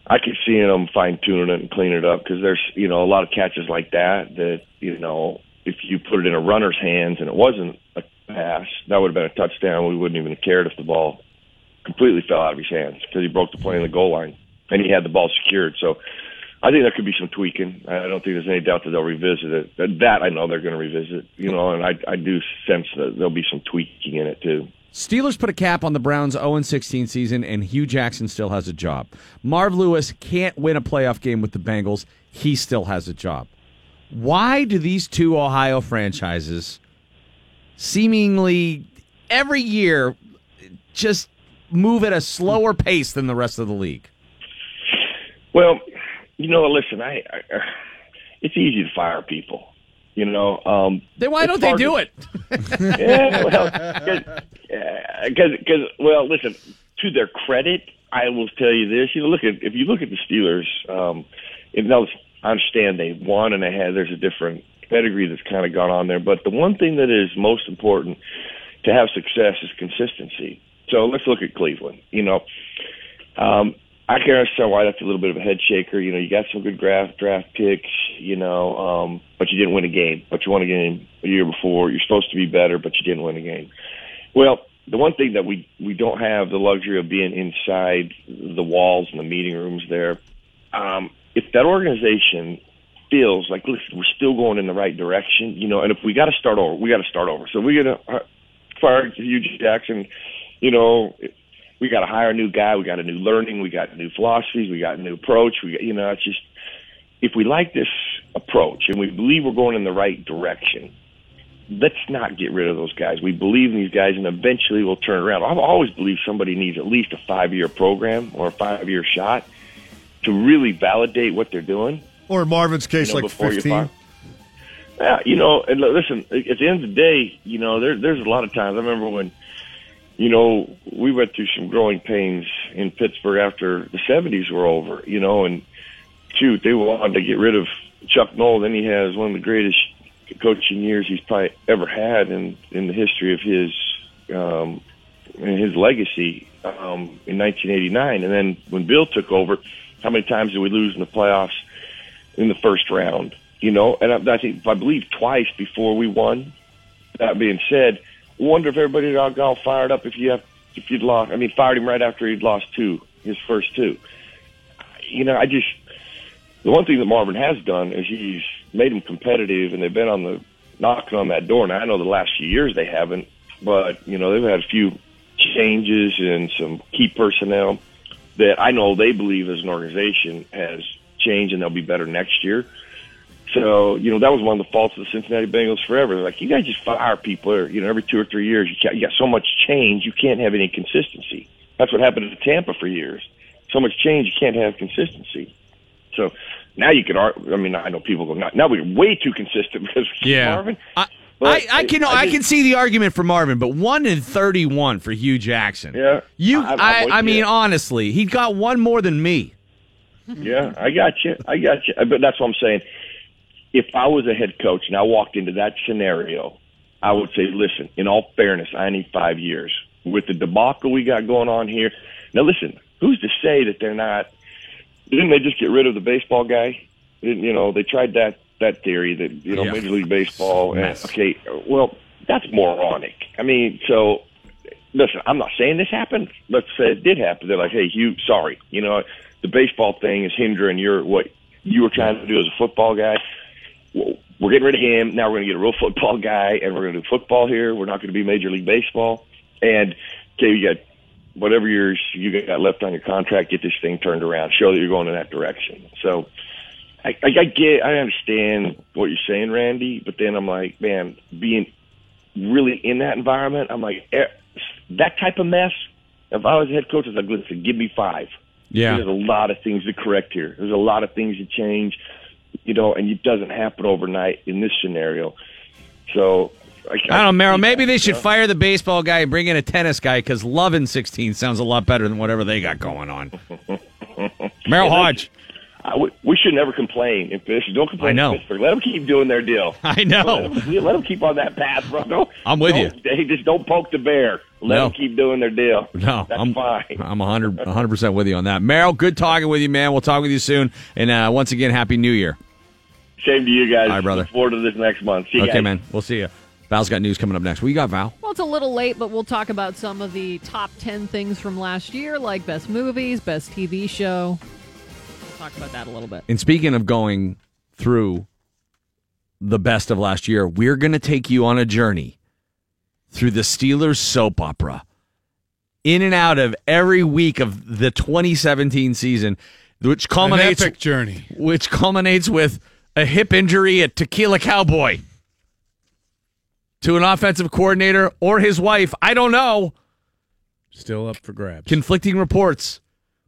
I could see them fine tuning it and cleaning it up because there's you know a lot of catches like that that you know if you put it in a runner's hands and it wasn't a pass, that would have been a touchdown. We wouldn't even have cared if the ball completely fell out of his hands because he broke the play in the goal line and he had the ball secured. So I think there could be some tweaking. I don't think there's any doubt that they'll revisit it. That, that I know they're going to revisit. You know, and I I do sense that there'll be some tweaking in it too. Steelers put a cap on the Browns' 0 16 season, and Hue Jackson still has a job. Marv Lewis can't win a playoff game with the Bengals. He still has a job. Why do these two Ohio franchises seemingly every year just move at a slower pace than the rest of the league? Well, you know, listen, I, I it's easy to fire people. You know, um, then why don't they do to- it? yeah, well, because because well, listen. To their credit, I will tell you this. You know, look at if you look at the Steelers. Um, and now I understand they won and they had. There's a different pedigree that's kind of gone on there, but the one thing that is most important to have success is consistency. So let's look at Cleveland. You know, um, I can understand why that's a little bit of a head shaker. You know, you got some good draft draft picks. You know, um, but you didn't win a game. But you won a game a year before. You're supposed to be better, but you didn't win a game. Well, the one thing that we we don't have the luxury of being inside the walls and the meeting rooms there. Um, if that organization feels like listen, we're still going in the right direction, you know, and if we got to start over, we got to start over. So we got to uh, fire Hue Jackson. You know, we got to hire a new guy. We got a new learning. We got new philosophies. We got a new approach. We you know, it's just if we like this approach and we believe we're going in the right direction, let's not get rid of those guys. We believe in these guys, and eventually we'll turn around. I've always believed somebody needs at least a five-year program or a five-year shot to really validate what they're doing. Or in Marvin's case, You know, like before you 15. fire. Yeah, you know, and listen, at the end of the day, you know, there, there's a lot of times. I remember when, you know, we went through some growing pains in Pittsburgh after the 70s were over, you know, and shoot, they wanted to get rid of Chuck Noll. Then he has one of the greatest coaching years he's probably ever had in, in the history of his, um, and his legacy, um, in 1989. And then when Bill took over, how many times did we lose in the playoffs in the first round? You know, and I, I think I believe twice before we won. That being said, wonder if everybody got all fired up if you have if you'd lost. I mean, fired him right after he'd lost two, his first two. You know, I just the one thing that Marvin has done is he's made them competitive, and they've been on the knocking on that door. Now I know the last few years they haven't, but you know they've had a few changes and some key personnel that I know they believe as an organization has changed, and they'll be better next year. So, you know, that was one of the faults of the Cincinnati Bengals forever. They're like, you guys just fire people, or, you know, every two or three years. You, can't, you got so much change, you can't have any consistency. That's what happened to Tampa for years. So much change, you can't have consistency. So now you could, ar- I mean, I know people go, now, now we're way too consistent because Yeah. Marvin. I, I, I can I, just- can see the argument for Marvin, but one in thirty one for Hue Jackson. Yeah, you. I'm I, with you. mean, honestly, he got one more than me. Yeah, I got you. I got you. But that's what I'm saying. If I was a head coach and I walked into that scenario, I would say, listen, in all fairness, I need five years. With the debacle we got going on here. Now, listen, who's to say that they're not? Didn't they just get rid of the baseball guy? Didn't, you know, they tried that that theory that you know Yeah. Major League Baseball. And, okay, well, that's moronic. I mean, so listen, I'm not saying this happened. Let's say it did happen. They're like, hey, Hue, sorry, you know, the baseball thing is hindering your what you were trying to do as a football guy. Well, we're getting rid of him. Now we're going to get a real football guy, and we're going to do football here. We're not going to be Major League Baseball. And okay, you got whatever years you got left on your contract. Get this thing turned around. Show that you're going in that direction. So. I, I, I get, I understand what you're saying, Randy, but then I'm like, man, being really in that environment, I'm like, eh, that type of mess. If I was a head coach, I'd like, listen, give me five. Yeah. There's a lot of things to correct here. There's a lot of things to change, you know, and it doesn't happen overnight in this scenario. So I, I don't know, Merril. Maybe they should fire the baseball guy and bring in a tennis guy because Love in 16 sounds a lot better than whatever they got going on. Merril Hoge. I, we, we should never complain. If this, don't complain. I know. to Pittsburgh. Let them keep doing their deal. I know. Let them, let them keep on that path, bro. Don't, I'm with don't- Hey, just don't poke the bear. Let No. them keep doing their deal. No, That's I'm fine. I'm 100 percent with you on that. Merril, good talking with you, man. We'll talk with you soon. And uh, once again, happy New Year. Same to you guys. All right, brother. Look forward to this next month. See you okay, guys. man. We'll see you. Val's got news coming up next. What you got, Val? Well, it's a little late, but we'll talk about some of the top 10 things from last year, like best movies, best TV show. We'll talk about that a little bit. And speaking of going through the best of last year, we're going to take you on a journey through the Steelers soap opera. In and out of every week of the 2017 season, which culminates epic journey. which culminates with a hip injury at Tequila Cowboy to an offensive coordinator or his wife. I don't know. Still up for grabs. Conflicting reports.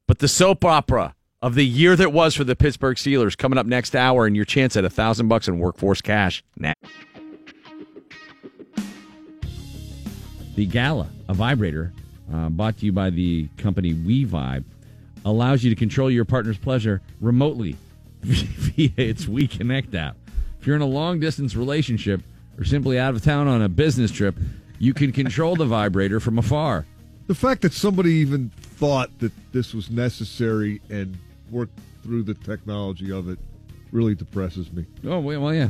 But the soap opera of the year that was for the Pittsburgh Steelers coming up next hour and your chance at a thousand bucks in workforce cash. Now. The Gala, a vibrator uh, bought to you by the company WeVibe, allows you to control your partner's pleasure remotely via its WeConnect app. If you're in a long distance relationship or simply out of town on a business trip, you can control the vibrator from afar. The fact that somebody even thought that this was necessary and worked through the technology of it really depresses me. Oh, well, well yeah.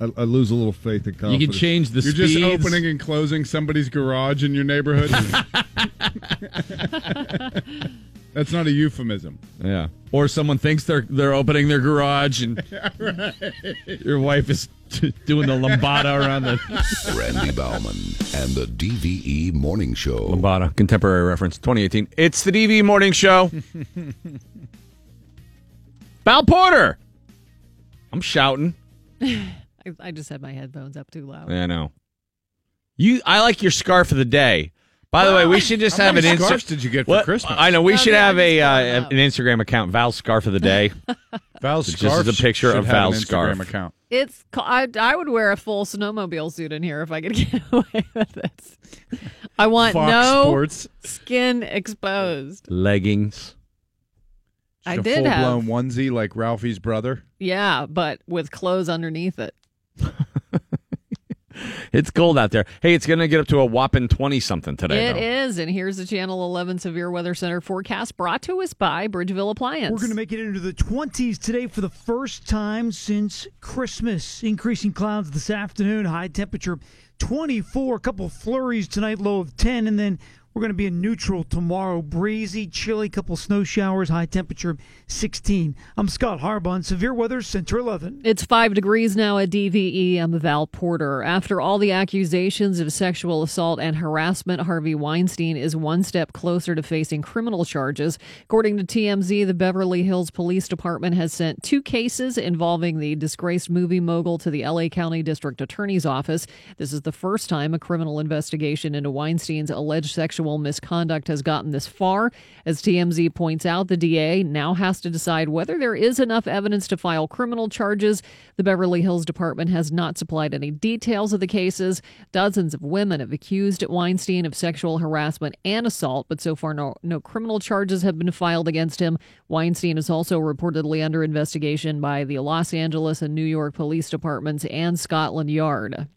I, I lose a little faith and You can change the You're speeds. just opening and closing somebody's garage in your neighborhood. That's not a euphemism. Yeah. Or someone thinks they're they're opening their garage and right. your wife is doing the lambada around the Randy Baumann and the DVE Morning Show. Lambada, contemporary reference, 2018. It's the DV Morning Show. Val Porter. I'm shouting. I, I just had my headphones up too loud. Yeah, I know. You, I like your scarf of the day. By the way, we should just How have an many Insta- did you get for What? Christmas? I know we No, should no, I have just a got it uh, an Instagram account, Val's scarf of the day. Val's It's scarf just a picture should of have an Val's Instagram scarf. account. It's ca- I, I would wear a full snowmobile suit in here if I could get away with this. I want Fox no Sports. skin exposed. Leggings. I Just a did have- full-blown onesie like Ralphie's brother. Yeah, but with clothes underneath it. It's cold out there. Hey, it's going to get up to a whopping 20 something today. It though. is, and here's the Channel 11 Severe Weather Center forecast brought to us by Bridgeville Appliance. We're going to make it into the 20s today for the first time since Christmas. Increasing clouds this afternoon, high temperature 24, a couple flurries tonight, low of 10, and then we're going to be in neutral tomorrow. Breezy, chilly, couple snow showers, high temperature 16. I'm Scott Harbaugh, Severe Weather Center 11. It's five degrees now at DVE. I'm Val Porter. After all the accusations of sexual assault and harassment, Harvey Weinstein is one step closer to facing criminal charges. According to TMZ, the Beverly Hills Police Department has sent two cases involving the disgraced movie mogul to the LA County District Attorney's Office. This is the first time a criminal investigation into Weinstein's alleged sexual misconduct has gotten this far. As TMZ points out, the DA now has to decide whether there is enough evidence to file criminal charges. The Beverly Hills Department has not supplied any details of the cases. Dozens of women have accused Weinstein of sexual harassment and assault, but so far no, no criminal charges have been filed against him. Weinstein is also reportedly under investigation by the Los Angeles and New York police departments and Scotland Yard.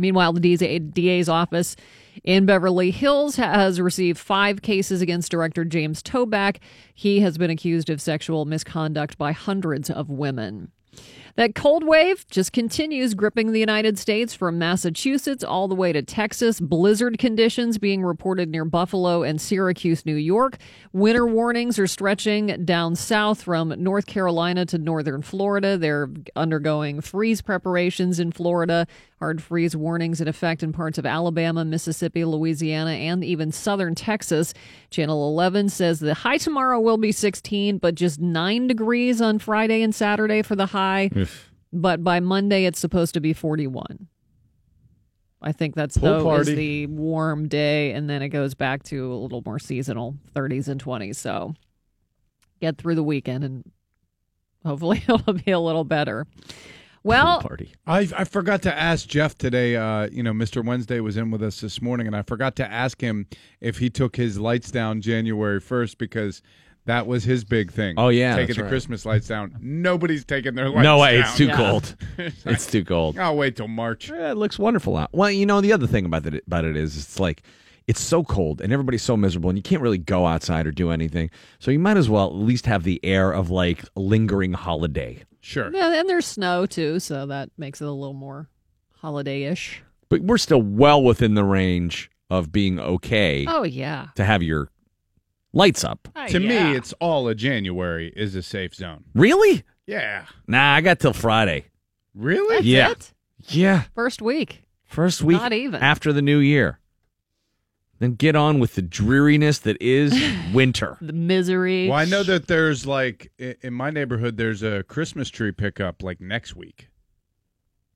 Meanwhile, the DA DA's office in Beverly Hills has received five cases against director James Toback. He has been accused of sexual misconduct by hundreds of women. That cold wave just continues gripping the United States from Massachusetts all the way to Texas. Blizzard conditions being reported near Buffalo and Syracuse, New York. Winter warnings are stretching down south from North Carolina to northern Florida. They're undergoing freeze preparations in Florida. Hard freeze warnings in effect in parts of Alabama, Mississippi, Louisiana, and even southern Texas. Channel 11 says the high tomorrow will be 16, but just 9 degrees on Friday and Saturday for the high. But by Monday, it's supposed to be 41. I think that's Pool though is the warm day, and then it goes back to a little more seasonal, 30s and 20s. So get through the weekend, and hopefully it'll be a little better. Well, party. I, I forgot to ask Jeff today. Uh, you know, Mr. Wednesday was in with us this morning, and I forgot to ask him if he took his lights down January 1st because that was his big thing. Oh, yeah, taking the right. Christmas lights down. Nobody's taking their lights down. No way, down. it's too cold. It's too cold. I'll wait till March. Yeah, it looks wonderful out. Well, you know, the other thing about it, about it is it's like it's so cold and everybody's so miserable and you can't really go outside or do anything. So you might as well at least have the air of like lingering holiday. Sure. yeah, and there's snow too, so that makes it a little more holiday-ish. But we're still well within the range of being okay Oh yeah. to have your lights up. Oh, to yeah. me, it's all of January is a safe zone. Really? Yeah. Nah, I got till Friday. Really? That's yeah. it? Yeah. First week. First week Not even. after the new year. then get on with the dreariness that is winter. The misery. Well, I know that there's like in my neighborhood, there's a Christmas tree pickup like next week.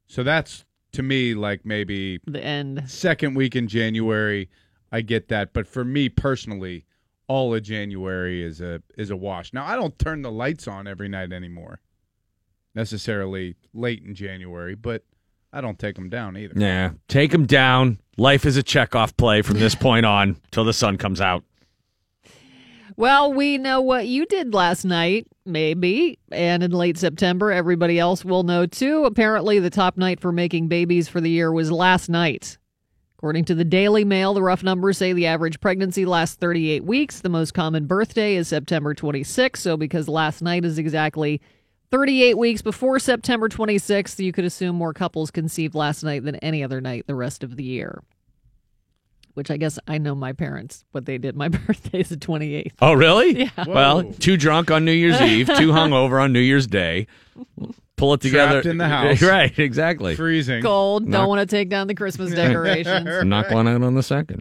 So that's to me like maybe the end. second week in January. I get that, but for me personally, all of January is a is a wash. Now I don't turn the lights on every night anymore, necessarily late in January, but I don't take them down either. Yeah, take them down. Life is a checkoff play from this point on till the sun comes out. Well, we know what you did last night, maybe. And in late September, everybody else will know too. Apparently, the top night for making babies for the year was last night. According to the Daily Mail, the rough numbers say the average pregnancy lasts 38 weeks. The most common birthday is September 26th. So, because last night is exactly 38 weeks before September 26th, you could assume more couples conceived last night than any other night the rest of the year. Which I guess I know my parents, what they did. My birthday is the 28th. Oh, really? Yeah. Well, too drunk on New Year's Eve, too hungover on New Year's Day. Pull it together. Trapped in the house. Right, exactly. Freezing. Cold. Knock- Don't want to take down the Christmas decorations. Knock one out on the second.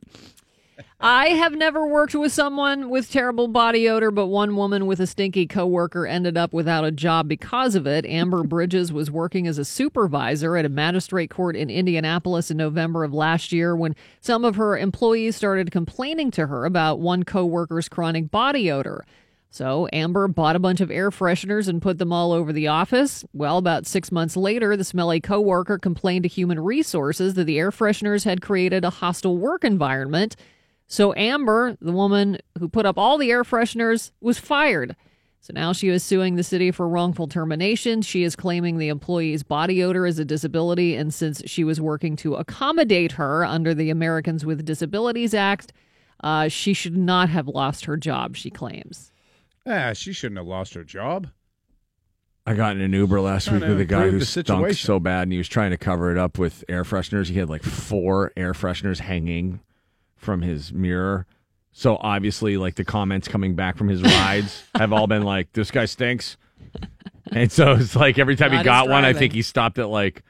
I have never worked with someone with terrible body odor, but one woman with a stinky coworker ended up without a job because of it. Amber Bridges was working as a supervisor at a magistrate court in Indianapolis in November of last year when some of her employees started complaining to her about one coworker's chronic body odor. So Amber bought a bunch of air fresheners and put them all over the office. Well, about six months later, the smelly coworker complained to Human Resources that the air fresheners had created a hostile work environment. So Amber, the woman who put up all the air fresheners, was fired. So now she is suing the city for wrongful termination. She is claiming the employee's body odor is a disability, and since she was working to accommodate her under the Americans with Disabilities Act, uh, she should not have lost her job, she claims. Ah, she shouldn't have lost her job. I got in an Uber last Trying week to with a guy improve who the stunk situation. so bad, and he was trying to cover it up with air fresheners. He had like four air fresheners hanging from his mirror. So obviously, like the comments coming back from his rides have all been like, "This guy stinks," and so it's like every time Not he his got one, I driving. think he stopped at like,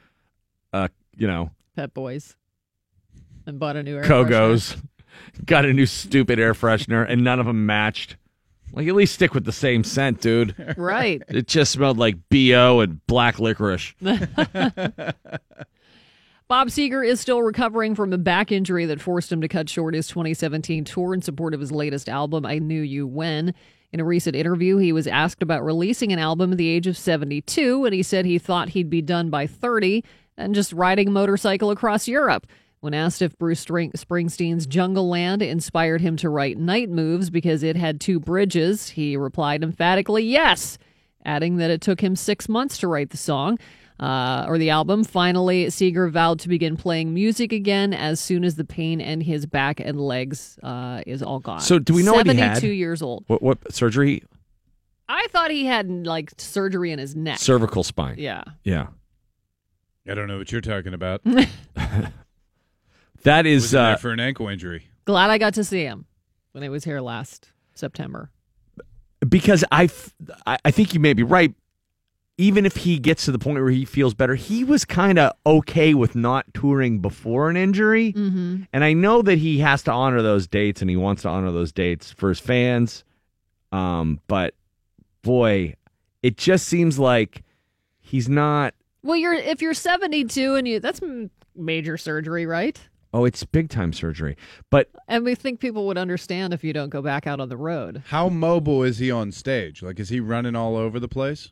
uh, you know, Pep Boys. And bought a new air freshener. Cogo's, got a new stupid air freshener, and none of them matched. Like at least stick with the same scent, dude. Right. It just smelled like bo and black licorice. Bob Seger is still recovering from a back injury that forced him to cut short his 2017 tour in support of his latest album, I Knew You When. In a recent interview, he was asked about releasing an album at the age of 72, and he said he thought he'd be done by 30 and just riding a motorcycle across Europe. When asked if Bruce Spring- Springsteen's Jungleland inspired him to write Night Moves because it had two bridges, he replied emphatically yes, adding that it took him six months to write the song uh, or the album. Finally, Seger vowed to begin playing music again as soon as the pain in his back and legs uh, is all gone. So do we know what he had? 72 years old. What what surgery? I thought he had like surgery in his neck. Cervical spine. Yeah. Yeah. I don't know what you're talking about. That is Was uh, for an ankle injury. Glad I got to see him when he was here last September. because I, f- I I think you may be right. Even if he gets to the point where he feels better, he was kind of okay with not touring before an injury. Mm-hmm. And I know that he has to honor those dates and he wants to honor those dates for his fans. Um, but boy, it just seems like he's not. Well, you're if you're 72 and you that's major surgery, right? Oh, it's big time surgery. But And we think people would understand if you don't go back out on the road. How mobile is he on stage? Like, is he running all over the place,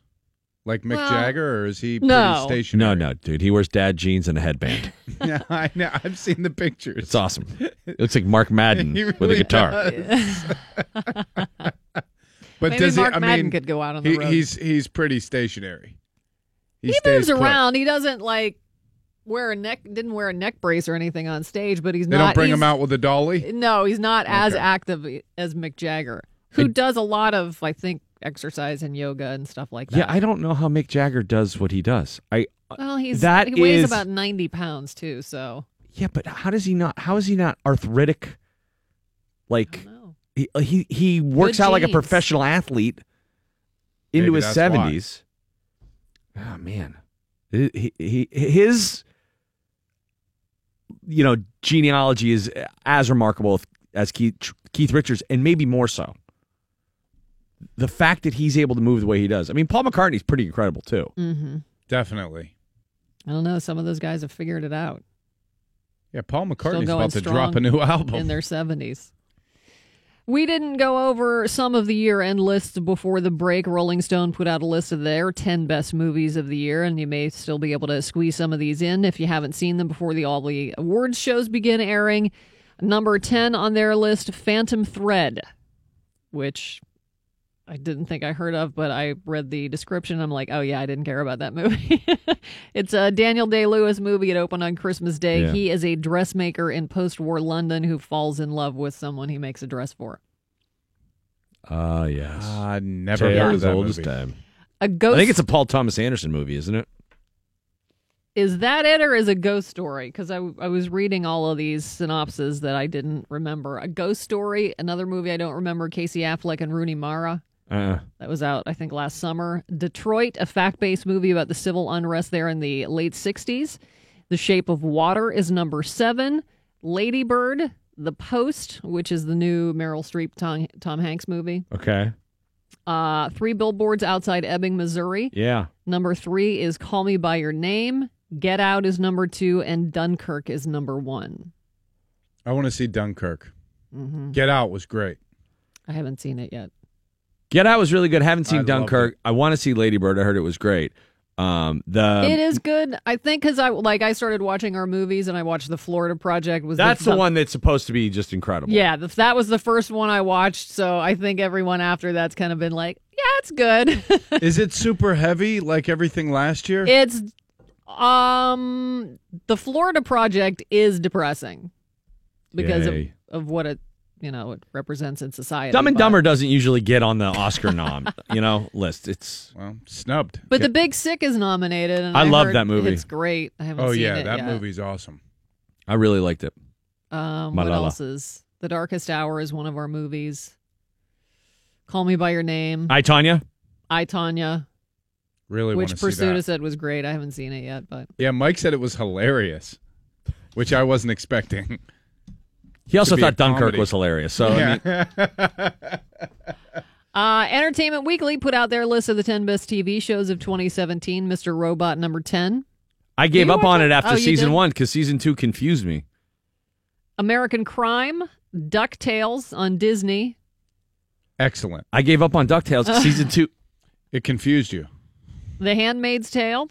like Mick Well, Jagger, or is he pretty no. stationary? no, no, dude, he wears dad jeans and a headband. yeah, I know. I've seen the pictures. It's awesome. It looks like Mark Madden He with a guitar. does. but Maybe does Mark he? I Madden mean, could go out on the he, road. He's he's pretty stationary. He, stays moves put. around. He doesn't like wear a neck didn't wear a neck brace or anything on stage, but he's They not don't bring him out with a dolly. No, he's not as active as Mick Jagger, who does a lot of I think exercise and yoga and stuff like that. Yeah, I don't know how Mick Jagger does what he does. I Well, he's that he weighs is- about 90 pounds too, so yeah, but how does he not? How is he not arthritic? Like he he he works Good out like a professional athlete into Maybe his seventies. Oh man, he, he his you know genealogy is as remarkable, as Keith Keith Richards, and maybe more so. The fact that he's able to move the way he does. I mean, Paul McCartney's pretty incredible too. Mm-hmm. Definitely. I don't know. Some of those guys have figured it out. Yeah, Paul Still McCartney's about to drop a new album. in their 70s. We didn't go over some of the year end lists before the break. Rolling Stone put out a list of their 10 best movies of the year, and you may still be able to squeeze some of these in if you haven't seen them before the all the awards shows begin airing. Number 10 on their list, Phantom Thread, which I didn't think I heard of, but I read the description. I'm like, oh, yeah, I didn't care about that movie. it's a Daniel Day Lewis movie. It opened on Christmas Day. Yeah. He is a dressmaker in post war London who falls in love with someone he makes a dress for. Ah, yes. I never Tale heard of that old movie. time. A ghost I think it's a Paul Thomas Anderson movie, isn't it? is that it or is a ghost story? Because I, I was reading all of these synopses that I didn't remember. A ghost story, another movie I don't remember, Casey Affleck and Rooney Mara. Uh, That was out, I think, last summer. Detroit, a fact based movie about the civil unrest there in the late 60s. The Shape of Water is number seven. Ladybird, The Post, which is the new Meryl Streep Tom, Tom Hanks movie. okay. Uh, three billboards outside Ebbing, Missouri. Yeah. Number three is Call Me By Your Name. Get Out is number two, and Dunkirk is number one. I want to see Dunkirk. Mhm. Get Out was great. I haven't seen it yet. Get Out was really good. Haven't seen I Dunkirk. I want to see Lady Bird. I heard it was great. Um, the it is good. I think because I like I started watching our movies and I watched the Florida Project. Was That's the one that's supposed to be just incredible. Yeah, the, that was the first one I watched. So I think everyone after that's kind of been like, yeah, it's good. Is it super heavy like everything last year? it's um the Florida Project is depressing because of, of what it you know it represents in society. Dumb and but- Dumber doesn't usually get on the Oscar nom, you know, list. It's well snubbed. But The Big Sick is nominated, and I I, love that movie. It's great. I haven't Oh seen yeah, it that yet. movie's awesome. I really liked it. Um, what else is The Darkest Hour is one of our movies. Call Me by Your Name. I Tonya. I Tonya, Really which to see that. Prisuta said was great. I haven't seen it yet, but Yeah, Mike said it was hilarious, which I wasn't expecting. He also To be a thought Dunkirk comedy. was hilarious. So I mean, Uh, Entertainment Weekly put out their list of the 10 best TV shows of 2017. Mr. Robot number 10. I gave up on it it? after Oh, season did? one because season two confused me. American Crime. DuckTales on Disney. Excellent. I gave up on Ducktales 'cause season two. It confused you. The Handmaid's Tale.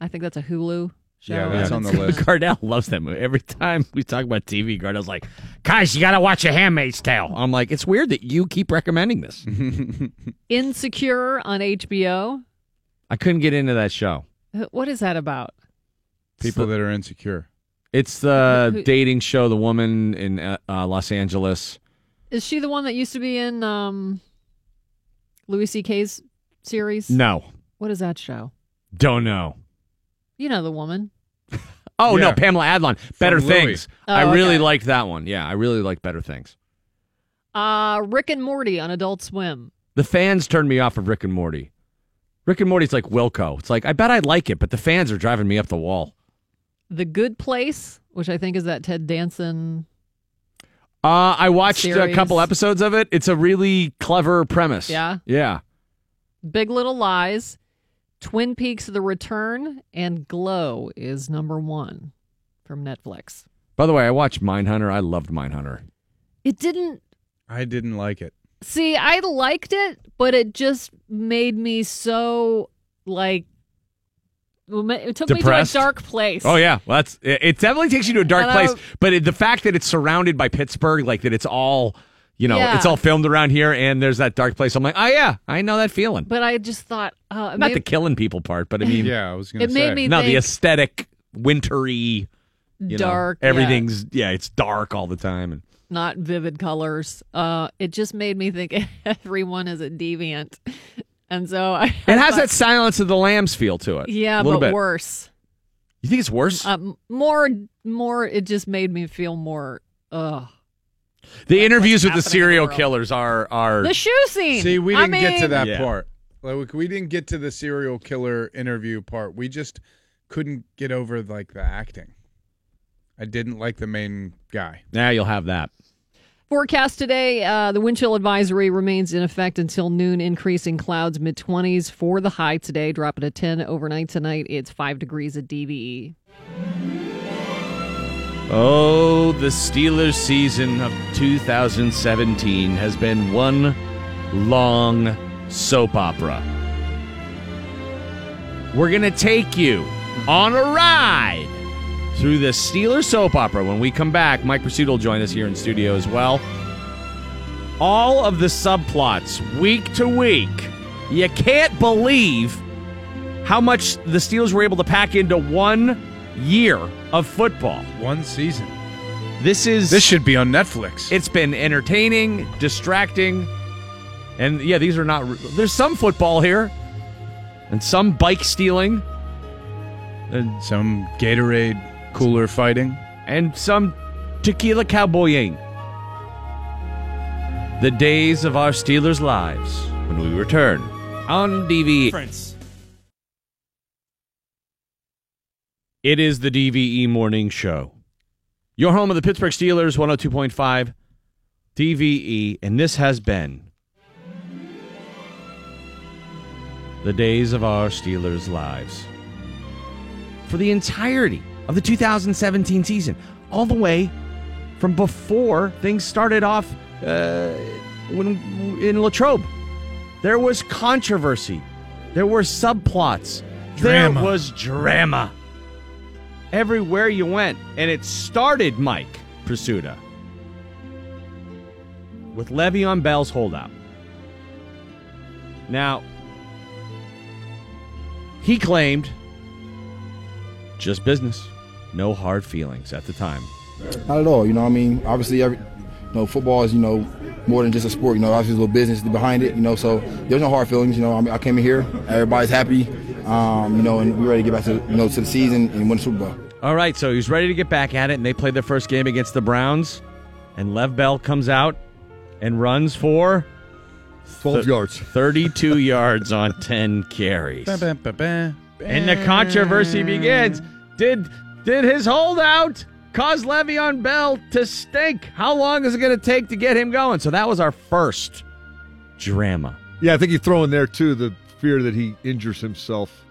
I think that's a Hulu show. Yeah, I that's haven't on the list. it. Gardell loves that movie. Every time we talk about TV, Gardell's like, "Guys, you got to watch A Handmaid's Tale." I'm like, "It's weird that you keep recommending this." Insecure on HBO. I couldn't get into that show. What is that about? People that are insecure. It's the Who- dating show. The woman in uh, uh, Los Angeles. Is she the one that used to be in um, Louis C.K.'s series? No, What is that show? don't know. You know the woman. Oh Yeah. no, Pamela Adlon. Better Louis. Things. Oh, I really okay. liked that one. Yeah, I really liked Better Things. Uh, Rick and Morty on Adult Swim. The fans turned me off of Rick and Morty. Rick and Morty's like Wilco. It's like I bet I'd like it, but the fans are driving me up the wall. The Good Place, which I think is that Ted Danson. Uh, I watched a couple episodes of it. It's a really clever premise. Yeah? Yeah. Big Little Lies, Twin Peaks: The Return, and Glow is number one from Netflix. By the way, I watched Mindhunter. I loved Mindhunter. It didn't I didn't like it. see. I liked it, but it just made me so like. It took Depressed? me to a dark place. Oh yeah, well, that's it. it Definitely takes you to a dark And I- place. But it, the fact that it's surrounded by Pittsburgh, like that, it's all you know, Yeah. it's all filmed around here, and there's that dark place. I'm like, oh yeah, I know that feeling. But I just thought, uh, Not made- the killing people part, but I mean, Yeah, I was gonna It made say. me no, the aesthetic, wintry, you know, dark. yeah. everything's yeah. it's dark all the time, and not vivid colors. Uh, it just made me think everyone is a deviant, and so I. it has that Silence of the Lambs feel to it. Yeah, a little but bit. worse. You think it's worse? Um, more, more. It just made me feel more. Ugh. The interviews with the happening in the serial killers are are The shoe scene. See, we didn't get to that Yeah. part. Like we didn't get to the serial killer interview part. We just couldn't get over like the acting. I didn't like the main guy. now you'll have that. Forecast today uh, the wind chill advisory remains in effect until noon, increasing clouds mid 20s for the high today, dropping to 10 overnight tonight. It's 5 degrees at E. DVE. Oh, the Steelers season of 2017 has been one long soap opera. We're going to take you on a ride through the Steelers soap opera. When we come back, Mike Prisuta will join us here in studio as well. All of the subplots, week to week. You can't believe how much the Steelers were able to pack into one year of football. One season. This is This should be on Netflix. it's been entertaining, distracting, and yeah, these are not. There's some football here, and some bike stealing, and Some Gatorade cooler fighting. and some tequila cowboying. The days of our Steelers' lives when we return on DVE. It is the DVE Morning Show. Your home of the Pittsburgh Steelers, 102.5 DVE, and this has been the days of our Steelers' lives. For the entirety of the 2017 season, all the way from before things started off uh, when, in Latrobe. There was controversy. There were subplots. Drama. There was drama everywhere you went. And it started, Mike Prisuta, with Le'Veon Bell's holdout. Now, he claimed just business, no hard feelings at the time. Not at all. You know, what I mean, obviously, every, you know, football is you know more than just a sport. You know, obviously, there's a little business behind it. You know, so there's no hard feelings. You know, I, mean, I came in here, everybody's happy. Um, you know, and we're ready to get back to you know to the season and win the Super Bowl. All right, so he's ready to get back at it, and they played their first game against the Browns, and Lev Bell comes out and runs for 12 yards. 32 yards on 10 carries. And the controversy begins. Did did his holdout cause Le'Veon Bell to stink? How long is it going to take to get him going? So that was our first drama. Yeah, I think you throw in there too the fear that he injures himself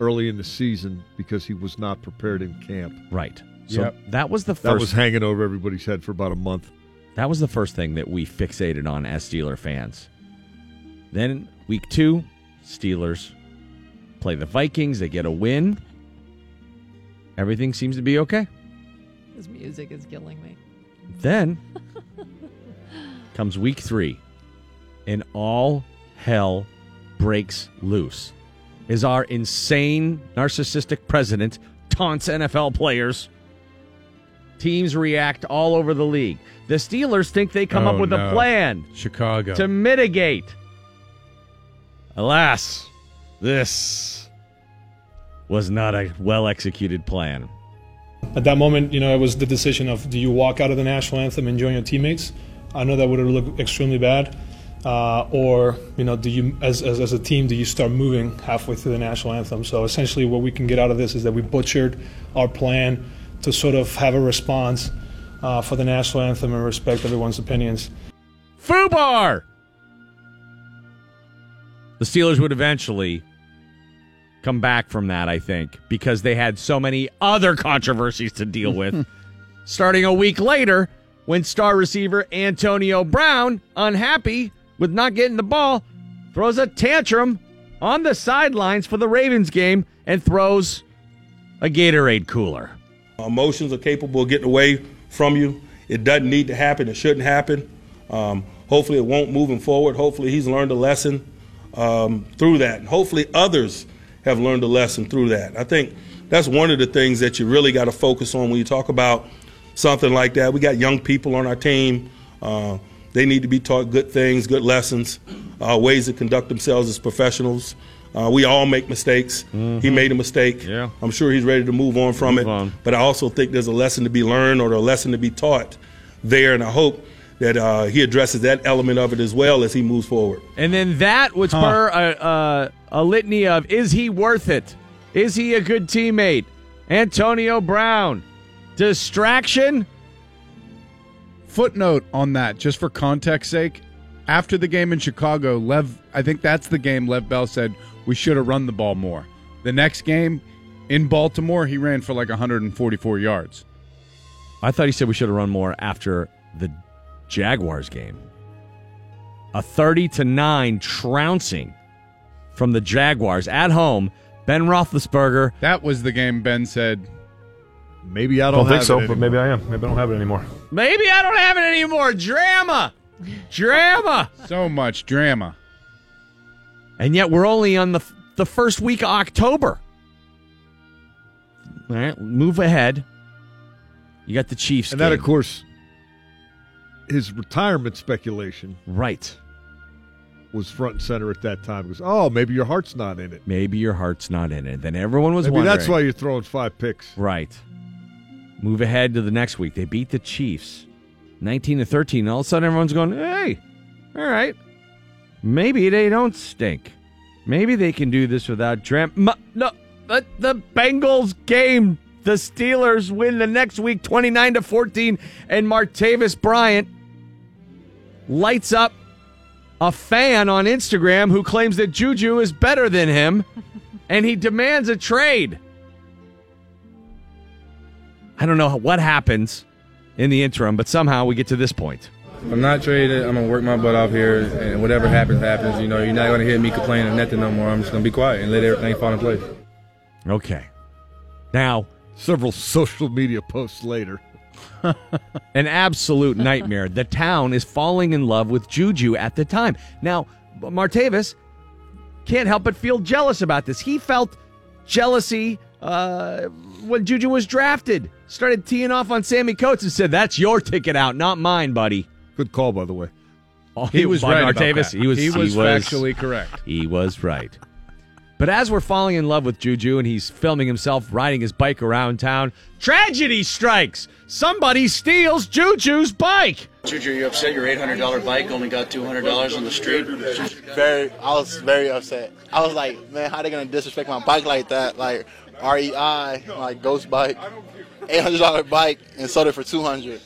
early in the season because he was not prepared in camp. Right. So Yep. that was the first That was hanging over everybody's head for about a month. That was the first thing that we fixated on as Steeler fans. Then week two, Steelers play the Vikings. They get a win. Everything seems to be okay. This music is killing me. Then comes week three, and all hell breaks loose. Is our insane, narcissistic president taunts NFL players. Teams react all over the league. The Steelers think they come up Oh, with no. a plan Chicago. to mitigate. Alas, this was not a well executed plan. At that moment, you know, it was the decision of do you walk out of the national anthem and join your teammates? I know that would have looked extremely bad. Uh, or, you know, do you, as, as, as a team, do you start moving halfway through the national anthem? So essentially, what we can get out of this is that we butchered our plan to sort of have a response uh, for the national anthem and respect everyone's opinions. Fubar! The Steelers would eventually come back from that, I think, because they had so many other controversies to deal with. Starting a week later, when star receiver Antonio Brown, unhappy with not getting the ball, throws a tantrum on the sidelines for the Ravens game and throws a Gatorade cooler. Emotions are capable of getting away from you. It doesn't need to happen. It shouldn't happen. Um, hopefully, it won't moving forward. Hopefully, he's learned a lesson um, through that. And hopefully, others have learned a lesson through that. I think that's one of the things that you really got to focus on when you talk about something like that. We got young people on our team. Uh, they need to be taught good things, good lessons, uh, ways to conduct themselves as professionals. Uh, we all make mistakes. He made a mistake. Yeah. I'm sure he's ready to move on from Move it. on. But I also think there's a lesson to be learned or a lesson to be taught there, and I hope that uh, he addresses that element of it as well as he moves forward. And then that would spur a, a, a litany of is he worth it? Is he a good teammate? Antonio Brown. Distraction? Footnote on that, just for context sake. After the game in Chicago, Lev, I think that's the game Lev Bell said we should have run the ball more. The next game in Baltimore, he ran for like 144 yards. I thought he said we should have run more after the Jaguars game. A 30 to 9 trouncing from the Jaguars at home. Ben Roethlisberger. That was the game Ben said. Maybe I I don't think so, but maybe I am. Maybe I don't have it anymore. Maybe I don't have it anymore. Drama. Drama. So much drama. And yet we're only on the the first week of October. All right, move ahead. You got the Chiefs. And that, of course, his retirement speculation. Right. Was front and center at that time. Because, oh, maybe your heart's not in it. Maybe your heart's not in it. Then everyone was Maybe wondering. that's why you're throwing five picks. Right. Move ahead to the next week. They beat the Chiefs 19 to 13. All of a sudden, everyone's going, hey, all right. Maybe they don't stink. Maybe they can do this without Dram. M- no, the, the Bengals game. The Steelers win the next week 29 to 14. And Martavis Bryant lights up a fan on Instagram who claims that Juju is better than him and he demands a trade. I don't know what happens in the interim, but somehow we get to this point. I'm not traded. I'm gonna work my butt off here, and whatever happens, happens. You know, you're not gonna hear me complaining or nothing no more. I'm just gonna be quiet and let everything fall in place. Okay. Now, several social media posts later. An absolute nightmare. the town is falling in love with Juju at the time. Now, Martavis can't help but feel jealous about this. He felt jealousy uh, when Juju was drafted. Started teeing off on Sammy Coates and said, "That's your ticket out, not mine, buddy." Good call, by the way. Oh, He was right about Martavis. that. He was. He was factually correct. He was right. But as we're falling in love with Juju and he's filming himself riding his bike around town, tragedy strikes. Somebody steals Juju's bike. Juju, you upset your $800 bike only got $200 on the street? Very, I was very upset. I was like, man, how are they gonna disrespect my bike like that? Like REI, like Ghost Bike, eight hundred dollar bike, and sold it for two hundred.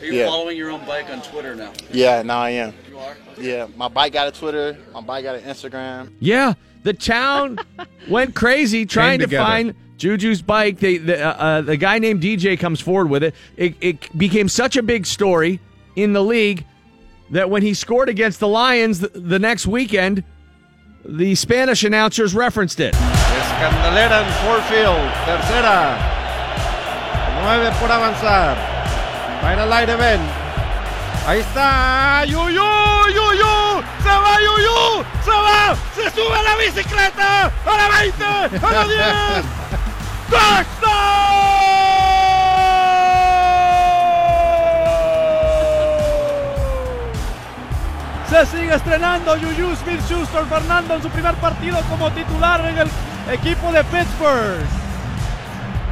Are you Yeah. following your own bike on Twitter now? Yeah, now I am. You are? Yeah, my bike got a Twitter, my bike got an Instagram. Yeah, the town went crazy trying to find Juju's bike. They, the, uh, uh, the guy named DJ comes forward with it. it. It became such a big story in the league that when he scored against the Lions the, the next weekend, the Spanish announcers referenced it. Escandalera en Ford Field. Tercera. Nueve por avanzar. Va en el aire, Ben. Ahí está. Yuyu, Yuyu. Se va Yuyu. Se va. Se sube a la bicicleta. A la 20. A la 10. Se sigue estrenando Juju Smith-Schuster Fernando en su primer partido como titular en el equipo de Pittsburgh.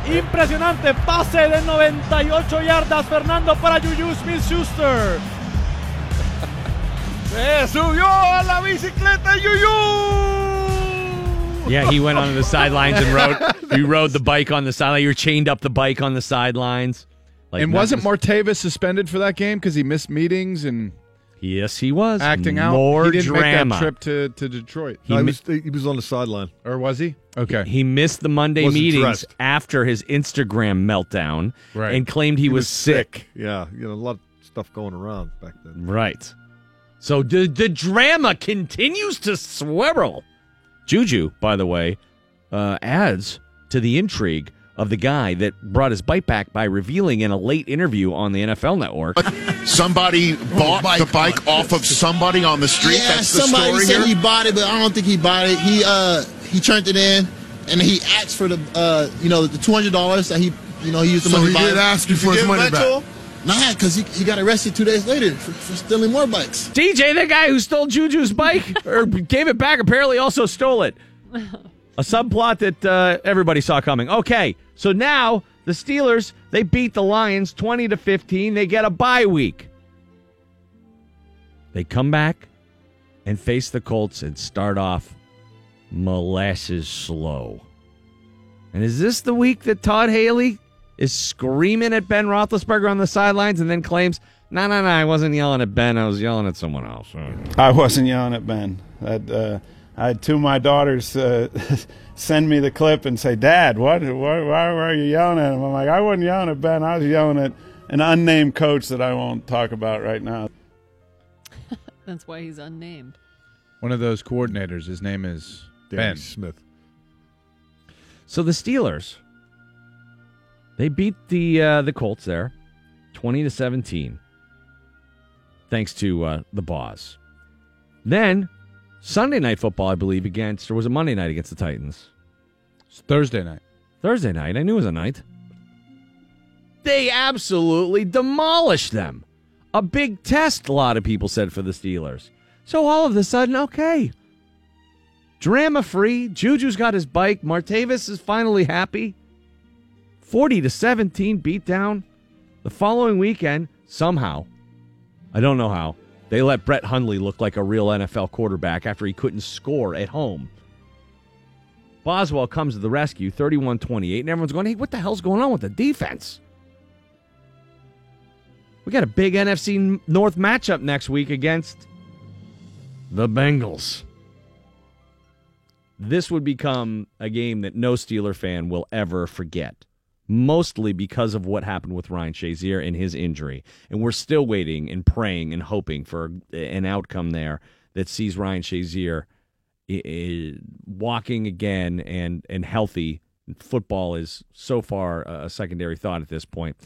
Impresionante pase de 98 yardas Fernando para Juju Smith-Schuster. Se subió a la bicicleta Juju. Yeah, he went on the sidelines and rode. He rode the bike on the sideline. You were chained up the bike on the sidelines. Like and wasn't Memphis- Martavis suspended for that game because he missed meetings and Yes, he was acting out? More he didn't drama. make that trip to, to Detroit. He No, he mi- was- he was on the sideline, or was he? Okay, He missed the Monday Wasn't meetings dressed. after his Instagram meltdown Right. and claimed he, was, sick. Yeah, you know, a lot of stuff going around back then. Right. So the the drama continues to swirl. Juju, by the way, uh, adds to the intrigue of the guy that brought his bike back by revealing in a late interview on the NFL Network. Somebody bought the bike off of somebody on the street. Yeah, That's the somebody story said here. he bought it, but I don't think he bought it. He uh he turned it in, and he asked for the uh you know the two hundred dollars that he you know he used the So money. he to buy did it. ask you for his money back? to? Nah, because he, he got arrested two days later for, for stealing more bikes. DJ, the guy who stole Juju's bike or gave it back, apparently also stole it. A subplot that uh, everybody saw coming. Okay, so now the Steelers they beat the Lions twenty to fifteen. They get a bye week. They come back and face the Colts and start off molasses slow. And is this the week that Todd Haley is screaming at Ben Roethlisberger on the sidelines and then claims, no, no, no, I wasn't yelling at Ben. I was yelling at someone else. I wasn't yelling at Ben. That, uh, I had two of my daughters uh, send me the clip and say, Dad, what, why, why were you yelling at him? I'm like, I wasn't yelling at Ben. I was yelling at an unnamed coach that I won't talk about right now. That's why he's unnamed. One of those coordinators. His name is Danny Ben Smith. So the Steelers, they beat the uh, the Colts there, twenty to seventeen, thanks to uh, the Boss. Then Sunday night football, I believe, against or was it Monday night against the Titans? It's Thursday night. Thursday night. I knew it was a night. They absolutely demolished them. A big test, a lot of people said for the Steelers. So all of a sudden, okay. Drama free. Juju's got his bike. Martavis is finally happy. 40 to 17 beat down. The following weekend, somehow, I don't know how, they let Brett Hundley look like a real NFL quarterback after he couldn't score at home. Boswell comes to the rescue, 31 28, and everyone's going, hey, what the hell's going on with the defense? We got a big NFC North matchup next week against the Bengals. This would become a game that no Steeler fan will ever forget, mostly because of what happened with Ryan Shazier and his injury. And we're still waiting and praying and hoping for an outcome there that sees Ryan Shazier walking again and, and healthy. Football is so far a secondary thought at this point.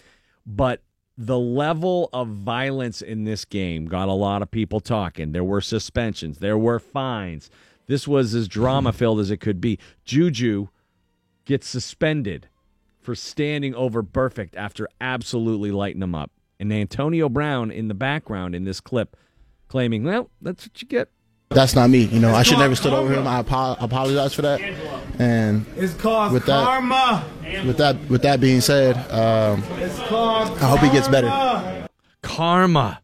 But the level of violence in this game got a lot of people talking. There were suspensions, there were fines. This was as drama filled as it could be. Juju gets suspended for standing over Burfict after absolutely lighting him up. And Antonio Brown in the background in this clip claiming, well, that's what you get. That's not me. You know, I should never stood over him. I apo- apologize for that. And It's called with that, karma. with that, with that being said, um, It's called I hope he gets better. Karma.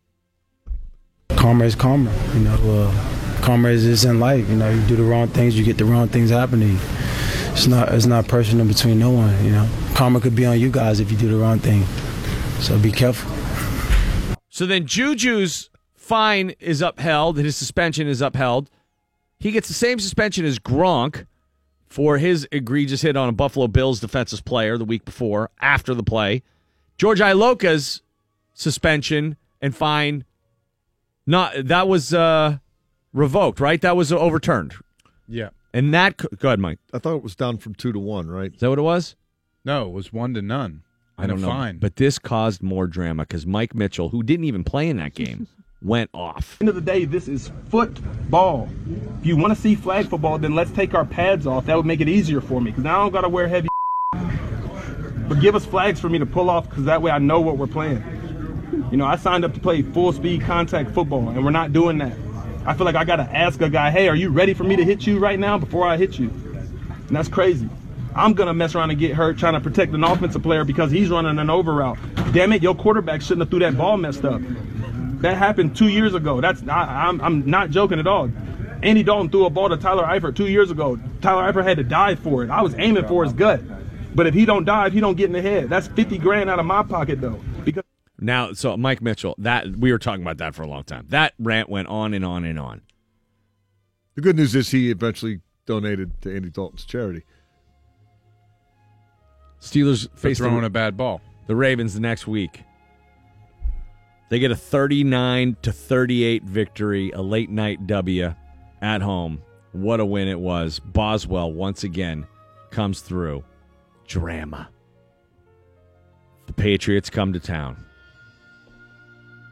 karma is karma. You know, uh, karma is, is in life. You know, you do the wrong things, you get the wrong things happen to you. It's not it's not personal between no one. You know, karma could be on you guys if you do the wrong thing. So be careful. So then Juju's fine is upheld, his suspension is upheld. He gets the same suspension as Gronk for his egregious hit on a Buffalo Bills defensive player the week before, after the play. George Iloka's suspension and fine not that was uh revoked, right? That was overturned. Yeah. And that co- go ahead, Mike. I thought it was down from two to one, right? Is that what it was? No, it was one to none. I don't know. fine. But this caused more drama because Mike Mitchell, who didn't even play in that game, went off. end of the day, this is football. If you want to see flag football, then let's take our pads off. That would make it easier for me because now I don't got to wear heavy. But give us flags for me to pull off because that way I know what we're playing. You know, I signed up to play full speed contact football, and we're not doing that. I feel like I got to ask a guy, hey, are you ready for me to hit you right now before I hit you? And that's crazy. I'm to mess around and get hurt trying to protect an offensive player because he's running an over route. Damn it, your quarterback shouldn't have threw that ball messed up. That happened two years ago. That's I, I'm I'm not joking at all. Andy Dalton threw a ball to Tyler Eifert two years ago. Tyler Eifert had to dive for it. I was aiming for his gut, but if he don't dive, he don't get in the head. That's 50 grand out of my pocket though. Now, so Mike Mitchell, that we were talking about that for a long time. That rant went on and on and on. The good news is he eventually donated to Andy Dalton's charity. Steelers face throwing the, a bad ball. the Ravens the next week. They get a 39 to 38 victory, a late night W at home. What a win it was. Boswell once again comes through. Drama. The Patriots come to town.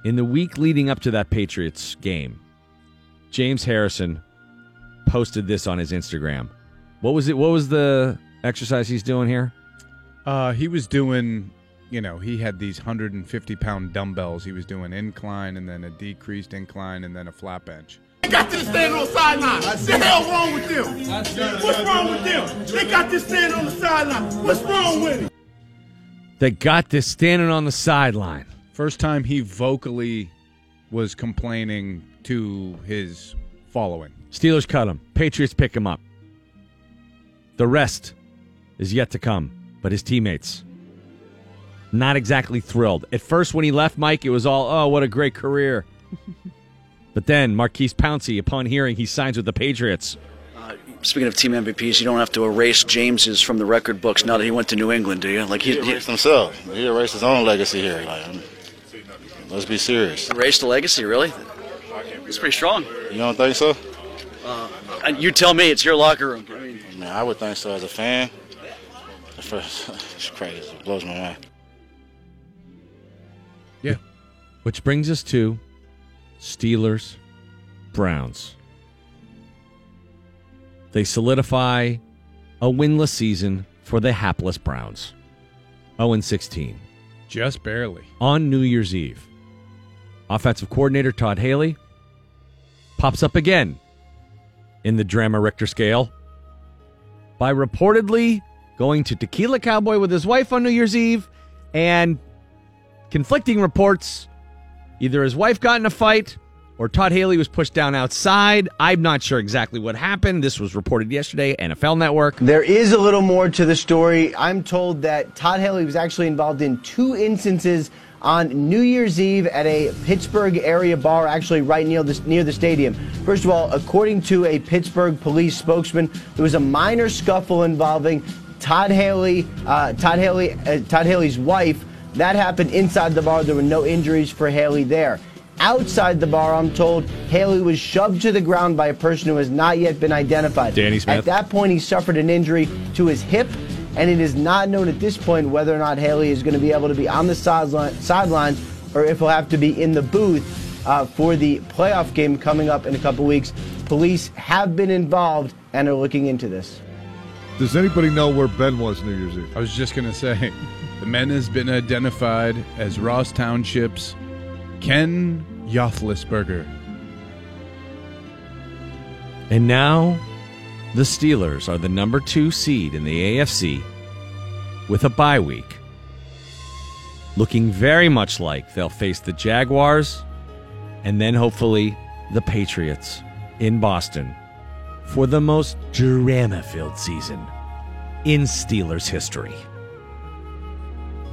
In the week leading up to that Patriots game, James Harrison posted this on his Instagram. What was it? What was the exercise he's doing here? Uh, he was doing, you know, he had these 150 pound dumbbells. He was doing incline and then a decreased incline and then a flat bench. They got this standing on the sideline. What the hell wrong with them? What's wrong with them? They got this standing on the sideline. What's wrong with it? They got this standing on the sideline. First time he vocally was complaining to his following. Steelers cut him. Patriots pick him up. The rest is yet to come, but his teammates not exactly thrilled. At first, when he left Mike, it was all, oh, what a great career. but then Maurkice Pouncey, upon hearing he signs with the Patriots, Speaking of team MVPs, you don't have to erase James's from the record books now that he went to New England, do you? Like he, He he erased himself. He erased his own legacy here. Like, um, let's be serious. erased the legacy, really? It's pretty strong. You don't think so? Uh, and you tell me, it's your locker room. I mean, I mean, I would think so as a fan. First, it's crazy. It blows my mind. Yeah. Which brings us to Steelers Browns. They solidify a winless season for the hapless Browns. 0 16. Just barely. On New Year's Eve, offensive coordinator Todd Haley pops up again in the drama Richter scale by reportedly going to Tequila Cowboy with his wife on New Year's Eve and conflicting reports. Either his wife got in a fight or Todd Haley was pushed down outside. I'm not sure exactly what happened. This was reported yesterday, NFL Network. There is a little more to the story. I'm told that Todd Haley was actually involved in two instances on New Year's Eve at a Pittsburgh area bar, actually right near the, near the stadium. First of all, according to a Pittsburgh police spokesman, there was a minor scuffle involving Todd Haley, uh, Todd Haley, uh, Todd Haley's wife. That happened inside the bar. There were no injuries for Haley there. Outside the bar, I'm told Haley was shoved to the ground by a person who has not yet been identified. Danny Smith. At that point, he suffered an injury to his hip, and it is not known at this point whether or not Haley is going to be able to be on the sidelines or if he'll have to be in the booth uh, for the playoff game coming up in a couple weeks. Police have been involved and are looking into this. Does anybody know where Ben was New Year's Eve? I was just going to say the man has been identified as Ross Township's Ken Yothlisberger. And now, the Steelers are the number two seed in the AFC with a bye week. Looking very much like they'll face the Jaguars and then hopefully the Patriots in Boston for the most drama filled season in Steelers history.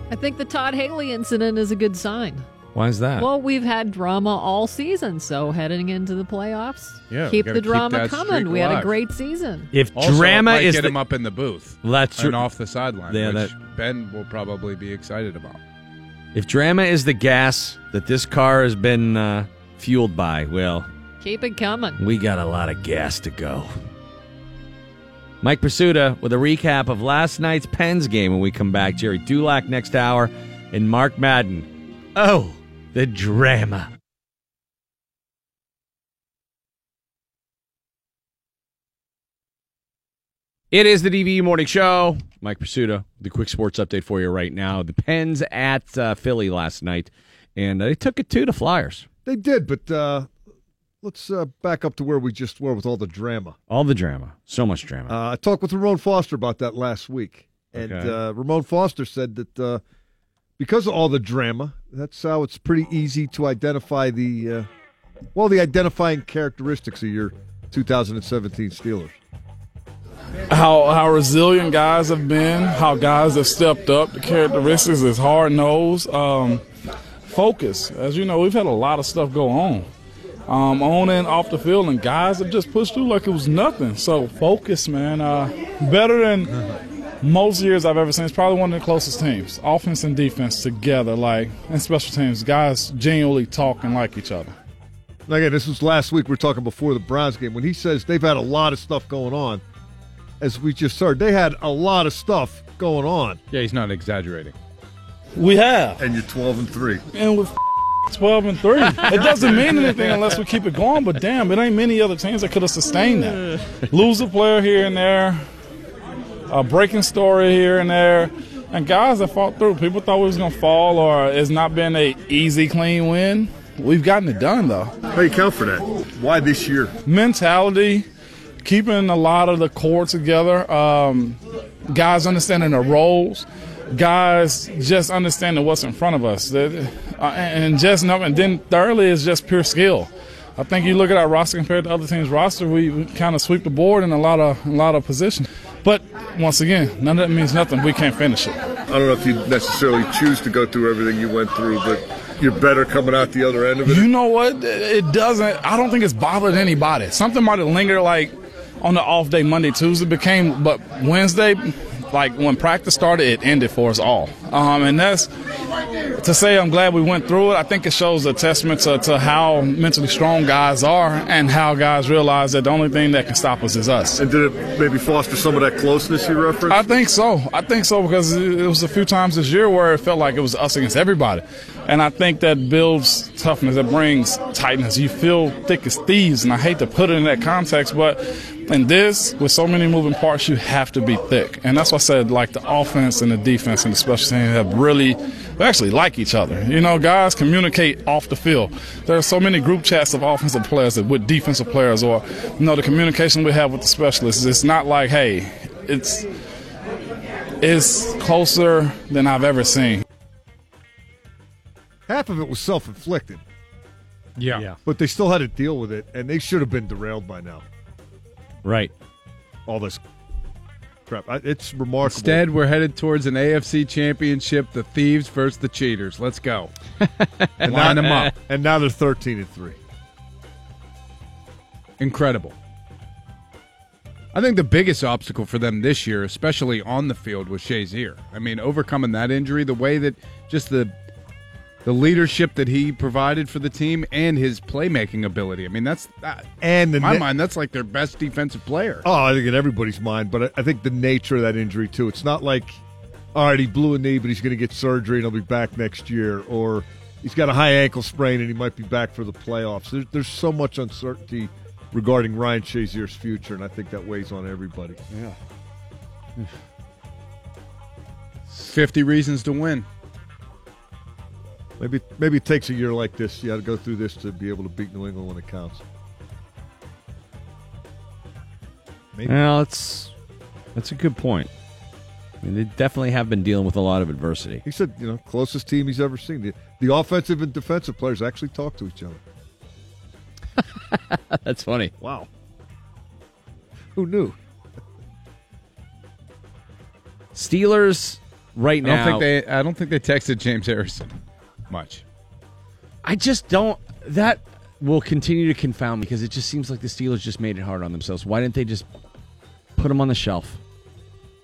I think the Todd Haley incident is a good sign. Why is that? Well, we've had drama all season, so heading into the playoffs, Yeah, keep the drama that coming. We had a great season. If Also, drama it is get the- him up in the booth, That's and true. off the sideline, Yeah, which that- Ben will probably be excited about. If drama is the gas that this car has been uh, fueled by, well, Keep it coming. we got a lot of gas to go. Mike Prisuta with a recap of last night's Pens game when we come back. Gerry Dulac next hour and Mark Madden. Oh, the drama. It is the DVE Morning Show. Mike Prisuta, the quick sports update for you right now. The Pens at uh, Philly last night, and they took it to the Flyers. They did, but uh, let's uh, back up to where we just were with all the drama. All the drama. So much drama. Uh, I talked with Ramon Foster about that last week, and Okay. uh, Ramon Foster said that uh, because of all the drama, that's how it's pretty easy to identify the uh, well, the identifying characteristics of your 2017 Steelers. how how resilient guys have been, how guys have stepped up. The characteristics is hard nosed, um, focus. As you know, we've had a lot of stuff go on, um, on and off the field, and guys have just pushed through like it was nothing. So focus, man. Uh, better than most years I've ever seen. It's probably one of the closest teams, offense and defense together, like and special teams. Guys genuinely talk and like each other. And Again, this was last week. We are talking before the Browns game when he says they've had a lot of stuff going on. As we just heard, they had a lot of stuff going on. Yeah, he's not exaggerating. We have. And you're 12 and 3. and with 12 and 3. It doesn't mean anything unless we keep it going, but damn, it ain't many other teams that could have sustained that. Lose a player here and there, a breaking story here and there, and guys that fought through. People thought we was to fall or it's not been a easy, clean win. We've gotten it done, though. How you count for that? Why this year? Mentality, keeping a lot of the core together, um, guys understanding their roles, guys just understanding what's in front of us, uh, and just. And then thirdly is just pure skill. I think you look at our roster compared to other teams' roster, we, we kind of sweep the board in a lot of a lot of positions. But once again, none of that means nothing. We can't finish it. I don't know if you necessarily choose to go through everything you went through, but you're better coming out the other end of it. You know what? It doesn't. I don't think it's bothered anybody. Something might have lingered like on the off day, Monday, Tuesday became, but Wednesday, like when practice started, it ended for us all. Um, and that's to say I'm glad we went through it. I think it shows a testament to, to how mentally strong guys are and how guys realize that the only thing that can stop us is us. And did it maybe foster some of that closeness you referenced? I think so. I think so because it was a few times this year where it felt like it was us against everybody. And I think that builds toughness. It brings tightness. You feel thick as thieves. And I hate to put it in that context, but in this, with so many moving parts, you have to be thick. And that's why I said, like, the offense and the defense and the special teams have really, actually like each other. You know, guys communicate off the field. There are so many group chats of offensive players that with defensive players, or, you know, the communication we have with the specialists. It's not like, hey, it's, it's closer than I've ever seen. Half of it was self inflicted. Yeah. Yeah. But they still had to deal with it, and they should have been derailed by now. Right. All this crap. I- It's remarkable. Instead, we're headed towards an AFC championship, the thieves versus the cheaters. Let's go. and Line now, them up. And now they're 13 and 3. Incredible. I think the biggest obstacle for them this year, especially on the field, was Shazier. I mean, overcoming that injury, the way that just the the leadership that he provided for the team and his playmaking ability. I mean, that's that, And in my ne- mind, that's like their best defensive player. Oh, I think in everybody's mind, but I, I think the nature of that injury too. It's not like, all right, he blew a knee, but he's going to get surgery and he'll be back next year, or he's got a high ankle sprain and he might be back for the playoffs. There's, there's so much uncertainty regarding Ryan Shazier's future, and I think that weighs on everybody. Yeah. 50 reasons to win. Maybe maybe it takes a year like this. You got to go through this to be able to beat New England when it counts. Maybe. Well, that's that's a good point. I mean, they definitely have been dealing with a lot of adversity. He said, you know, closest team he's ever seen. The, the offensive and defensive players actually talk to each other. that's funny. Wow. Who knew? Steelers right I don't now. think they. I don't think they texted James Harrison much. I just don't. That will continue to confound me because it just seems like the Steelers just made it hard on themselves. Why didn't they just put him on the shelf?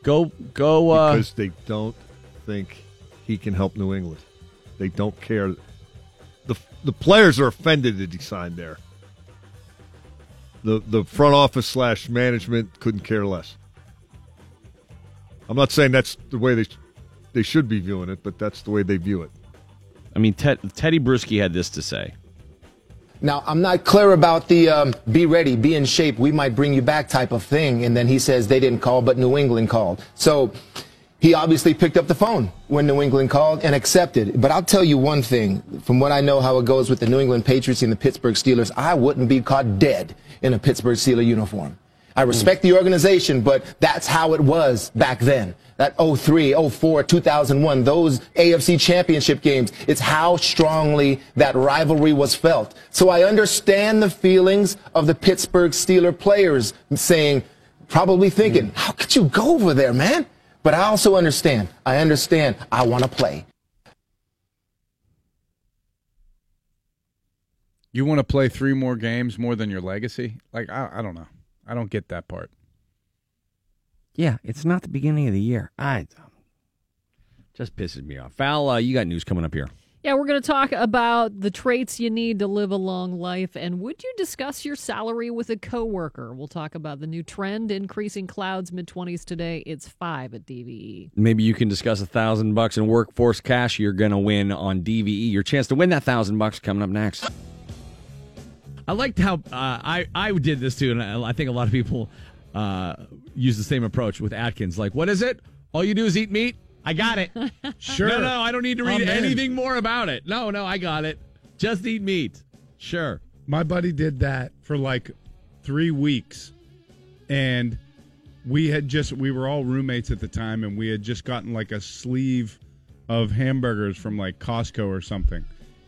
Go, go. Uh, because they don't think he can help New England. They don't care. the The players are offended that he signed there. The the front office slash management couldn't care less. I'm not saying that's the way they they should be viewing it, but that's the way they view it. I mean, Ted, Teddy Bruschi had this to say. Now, I'm not clear about the um, be ready, be in shape, we might bring you back type of thing. And then he says they didn't call, but New England called. So he obviously picked up the phone when New England called and accepted. But I'll tell you one thing from what I know how it goes with the New England Patriots and the Pittsburgh Steelers, I wouldn't be caught dead in a Pittsburgh Steeler uniform. I respect the organization, but that's how it was back then. That 03, 04, 2001, those AFC championship games, it's how strongly that rivalry was felt. So I understand the feelings of the Pittsburgh Steeler players saying, probably thinking, how could you go over there, man? But I also understand. I understand. I want to play. You want to play three more games more than your legacy? Like I, I don't know. I don't get that part. Yeah, it's not the beginning of the year. I just pisses me off. Val, uh, you got news coming up here. Yeah, we're going to talk about the traits you need to live a long life. And would you discuss your salary with a coworker? We'll talk about the new trend, increasing clouds mid 20s today. It's five at E. DVE. Maybe you can discuss a thousand bucks in workforce cash you're going to win on DVE. Your chance to win that thousand bucks coming up next. I liked how uh, I I did this too, and I, I think a lot of people uh, use the same approach with Atkins. Like, what is it? All you do is eat meat. I got it. Sure. No, no, I don't need to read anything more about it. No, no, I got it. Just eat meat. Sure. My buddy did that for like three weeks, and we had just we were all roommates at the time, and we had just gotten like a sleeve of hamburgers from like Costco or something.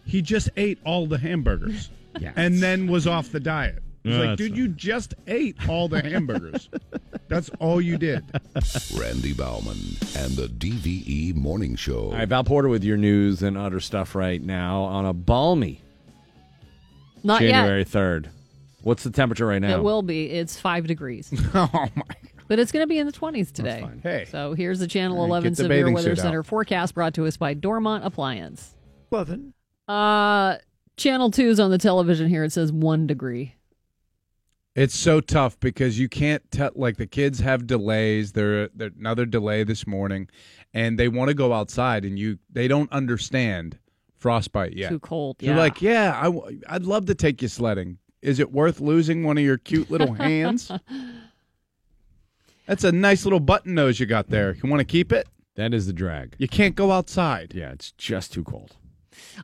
He just ate all the hamburgers, Yeah. and then was off the diet. He's Yeah, like, that's dude, you just ate all the hamburgers. That's all you did. Randy Baumann and the DVE Morning Show. All right, Val Porter with your news and other stuff right now on a balmy Not January yet. 3rd. What's the temperature right now? It will be. It's five degrees. oh my! But it's going to be in the 20s today. Hey. So here's the Channel All right, 11 the Severe Weather suit out. Center forecast brought to us by Dormont Appliance. Eleven. Uh, Channel 2's on the television here. It says one degree. It's so tough because you can't tell. Like the kids have delays. They're, they're another delay this morning, and they want to go outside, and you they don't understand frostbite yet. Too cold. You're like, yeah, I, w- I'd love to take you sledding. Is it worth losing one of your cute little hands? That's a nice little button nose you got there. You want to keep it? That is the drag. You can't go outside. Yeah, it's just too cold.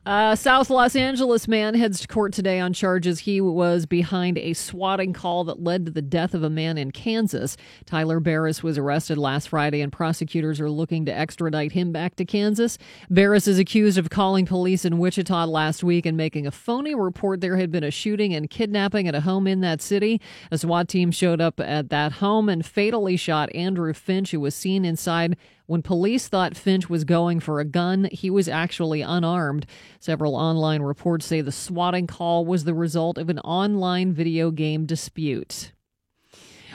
Uh, South Los Angeles man heads to court today on charges he was behind a swatting call that led to the death of a man in Kansas. Tyler Barriss was arrested last Friday, and prosecutors are looking to extradite him back to Kansas. Barriss is accused of calling police in Wichita last week and making a phony report there had been a shooting and kidnapping at a home in that city. A SWAT team showed up at that home and fatally shot Andrew Finch, who was seen inside when police thought Finch was going for a gun, he was actually unarmed. Several online reports say the swatting call was the result of an online video game dispute.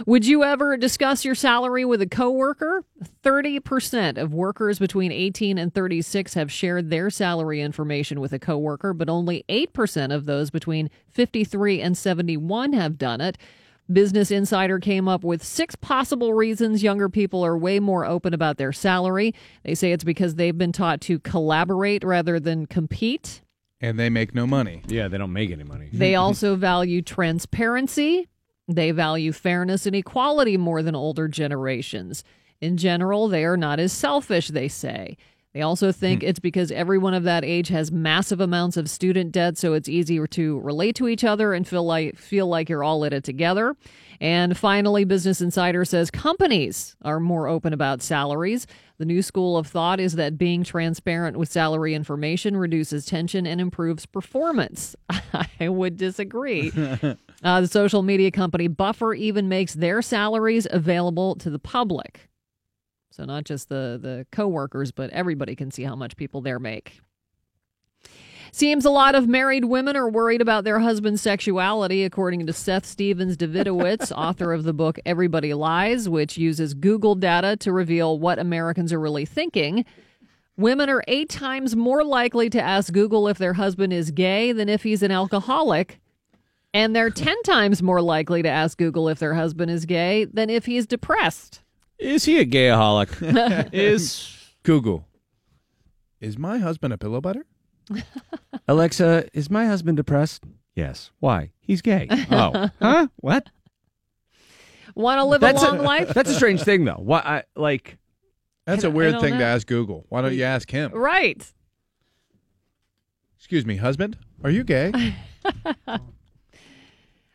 Would you ever discuss your salary with a coworker? 30% of workers between 18 and 36 have shared their salary information with a coworker, but only 8% of those between 53 and 71 have done it. Business Insider came up with six possible reasons younger people are way more open about their salary. They say it's because they've been taught to collaborate rather than compete. And they make no money. Yeah, they don't make any money. They also value transparency. They value fairness and equality more than older generations. In general, they are not as selfish, they say. They also think it's because everyone of that age has massive amounts of student debt, so it's easier to relate to each other and feel like feel like you're all in it together. And finally, Business Insider says companies are more open about salaries. The new school of thought is that being transparent with salary information reduces tension and improves performance. I would disagree. Uh, the social media company Buffer even makes their salaries available to the public. So not just the the coworkers, but everybody can see how much people there make. Seems a lot of married women are worried about their husband's sexuality, according to Seth Stephens Davidowitz, author of the book Everybody Lies, which uses Google data to reveal what Americans are really thinking. Women are eight times more likely to ask Google if their husband is gay than if he's an alcoholic. And they're 10 times more likely to ask Google if their husband is gay than if he's depressed. Is he a gayaholic? is Google. Is my husband a pillow butter? Alexa, is my husband depressed? Yes. Why? He's gay. Oh. huh? What? Want to live That's a long a, life? That's a strange thing though. What I like That's I a don't- I weird don't thing to know. ask Google. Why don't you ask him? Right. Excuse me, husband, are you gay?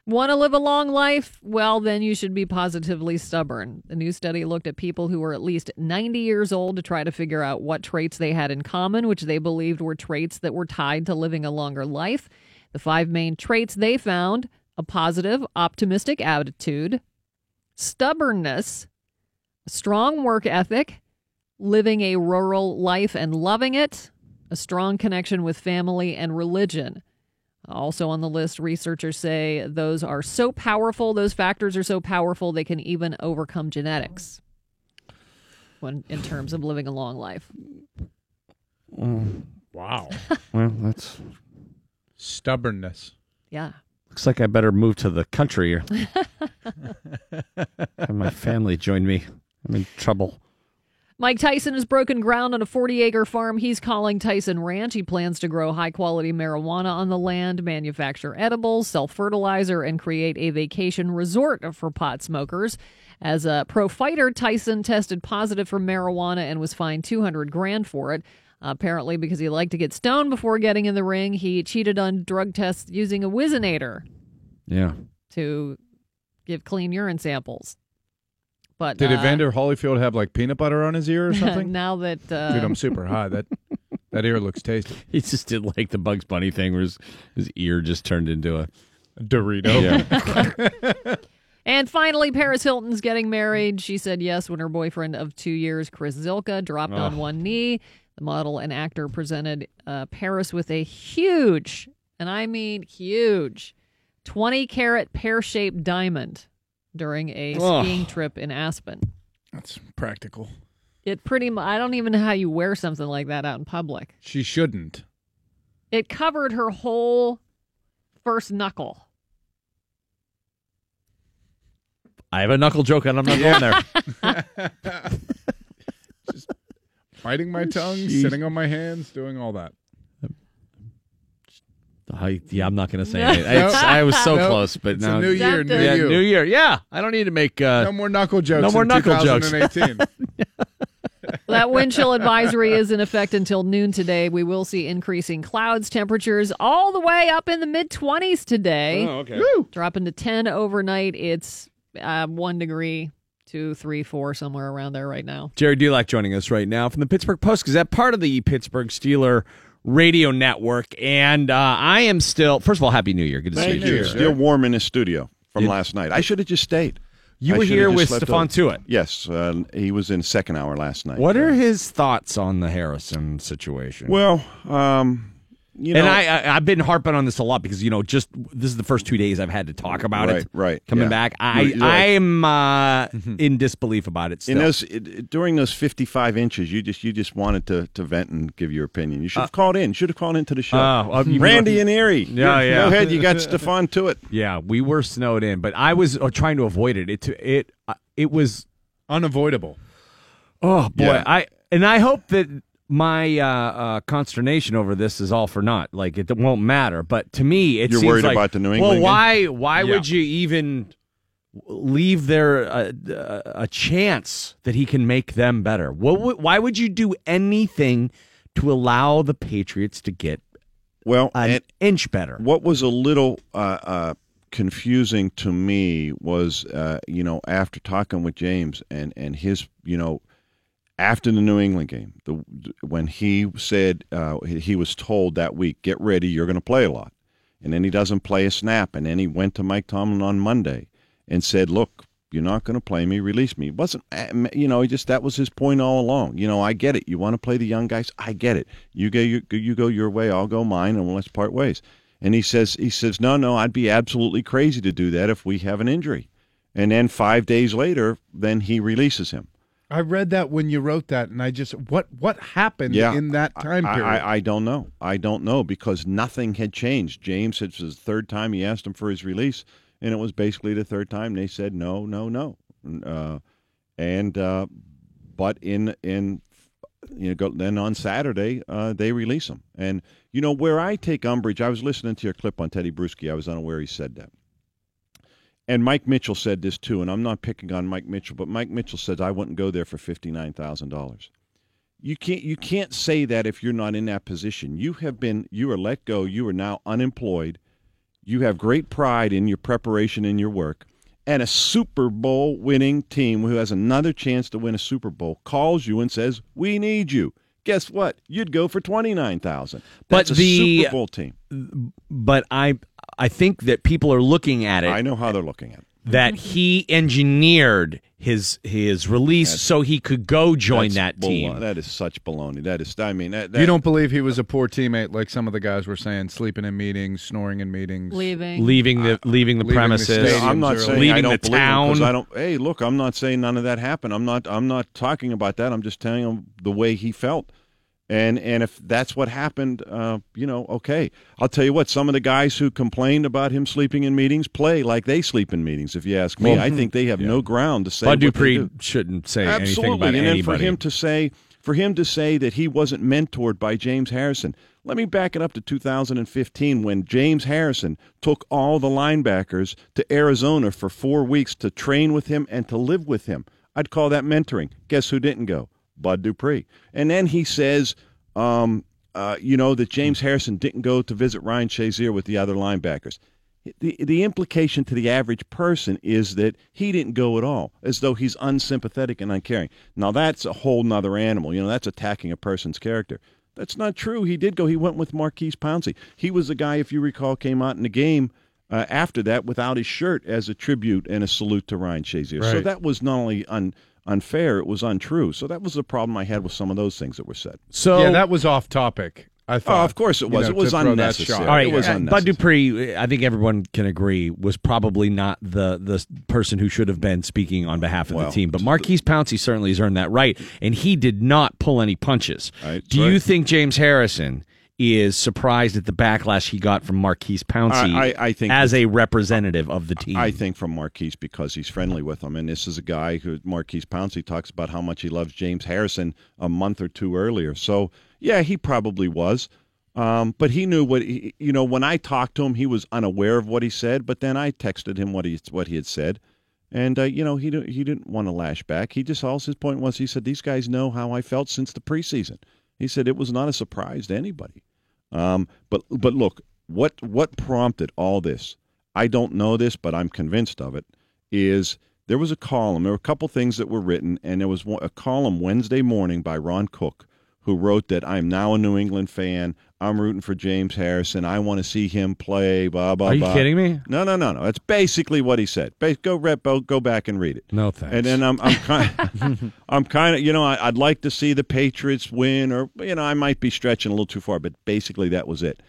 Want to live a long life? Well, then you should be positively stubborn. The new study looked at people who were at least 90 years old to try to figure out what traits they had in common, which they believed were traits that were tied to living a longer life. The five main traits they found a positive, optimistic attitude, stubbornness, a strong work ethic, living a rural life and loving it, a strong connection with family and religion. Also on the list, researchers say those are so powerful, those factors are so powerful they can even overcome genetics when in terms of living a long life. Mm. wow. well, that's Stubbornness. Yeah. looks like I better move to the country or have my family join me. I'm in trouble. Mike Tyson has broken ground on a 40 acre farm he's calling Tyson Ranch. He plans to grow high quality marijuana on the land, manufacture edibles, sell fertilizer, and create a vacation resort for pot smokers. As a pro fighter, Tyson tested positive for marijuana and was fined 200 grand for it. apparently, because he liked to get stoned before getting in the ring, he cheated on drug tests using a Whizzinator Yeah. to give clean urine samples. But Did uh, Evander Holyfield have like peanut butter on his ear or something? now that uh, Dude, I'm super high. That that ear looks tasty. He just did like the Bugs Bunny thing where his, his ear just turned into a Dorito. And finally, Paris Hilton's getting married. She said yes when her boyfriend of two years, Chris Zylka, dropped on one knee. The model and actor presented uh, Paris with a huge, and I mean huge, 20 carat pear shaped diamond during a Ugh. skiing trip in Aspen. That's practical. It pretty much, I don't even know how you wear something like that out in public. She shouldn't. It covered her whole first knuckle. I have a knuckle joke, and I'm not going there. Just biting my tongue, Jeez. sitting on my hands, doing all that. I, yeah, I'm not going to say anything. It's- I was so Nope. close, but It's a now new year, new yeah, you. new year. Yeah, I don't need to make uh, no more knuckle jokes. No more in knuckle jokes. 2018. That wind chill advisory is in effect until noon today. We will see increasing clouds, temperatures all the way up in the mid 20s today. Oh, okay. Dropping to 10 overnight. It's uh, one degree, two, three, four, somewhere around there right now. Gerry Dulac joining us right now from the Pittsburgh Post Gazette, part of the Pittsburgh Steeler radio network. And uh, I am still, first of all, Happy New Year. Good to Thank see you. you. Still warm in the studio from It- last night. I should have just stayed. You I were here with Stephon. Tuitt. Yes, uh, he was in second hour last night. What are his thoughts on the Harrison situation? Well, um, you know, and I, I I've been harping on this a lot because you know just this is the first two days I've had to talk about Right, it. right, Coming yeah. back, I You're- you're like- I'm uh, in disbelief about it. Still. in those it, it- during those fifty-five inches, you just you just wanted to, to vent and give your opinion. You should have called in. Should have called into the show. Oh, uh, you- Randy and Erie. Yeah, You're- yeah. Go ahead. You got Stefan to it. Yeah, we were snowed in, but I was uh, trying to avoid it. It it uh, it was unavoidable. Oh boy, Yeah. I and I hope that my uh, uh, consternation over this is all for naught. Like it won't matter. But to me, it You're seems worried like, about the New Well, England game? why why Yeah. would you even leave there a, a chance that he can make them better? What why would you do anything to allow the Patriots to get well an inch better? What was a little uh, uh, confusing to me was, uh, you know, after talking with James and and his, you know, after the New England game, the when he said uh, he was told that week, get ready, you're going to play a lot, and then he doesn't play a snap, and then he went to Mike Tomlin on Monday and said, look. You're not going to play me. Release me. It wasn't uh, you know? He just that was his point all along. You know, I get it. You want to play the young guys. I get it. You go, you, you go your way. I'll go mine, and let's part ways. And he says, he says, no, no, I'd be absolutely crazy to do that if we have an injury. And then five days later, then he releases him. I read that when you wrote that, and I just what what happened Yeah, in that time I, period? I, I don't know. I don't know because nothing had changed. James, it's his third time he asked him for his release, and it was basically the third time they said no, no, no. Uh, and uh, but in in you know go, then on Saturday uh, they release him. And you know where I take umbrage. I was listening to your clip on Teddy Bruschi. I was unaware he said that. And Mike Mitchell said this too, and I'm not picking on Mike Mitchell, but Mike Mitchell says I wouldn't go there for fifty nine thousand dollars. You can't you can't say that if you're not in that position. You have been you are let go. You are now unemployed. You have great pride in your preparation and your work. And a Super Bowl winning team who has another chance to win a Super Bowl calls you and says, "We need you." Guess what? You'd go for twenty nine thousand. But That's a the- Super Bowl team. But I I think that people are looking at it. I know how they're looking at it. that he engineered his his release so he could go join that team. balo- That is such baloney. That is. I mean, that, that, you don't believe he was a poor teammate, like some of the guys were saying, sleeping in meetings, snoring in meetings, leaving, leaving the leaving the leaving premises. stadiums I'm not saying leaving I don't the believe him 'cause town. I don't. Hey, look, I'm not saying none of that happened. I'm not. I'm not talking about that. I'm just telling him the way he felt. And and if that's what happened, uh, you know, okay. I'll tell you what. Some of the guys who complained about him sleeping in meetings play like they sleep in meetings. If you ask me, Well, I think they have no ground to say. Bud Dupree do. shouldn't say Absolutely. anything about and then anybody. for him to say for him to say that he wasn't mentored by James Harrison. Let me back it up to 2015 when James Harrison took all the linebackers to Arizona for 4 weeks to train with him and to live with him. I'd call that mentoring. Guess who didn't go? Bud Dupree. And then he says um, uh, you know that James Harrison didn't go to visit Ryan Shazier with the other linebackers the the implication to the average person is that he didn't go at all, as though he's unsympathetic and uncaring. Now that's a whole nother animal. You know, that's attacking a person's character. That's not true. He did go. He went with Maurkice Pouncey. He was the guy, if you recall, came out in the game uh, after that without his shirt as a tribute and a salute to Ryan Shazier. So that was not only un, unfair, it was untrue. So that was the problem I had with some of those things that were said. So yeah, that was off topic. I thought. Oh, of course it you was. know, It was to that unnecessary. shot. All right, It was uh, Bud unnecessary. Dupree, I think everyone can agree, was probably not the the person who should have been speaking on behalf of Well, the team. But Maurkice Pouncey certainly has earned that right, and he did not pull any punches. Right, Do you think James Harrison is surprised at the backlash he got from Maurkice Pouncey I- I- I think as a representative of the team? I think from Maurkice because he's friendly with him, and this is a guy who Maurkice Pouncey talks about how much he loves James Harrison a month or two earlier. So yeah, he probably was, um, but he knew what he, you know. When I talked to him, he was unaware of what he said, but then I texted him what he what he had said, and uh, you know he he didn't want to lash back. He just all his point was he said these guys know how I felt since the preseason. He said it was not a surprise to anybody. Um, but but look, what what prompted all this? I don't know this, but I'm convinced of it. Is there was a column? There were a couple things that were written, and there was a column Wednesday morning by Ron Cook, who wrote that I'm now a New England fan. I'm rooting for James Harrison. I want to see him play. Blah blah. Are you blah. kidding me? No, no, no, no. That's basically what he said. Go, read, go back and read it. No thanks. And then I'm, I'm kind, I'm kind of, you know, I, I'd like to see the Patriots win, or you know, I might be stretching a little too far, but basically that was it.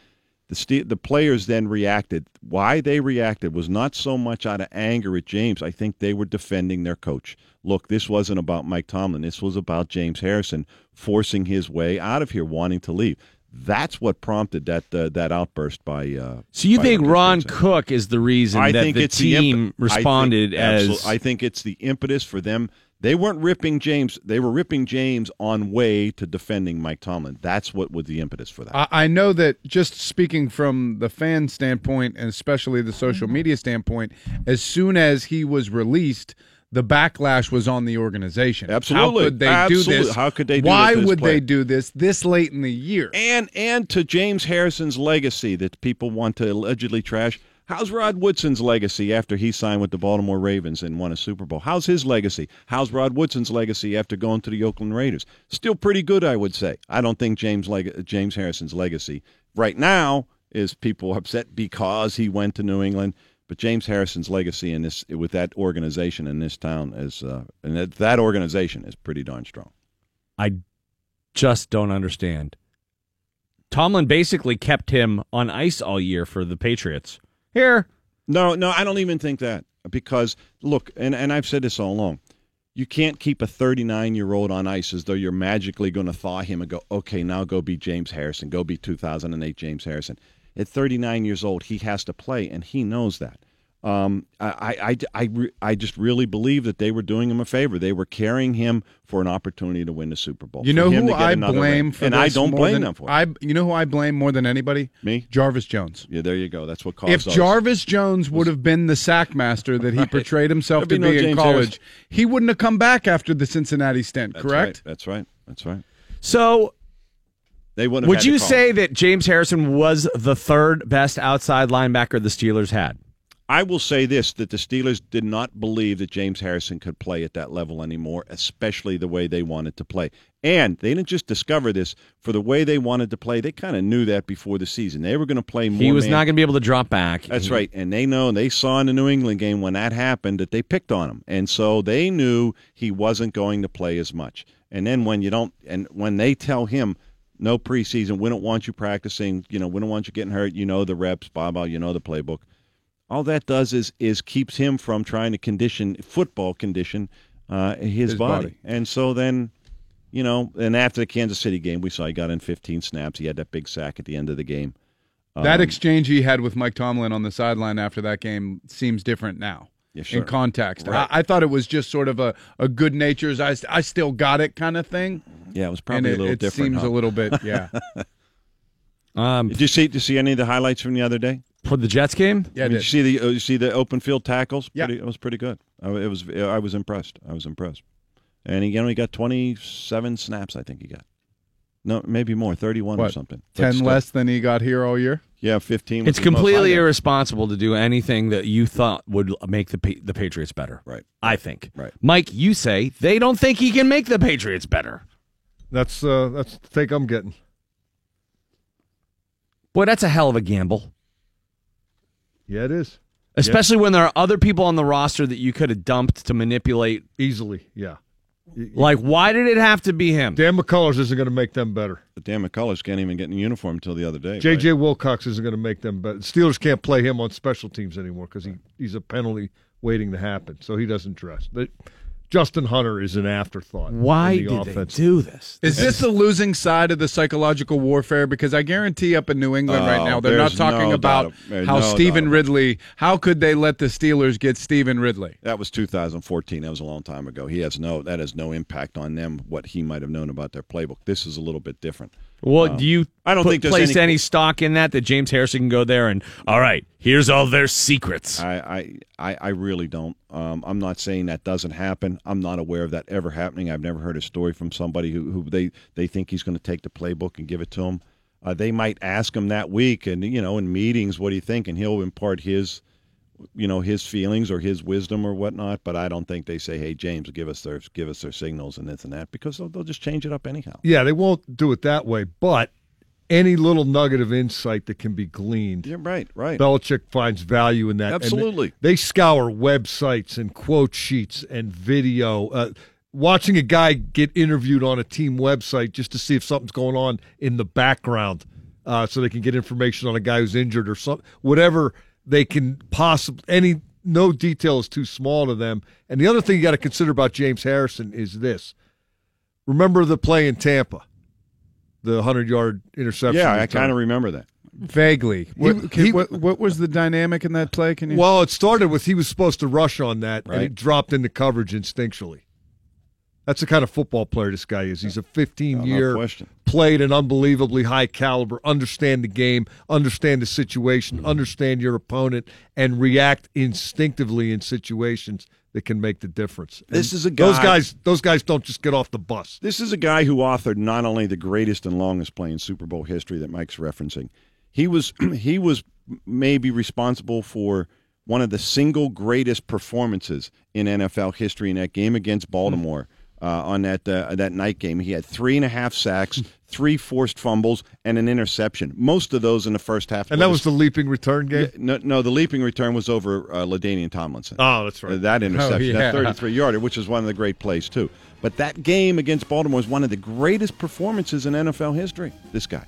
The Ste- the players then reacted. Why they reacted was not so much out of anger at James. I think they were defending their coach. Look, this wasn't about Mike Tomlin. This was about James Harrison forcing his way out of here, wanting to leave. That's what prompted that uh, that outburst by. Uh, so you by think Ron Cook is the reason I that think the it's the team imp- I think- responded as absolute- I think it's the impetus for them. They weren't ripping James. They were ripping James on way to defending Mike Tomlin. That's what was the impetus for that. I, I know that just speaking from the fan standpoint and especially the social media standpoint, as soon as he was released, the backlash was on the organization. Absolutely. How could they Absolutely. do this? How could they do Why would player? they do this this late in the year? and and to James Harrison's legacy that people want to allegedly trash. How's Rod Woodson's legacy after he signed with the Baltimore Ravens and won a Super Bowl? How's his legacy? How's Rod Woodson's legacy after going to the Oakland Raiders? Still pretty good, I would say. I don't think James leg- James Harrison's legacy right now is people upset because he went to New England. But James Harrison's legacy in this with that organization in this town is uh, and that, that organization is pretty darn strong. I just don't understand. Tomlin basically kept him on ice all year for the Patriots. Here, No, no, I don't even think that because look, and and I've said this all along. You can't keep a 39 year old on ice as though you're magically going to thaw him and go, okay, now go be James Harrison, go be 2008 James Harrison. At 39 years old, he has to play, and he knows that. Um, I, I, I, I, just really believe that they were doing him a favor. They were carrying him for an opportunity to win the Super Bowl. You know who I blame ring. for and I don't blame than- them for it. I, you know who I blame more than anybody? Me, Jarvis Jones. Yeah, there you go. That's what caused If those. Jarvis Jones would have been the sack master that he Right. portrayed himself There'd to be no in James college, Harrison. he wouldn't have come back after the Cincinnati stint. That's correct? right. That's right. That's right. so They wouldn't. would you say that James Harrison was the third best outside linebacker the Steelers had? I will say this that the Steelers did not believe that James Harrison could play at that level anymore, especially the way they wanted to play. And they didn't just discover this for the way they wanted to play. They kind of knew that before the season. They were going to play more. He was man- not going to be able to drop back. That's right. And they know, and they saw in the New England game when that happened that they picked on him. And so they knew he wasn't going to play as much. And then when you don't, and when they tell him, no preseason, we don't want you practicing, you know, we don't want you getting hurt, you know the reps, blah, blah, you know the playbook. All that does is is keeps him from trying to condition, football condition, uh, his, His body. body. And so then, you know, and after the Kansas City game, we saw he got in 15 snaps. He had that big sack at the end of the game. that Um, exchange he had with Mike Tomlin on the sideline after that game seems different now. Yeah, sure. In context, Right. I, I thought it was just sort of a, a good natured, I, I still got it kind of thing. Yeah, it was probably it, a little different. it different. seems huh? a little bit, yeah. Um, Did you see? Did you see any of the highlights from the other day? For the Jets game? Yeah, I Did you see the? Uh, you see the open field tackles? Yeah. Pretty, it was pretty good. I, it was. I was impressed. I was impressed. And he only got twenty-seven snaps. I think he got. No, maybe more. Thirty-one or What, something. But Ten still. less than he got here all year. Yeah, fifteen. was It's the most completely I got. irresponsible to do anything that you thought would make the Pa- the Patriots better. Right. I think. Right. Mike, you say they don't think he can make the Patriots better. That's uh, that's the take I'm getting. Boy, that's a hell of a gamble. Yeah, it is. Especially when there are other people on the roster that you could have dumped to manipulate easily. Yeah. Like, why did it have to be him? Dan McCullers isn't going to make them better. But Dan McCullers can't even get in uniform until the other day. J.J. Wilcox isn't going to make them better. Steelers can't play him on special teams anymore because he, he's a penalty waiting to happen, so he doesn't dress. But Justin Hunter is an afterthought. Why in the did they do this? Is this the losing side of the psychological warfare? Because I guarantee up in New England right Oh, now, they're not talking no about doubt- how no Stevan. Ridley, how could they let the Steelers get Stevan Ridley? That was 2014. That was a long time ago. He has no that has no impact on them. What he might have known about their playbook. This is a little bit different. Well, Um, do you I don't put- think place any, any, stock in that that James Harrison can go there and all right, here's all their secrets. I, I, I, I really don't. Um, I'm not saying that doesn't happen. I'm not aware of that ever happening. I've never heard a story from somebody who, who they, they think he's going to take the playbook and give it to him. Uh, they might ask him that week, and you know, in meetings, what do you think? And he'll impart his, you know, his feelings or his wisdom or whatnot. But I don't think they say, "Hey, James, give us their give us their signals and this and that," because they'll, they'll just change it up anyhow. Yeah, they won't do it that way, but any little nugget of insight that can be gleaned. Yeah, right, right. Belichick finds value in that. Absolutely. they, they scour websites and quote sheets and video. Uh, watching a guy get interviewed on a team website just to see if something's going on in the background uh, so they can get information on a guy who's injured or something, whatever they can possibly, any, no detail is too small to them. And the other thing you got to consider about James Harrison is this. Remember the play in Tampa, the 100 yard interception? Yeah, I kind of remember that. Vaguely. What, He- can- he- what, what was the dynamic in that play? Can you? Well, it started with he was supposed to rush on that, and he dropped into coverage instinctually. That's the kind of football player this guy is. He's a 15 No, no year, question. played an unbelievably high caliber, understand the game, understand the situation, understand your opponent, and react instinctively in situations that can make the difference. This is a guy. those guys. Those guys don't just get off the bus. This is a guy who authored not only the greatest and longest play in Super Bowl history that Mike's referencing. He was he was maybe responsible for one of the single greatest performances in NFL history in that game against Baltimore. Uh, on that uh, that night game, he had three and a half sacks, three forced fumbles, and an interception. Most of those in the first half. And that was the leaping return game. No, no, the leaping return was over uh, LaDainian Tomlinson. Oh, that's right. Uh, that interception, Oh, yeah. that 33 yarder, which is one of the great plays, too. But that game against Baltimore is one of the greatest performances in NFL history. This guy.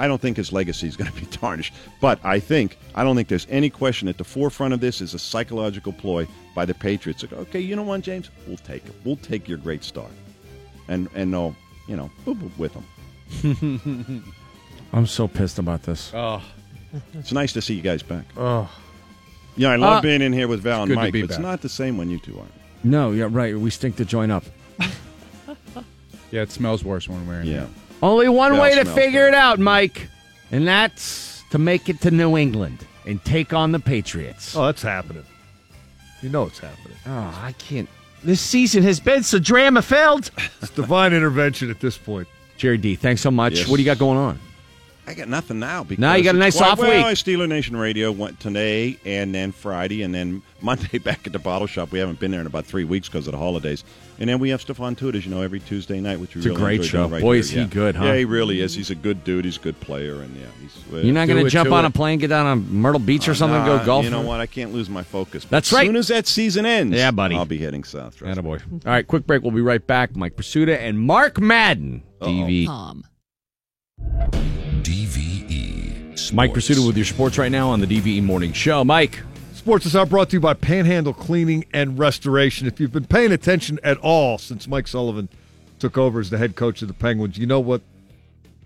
I don't think his legacy is going to be tarnished. But I think, I don't think there's any question at the forefront of this is a psychological ploy by the Patriots. Like, okay, you know what, James? We'll take it. We'll take your great start. And, and no, you know, boop, boop with them. I'm so pissed about this. Oh. It's nice to see you guys back. Oh. Yeah, I love Uh, being in here with Val and Mike, be but it's not the same when you two aren't. No, yeah, right. We stink to join up. yeah, it smells worse when we're in Yeah. here. Only one way to figure it out, Mike, and that's to make it to New England and take on the Patriots. Oh, that's happening. You know it's happening. Oh, I can't. This season has been so drama filled. It's divine intervention at this point. Jerry D, thanks so much. Yes. What do you got going on? I got nothing now. Because Now you got a nice quite- off well, week. I Steeler Nation Radio went today and then Friday and then Monday back at the bottle shop. We haven't been there in about three weeks because of the holidays. And then we have Stephon Tuitt, as you know, every Tuesday night, which we It's a really great show. right Boy, here. is he Yeah. good, huh? Yeah, he really is. He's a good dude. He's a good player, and yeah, he's. uh, You're not going to jump on it. a plane, get down on Myrtle Beach or something, and Nah, go golf? You know what? I can't lose my focus. But That's as right. soon as that season ends, Yeah, buddy. I'll be heading south. trust. Attaboy. All right, quick break. We'll be right back. Mike Prisuta and Mark Madden. DV. Tom. DVE. Mike Prisuta with your sports right now on the DVE Morning Show. Mike. Sports is now brought to you by Panhandle Cleaning and Restoration. If you've been paying attention at all since Mike Sullivan took over as the head coach of the Penguins, you know what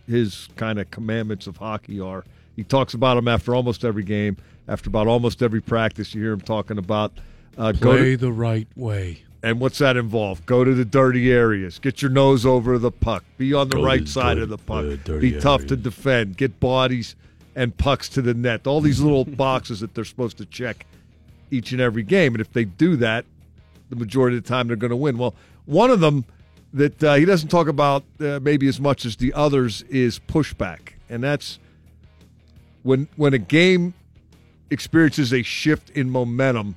his kind of commandments of hockey are. He talks about them after almost every game, after about almost every practice. You hear him talking about uh, go to, the right way. and what's that involve? Go to the dirty areas. Get your nose over the puck. Be on the right side of the puck. Be tough to defend. Get bodies and pucks to the net. All these little boxes that they're supposed to check each and every game. And if they do that, the majority of the time they're going to win. Well, one of them that uh, he doesn't talk about uh, maybe as much as the others is pushback, and that's when when a game experiences a shift in momentum.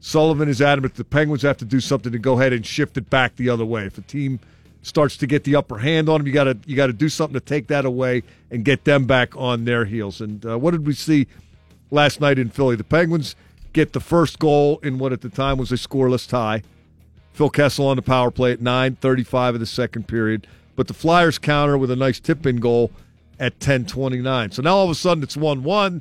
Sullivan is adamant the Penguins have to do something to go ahead and shift it back the other way. If a team starts to get the upper hand on them, you got to you got to do something to take that away and get them back on their heels. And uh, what did we see last night in Philly. The Penguins get the first goal in what at the time was a scoreless tie. Phil Kessel on the power play at 9:35 of the second period, but the Flyers counter with a nice tip-in goal at 10:29. So now all of a sudden it's 1-1.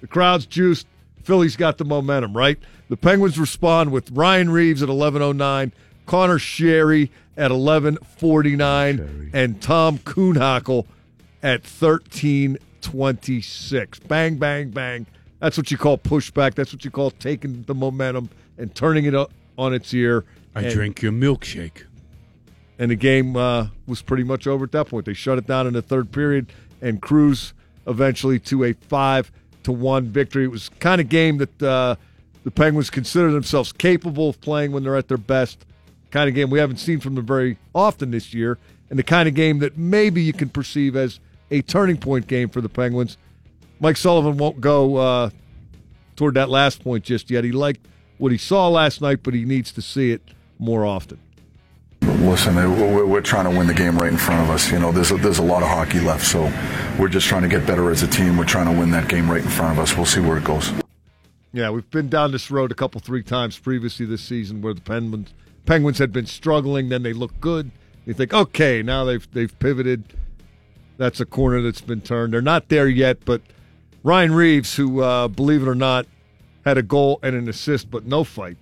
The crowd's juiced. Philly's got the momentum, right? The Penguins respond with Ryan Reaves at 11:09, Conor Sheary at 11:49, and Tom Kuhnhackl at 13:26. Bang, bang, bang. That's what you call pushback. That's what you call taking the momentum and turning it up on its ear. I And- drink your milkshake. and the game uh, was pretty much over at that point. They shut it down in the third period and cruise eventually to a five to one victory. It was kind of game that uh, the Penguins consider themselves capable of playing when they're at their best. Kind of game we haven't seen from them very often this year, and the kind of game that maybe you can perceive as a turning point game for the Penguins. Mike Sullivan won't go uh, toward that last point just yet. He liked what he saw last night, but he needs to see it more often. Listen, uh, we're, we're trying to win the game right in front of us. You know, there's a, there's a lot of hockey left, so we're just trying to get better as a team. We're trying to win that game right in front of us. We'll see where it goes. Yeah, we've been down this road a couple, three times previously this season where the Penguins Penguins had been struggling, then they look good. You think, okay, now they've they've pivoted. That's a corner that's been turned. They're not there yet, but Ryan Reaves, who uh, believe it or not, had a goal and an assist, but no fight.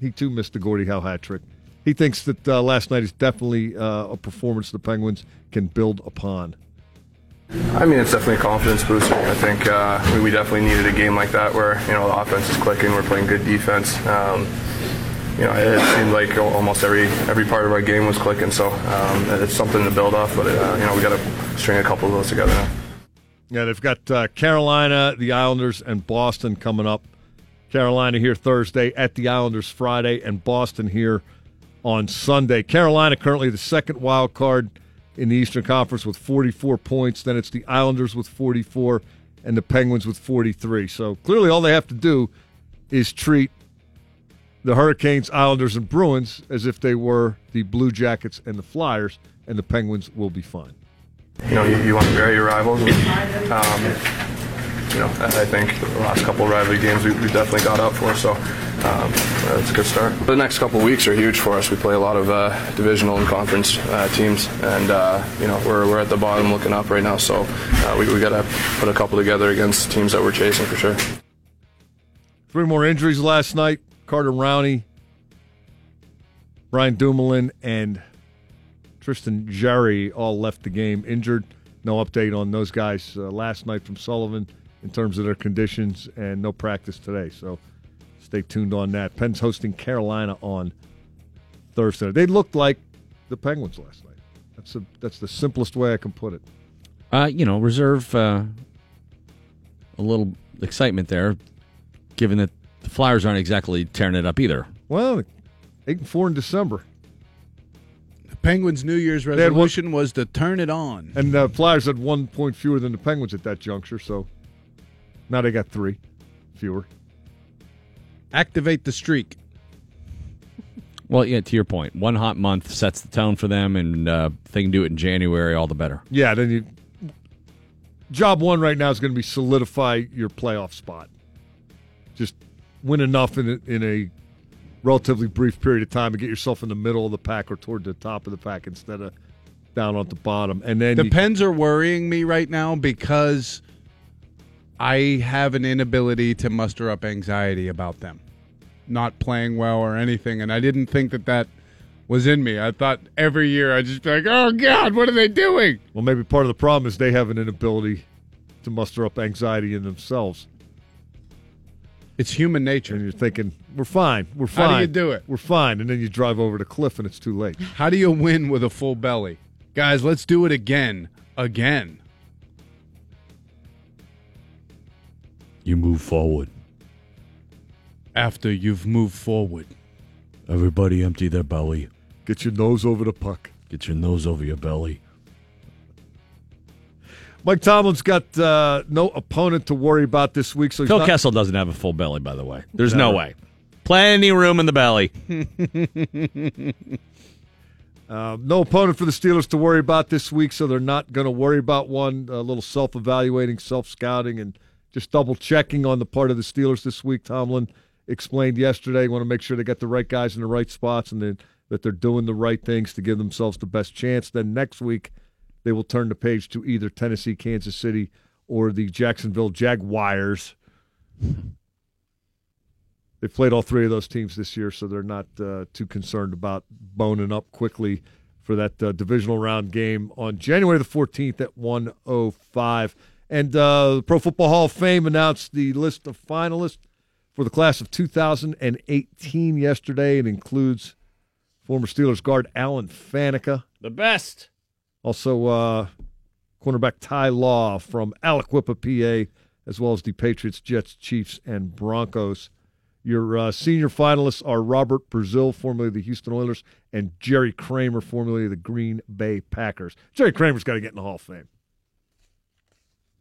He too missed the Gordie Howe hat trick. He thinks that uh, last night is definitely uh, a performance the Penguins can build upon. I mean, it's definitely a confidence booster. I think uh, we, definitely needed a game like that where you know the offense is clicking, we're playing good defense. Um, you know, it seemed like almost every every part of our game was clicking. So um, it's something to build off, but uh, you know we got to string a couple of those together now. Yeah, they've got uh, Carolina, the Islanders, and Boston coming up. Carolina here Thursday at the Islanders Friday, and Boston here on Sunday. Carolina currently the second wild card in the Eastern Conference with 44 points. Then it's the Islanders with 44 and the Penguins with 43. So clearly, all they have to do is treat the Hurricanes, Islanders, and Bruins as if they were the Blue Jackets and the Flyers, and the Penguins will be fine. You know, you, you want to bury your rivals. And, um, you know, I, I think the last couple of rivalry games we, we definitely got up for. So um, that's a good start. The next couple of weeks are huge for us. We play a lot of uh, divisional and conference uh, teams, and uh, you know we're, we're at the bottom looking up right now. So uh, we, we got to put a couple together against teams that we're chasing for sure. Three more injuries last night. Carter Rowney, Brian Dumoulin, and Tristan Jarry all left the game injured. No update on those guys uh, last night from Sullivan in terms of their conditions, and no practice today. So stay tuned on that. Penn's hosting Carolina on Thursday. They looked like the Penguins last night. That's a, that's the simplest way I can put it. Uh, you know, reserve uh, a little excitement there, given that the Flyers aren't exactly tearing it up either. Well, eight and four in December. The Penguins' New Year's They had one- resolution was to turn it on. And the Flyers had one point fewer than the Penguins at that juncture, so now they got three fewer. Activate the streak. Well, yeah, to your point, one hot month sets the tone for them, and uh, if they can do it in January, all the better. Yeah, then you. Job one right now is going to be solidify your playoff spot. Just win enough in a, in a relatively brief period of time to get yourself in the middle of the pack or toward the top of the pack instead of down at the bottom. And then The you- Pens are worrying me right now because I have an inability to muster up anxiety about them not playing well or anything, and I didn't think that that was in me. I thought every year I'd just be like, "Oh God, what are they doing?" Well, maybe part of the problem is they have an inability to muster up anxiety in themselves. It's human nature. And you're thinking, we're fine. We're fine. How do you do it? We're fine. And then you drive over the cliff and it's too late. How do you win with a full belly, guys? Let's do it again, again. You move forward. After you've moved forward, Everybody empty their belly. Get your nose over the puck. Get your nose over your belly. Mike Tomlin's got uh, no opponent to worry about this week. So he's Phil not- Kessel doesn't have a full belly, by the way. There's no way. Plenty room in the belly. Uh, no opponent for the Steelers to worry about this week, so they're not going to worry about one. A little self evaluating, self scouting, and just double checking on the part of the Steelers this week. Tomlin explained yesterday. Want to make sure they got the right guys in the right spots and that they're doing the right things to give themselves the best chance. Then next week, they will turn the page to either Tennessee, Kansas City, or the Jacksonville Jaguars. They've played all three of those teams this year, so they're not uh, too concerned about boning up quickly for that uh, divisional round game on January the 14th at 105. And uh, the Pro Football Hall of Fame announced the list of finalists for the class of 2018 yesterday. It includes former Steelers guard Alan Faneca. The best. Also, uh, cornerback Ty Law from Aliquippa, PA, as well as the Patriots, Jets, Chiefs, and Broncos. Your uh, senior finalists are Robert Brazile, formerly of the Houston Oilers, and Jerry Kramer, formerly of the Green Bay Packers. Jerry Kramer's got to get in the Hall of Fame.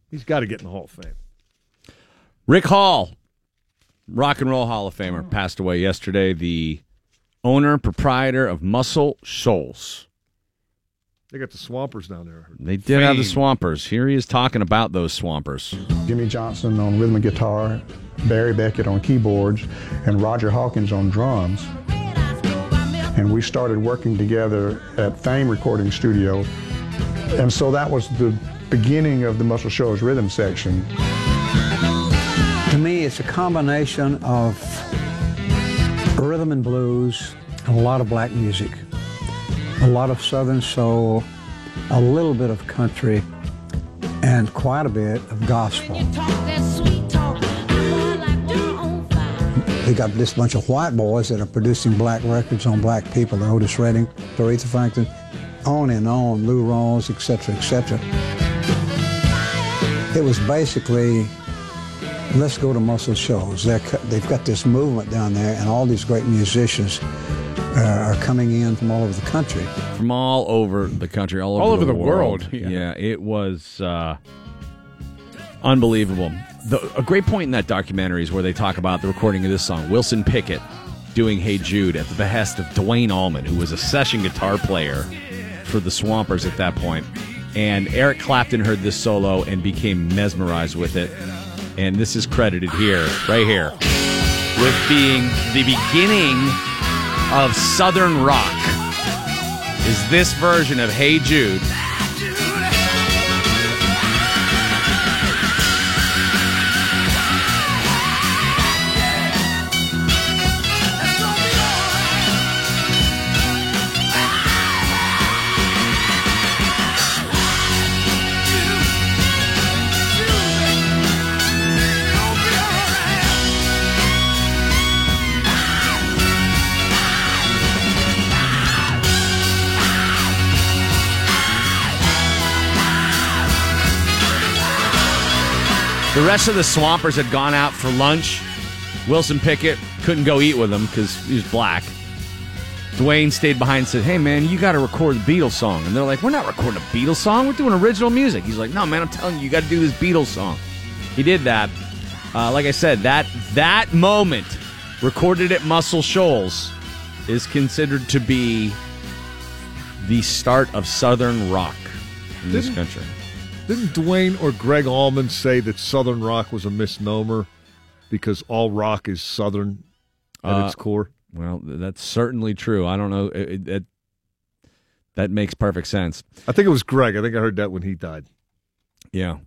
He's got to get in the Hall of Fame. Rick Hall, Rock and Roll Hall of Famer, passed away yesterday. The owner, proprietor of Muscle Shoals. They got the Swampers down there. They did have the Swampers. Here he is talking about those Swampers. Jimmy Johnson on rhythm and guitar, Barry Beckett on keyboards, and Roger Hawkins on drums. And we started working together at Fame Recording Studio. And so that was the beginning of the Muscle Shoals rhythm section. To me, it's a combination of rhythm and blues, and a lot of black music, a lot of southern soul, a little bit of country, and quite a bit of gospel. We got this bunch of white boys that are producing black records on black people, Otis Redding, Aretha Franklin, on and on, Lou Rawls, etc., etc. It was basically, let's go to Muscle Shoals. They're, they've got this movement down there, and all these great musicians uh, are coming in from all over the country. From all over the country, all over, All over the, the world, Yeah. it was uh, unbelievable. The, a great point in that documentary is where they talk about the recording of this song. Wilson Pickett doing Hey Jude at the behest of Duane Allman, who was a session guitar player for the Swampers at that point. And Eric Clapton heard this solo and became mesmerized with it. And this is credited here, right here, with being the beginning of Southern rock. Is this version of Hey Jude? The rest of the Swampers had gone out for lunch. Wilson Pickett couldn't go eat with them because he was black. Duane stayed behind and said, Hey, man, you got to record the Beatles song. And they're like, We're not recording a Beatles song. We're doing original music. He's like, No, man, I'm telling you, you got to do this Beatles song. He did that. Uh, like I said, that that moment recorded at Muscle Shoals is considered to be the start of Southern rock in this country. Didn't Duane or Gregg Allman say that Southern rock was a misnomer because all rock is Southern at Uh, its core? Well, that's certainly true. I don't know. It, it, that- that makes perfect sense. I think it was Gregg. I think I heard that when he died. Yeah.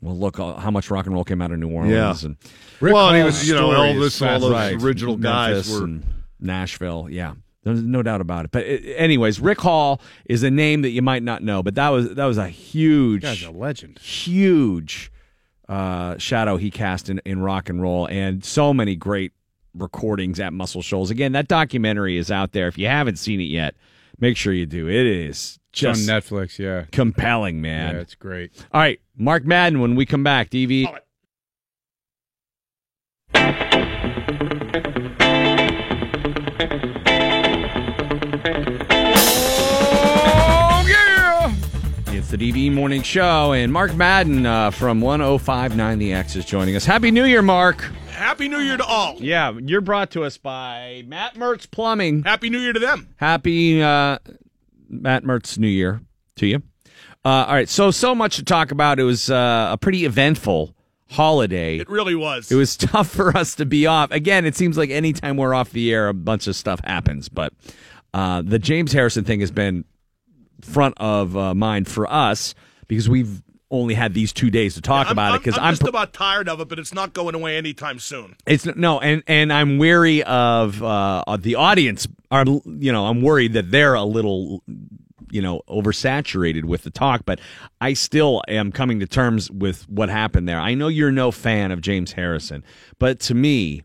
Well, look uh, how much rock and roll came out of New Orleans. Yeah. And Rick Well, and he was, you know, Elvis, all those Right. original guys Memphis were- Nashville. Yeah. There's no doubt about it. But uh, anyways, Rick Hall is a name that you might not know, but that was that was a huge, Guy's a legend. huge uh, shadow he cast in, in rock and roll, and so many great recordings at Muscle Shoals. Again, that documentary is out there. If you haven't seen it yet, make sure you do. It is It's on just Netflix, yeah. compelling, man. Yeah, it's great. All right, Mark Madden. When we come back, DV. The DV Morning Show, and Mark Madden uh, from 1059 The X is joining us. Happy New Year, Mark. Happy New Year to all. Yeah, you're brought to us by Matt Mertz Plumbing. Happy New Year to them. Happy uh, Matt Mertz New Year to you. Uh, all right, so so much to talk about. It was uh, a pretty eventful holiday. It really was. It was tough for us to be off. Again, it seems like anytime we're off the air, a bunch of stuff happens. But uh, the James Harrison thing has been front of uh, mind for us because we've only had these two days to talk about it. Because I'm, I'm, just pr- about tired of it, but it's not going away anytime soon. it's no, and and I'm wary of uh, the audience. Are you know, I'm worried that they're a little you know oversaturated with the talk but i still am coming to terms with what happened there i know you're no fan of james harrison but to me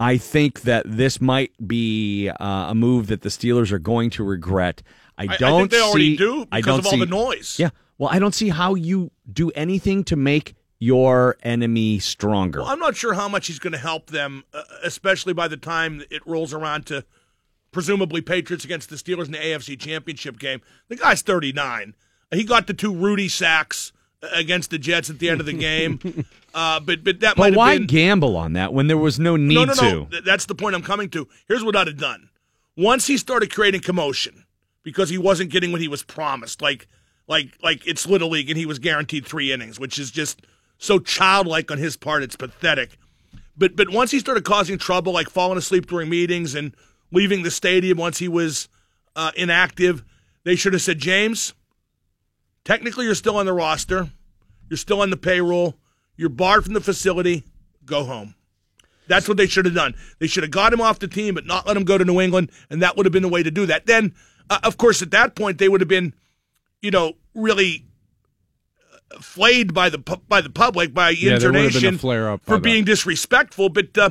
i think that this might be uh, a move that the steelers are going to regret i I- I don't think they already see, do I don't of all see- the noise. yeah well i don't see how you do anything to make your enemy stronger Well, I'm not sure how much he's going to help them, uh, especially by the time it rolls around to presumably Patriots against the Steelers in the AFC Championship game. The guy's 39. He got the two Rudy sacks uh, against the Jets at the end of the game. uh, but but that might but why been gamble on that when there was no need no, no, to no. Th- That's the point I'm coming to. Here's what I'd have done. Once he started creating commotion because he wasn't getting what he was promised, like like like it's little league and he was guaranteed three innings, which is just so childlike on his part. It's pathetic. But but once he started causing trouble, like falling asleep during meetings and leaving the stadium once he was uh, inactive, they should have said, James, technically you're still on the roster, you're still on the payroll, you're barred from the facility, go home. That's what they should have done. They should have got him off the team, but not let him go to New England, and that would have been the way to do that. Then, uh, of course, at that point, they would have been, you know, really uh, flayed by the by the public by Yeah, there would have been a internation flare-up for by being disrespectful. But uh,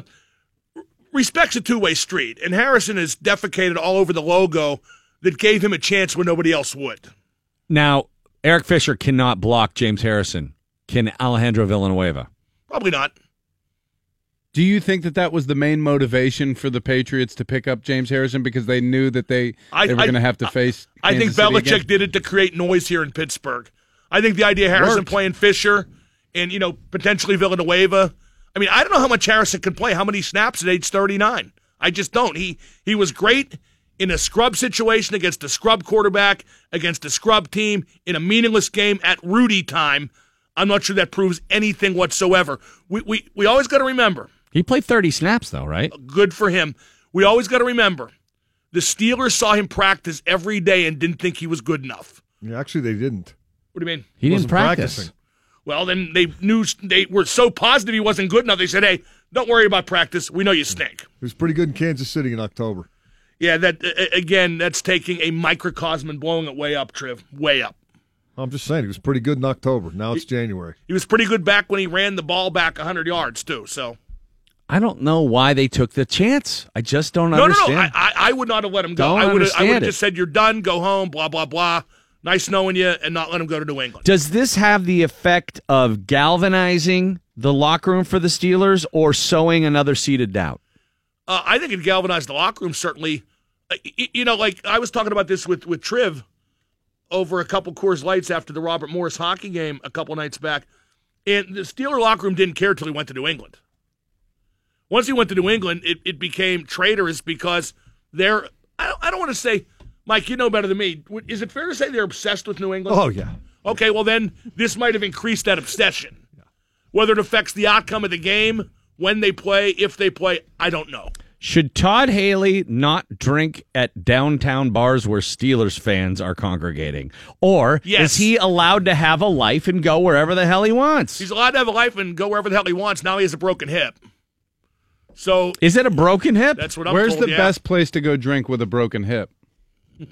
respect's a two way street, and Harrison has defecated all over the logo that gave him a chance when nobody else would. Now, Eric Fisher cannot block James Harrison. Can Alejandro Villanueva? Probably not. Do you think that that was the main motivation for the Patriots to pick up James Harrison because they knew that they I- they were going to have to face? I think Kansas City Belichick again? did it to create noise here in Pittsburgh. I think the idea of Harrison Worked. playing Fisher and you know potentially Villanueva. I mean, I don't know how much Harrison can play. How many snaps at age thirty nine? I just don't. He he was great in a scrub situation against a scrub quarterback against a scrub team in a meaningless game at Rudy time. I'm not sure that proves anything whatsoever. We we we always got to remember He played 30 snaps, though, right? good for him. We always got to remember the Steelers saw him practice every day and didn't think he was good enough. Yeah, actually, they didn't. What do you mean? He didn't Wasn't practice. practicing. Well, then they knew they were so positive he wasn't good enough. They said, "Hey, don't worry about practice. We know you stink." He was pretty good in Kansas City in October. Yeah, that uh, again, that's taking a microcosm and blowing it way up, Triv, way up. I'm just saying he was pretty good in October. Now it's January. He was pretty good back when he ran the ball back 100 yards too. So I don't know why they took the chance. I just don't understand. no, no, understand. no. I, I, I would not have let him go. Don't I would have, I would have it. just said, "You're done. Go home." Blah blah blah. Nice knowing you, and not let him go to New England. Does this have the effect of galvanizing the locker room for the Steelers or sowing another seed of doubt? Uh, I think it galvanized the locker room. Certainly, Uh, you know, like I was talking about this with with Triv over a couple Coors Lights after the Robert Morris hockey game a couple nights back, and the Steeler locker room didn't care till he went to New England. Once he went to New England, it, it became traitorous because they're. I don't, I don't want to say, Mike, you know better than me. Is it fair to say they're obsessed with New England? Oh yeah. Okay, well then this might have increased that obsession. Whether it affects the outcome of the game, when they play, if they play, I don't know. Should Todd Haley not drink at downtown bars where Steelers fans are congregating? Or Yes. is he allowed to have a life and go wherever the hell he wants? He's allowed to have a life and go wherever the hell he wants. Now he has a broken hip. So Is it a broken hip? that's what I'm Where's told, the yeah. best place to go drink with a broken hip?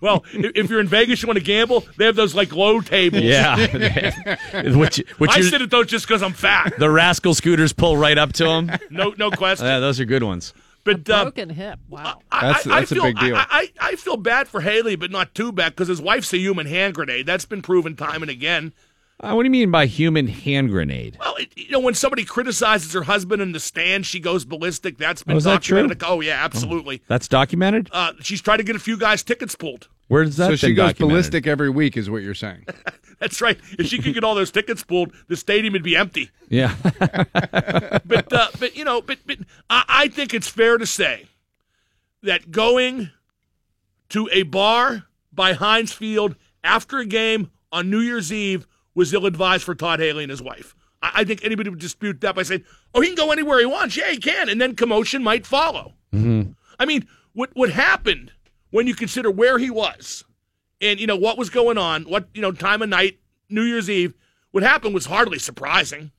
Well, if if you're in Vegas, you want to gamble, they have those like low tables. Yeah. which which I sit at those just because I'm fat. the rascal scooters pull right up to them. No, no question. Yeah, those are good ones. But uh, Broken hip. Wow. I- That's- I, that's I a feel, big deal. I, I, I feel bad for Haley, but not too bad because his wife's a human hand grenade. That's been proven time and again. Uh, what do you mean by human hand grenade? Well, it, you know, when somebody criticizes her husband in the stand, she goes ballistic. That's been Oh, is that true? documented. Oh, yeah, absolutely. That's documented? Uh, she's tried to get a few guys' tickets pulled. Where's that so she goes documented? ballistic every week, is what you're saying. That's right. If she could get all those tickets pulled, the stadium would be empty. Yeah. But, uh, but you know, but, but I, I think it's fair to say that going to a bar by Heinz Field after a game on New Year's Eve was ill advised for Todd Haley and his wife. I, I think anybody would dispute that by saying, "Oh, he can go anywhere he wants." Yeah, he can, and then commotion might follow. Mm-hmm. I mean, what what happened when you consider where he was, and you know what was going on, what you know time of night, New Year's Eve. What happened was hardly surprising.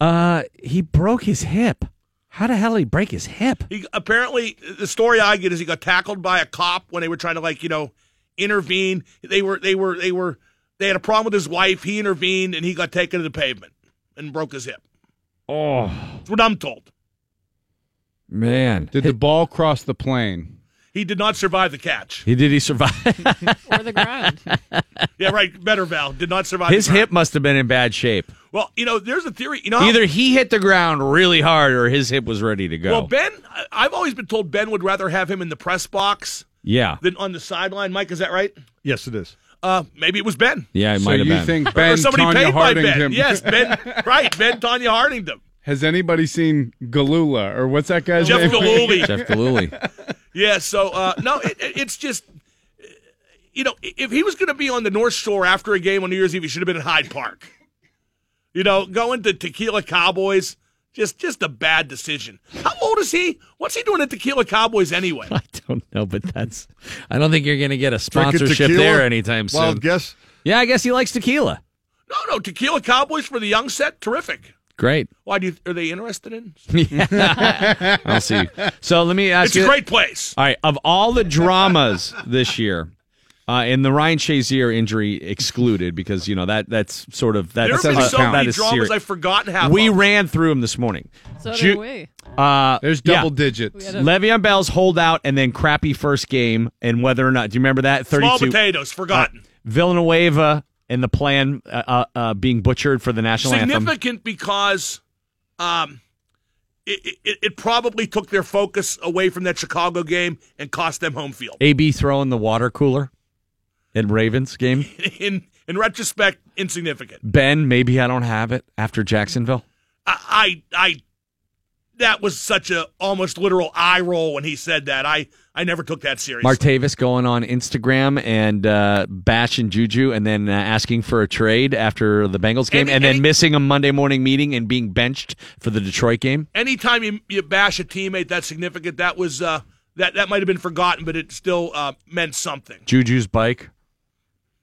Uh, he broke his hip. How the hell did he break his hip? He apparently the story I get is he got tackled by a cop when they were trying to like you know intervene. They were they were they were they had a problem with his wife. He intervened and he got taken to the pavement and broke his hip. Oh That's what I'm told. man, Did the ball cross the plane? He did not survive the catch. he did he survive? or the ground. Yeah, right. Better Val did not survive. his the hip must have been in bad shape. Well, you know, there's a theory. You know, how- Either he hit the ground really hard or his hip was ready to go. Well, Ben, I've always been told Ben would rather have him in the press box yeah, than on the sideline. Mike, is that right? Yes, it is. Uh, maybe it was Ben. yeah, it So might have been. So you been. think Or Ben somebody Tonya paid by Ben. Hardington? Yes, Ben. right, Ben Tonya Hardington. Has anybody seen Galula or what's that guy's name? Jeff name? Gillooly. Jeff Gillooly. Yeah, so uh, no, it, it- it's just you know, if he was going to be on the North Shore after a game on New Year's Eve, he should have been in Hyde Park. You know, going to Tequila Cowboys, just just a bad decision. How old is he? What's he doing at Tequila Cowboys anyway? I don't know, but that's. I don't think you're going to get a sponsorship tequila? there anytime soon. Wild guess. Yeah, I guess he likes tequila. No, no, Tequila Cowboys for the young set, terrific. Great. Why do you, are they interested in? I'll see. So let me ask It's you. a great place. All right, of all the dramas this year, uh, and the Ryan Shazier injury excluded because you know that that's sort of There that's have been uh, so that many dramas serious. I've forgotten half. we of. ran through them this morning. So Ju- did we. Uh, There's yeah. double digits. had a- Le'Veon Bell's holdout and then crappy first game and whether or not do you remember that 32. Small two potatoes, forgotten. Villanueva and the plan uh, uh, uh, being butchered for the national anthem. Significant because um, it, it, it probably took their focus away from that Chicago game and cost them home field. AB throwing the water cooler in Ravens game. In in retrospect, insignificant. Ben, maybe I don't have it after Jacksonville. I, I, I that was such a almost literal eye roll when he said that. I, I never took that seriously. Martavis going on Instagram and uh, bashing Juju and then uh, asking for a trade after the Bengals game And- and, and then he- missing a Monday morning meeting and being benched for the Detroit game. Anytime you, you bash a teammate, that's significant. That was uh, that that might have been forgotten, but it still uh, meant something. Juju's bike.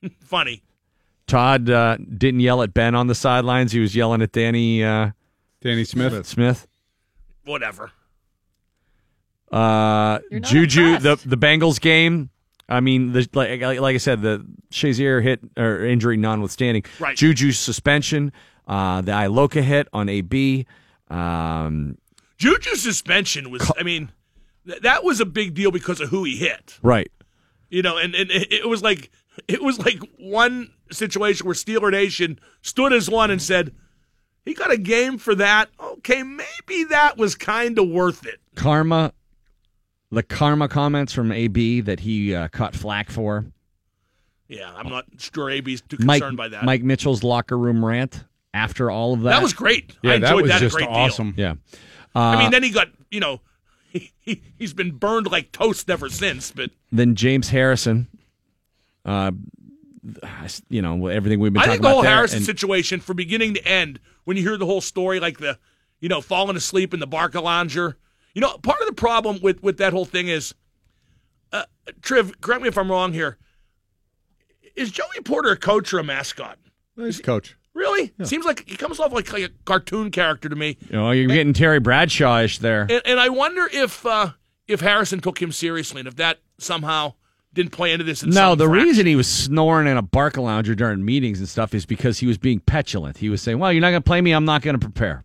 Funny. Todd uh, didn't yell at Ben on the sidelines. He was yelling at Danny uh, Danny Smith. Smith. Whatever. Uh, Juju, the impressed. the Bengals game. I mean, the, like, like like I said, the Shazier hit or injury notwithstanding, Right. Juju's suspension, uh, the Iloka hit on AB. Um, Juju's suspension was. I mean, th- that was a big deal because of who he hit. right. You know, and, and it it was like it was like one situation where Steeler Nation stood as one and said, "He got a game for that. Okay, maybe that was kind of worth it." Karma, the karma comments from AB that he uh, caught flack for. Yeah, I'm not sure AB's too Mike concerned by that. Mike Mitchell's locker room rant after all of that. that was great. Yeah, I that enjoyed was that, just a great awesome. deal. yeah. I Uh, mean, then he got you know. He, he, he's been burned like toast ever since, but then James Harrison. Uh, you know everything we've been I talking think the about whole there, Harrison and- situation, from beginning to end, when you hear the whole story, like the, you know, falling asleep in the Barca lounger, you know, part of the problem with with that whole thing is, uh, Triv, correct me if I'm wrong here. Is Joey Porter a coach or a mascot? He's a coach. Really? Seems like he comes off like, like a cartoon character to me. You know, you're getting Terry Bradshaw-ish there. And, and I wonder if uh, if Harrison took him seriously and if that somehow didn't play into this. In No, the fraction. reason he was snoring in a Barca lounger during meetings and stuff is because he was being petulant. He was saying, "Well, you're not going to play me. I'm not going to prepare."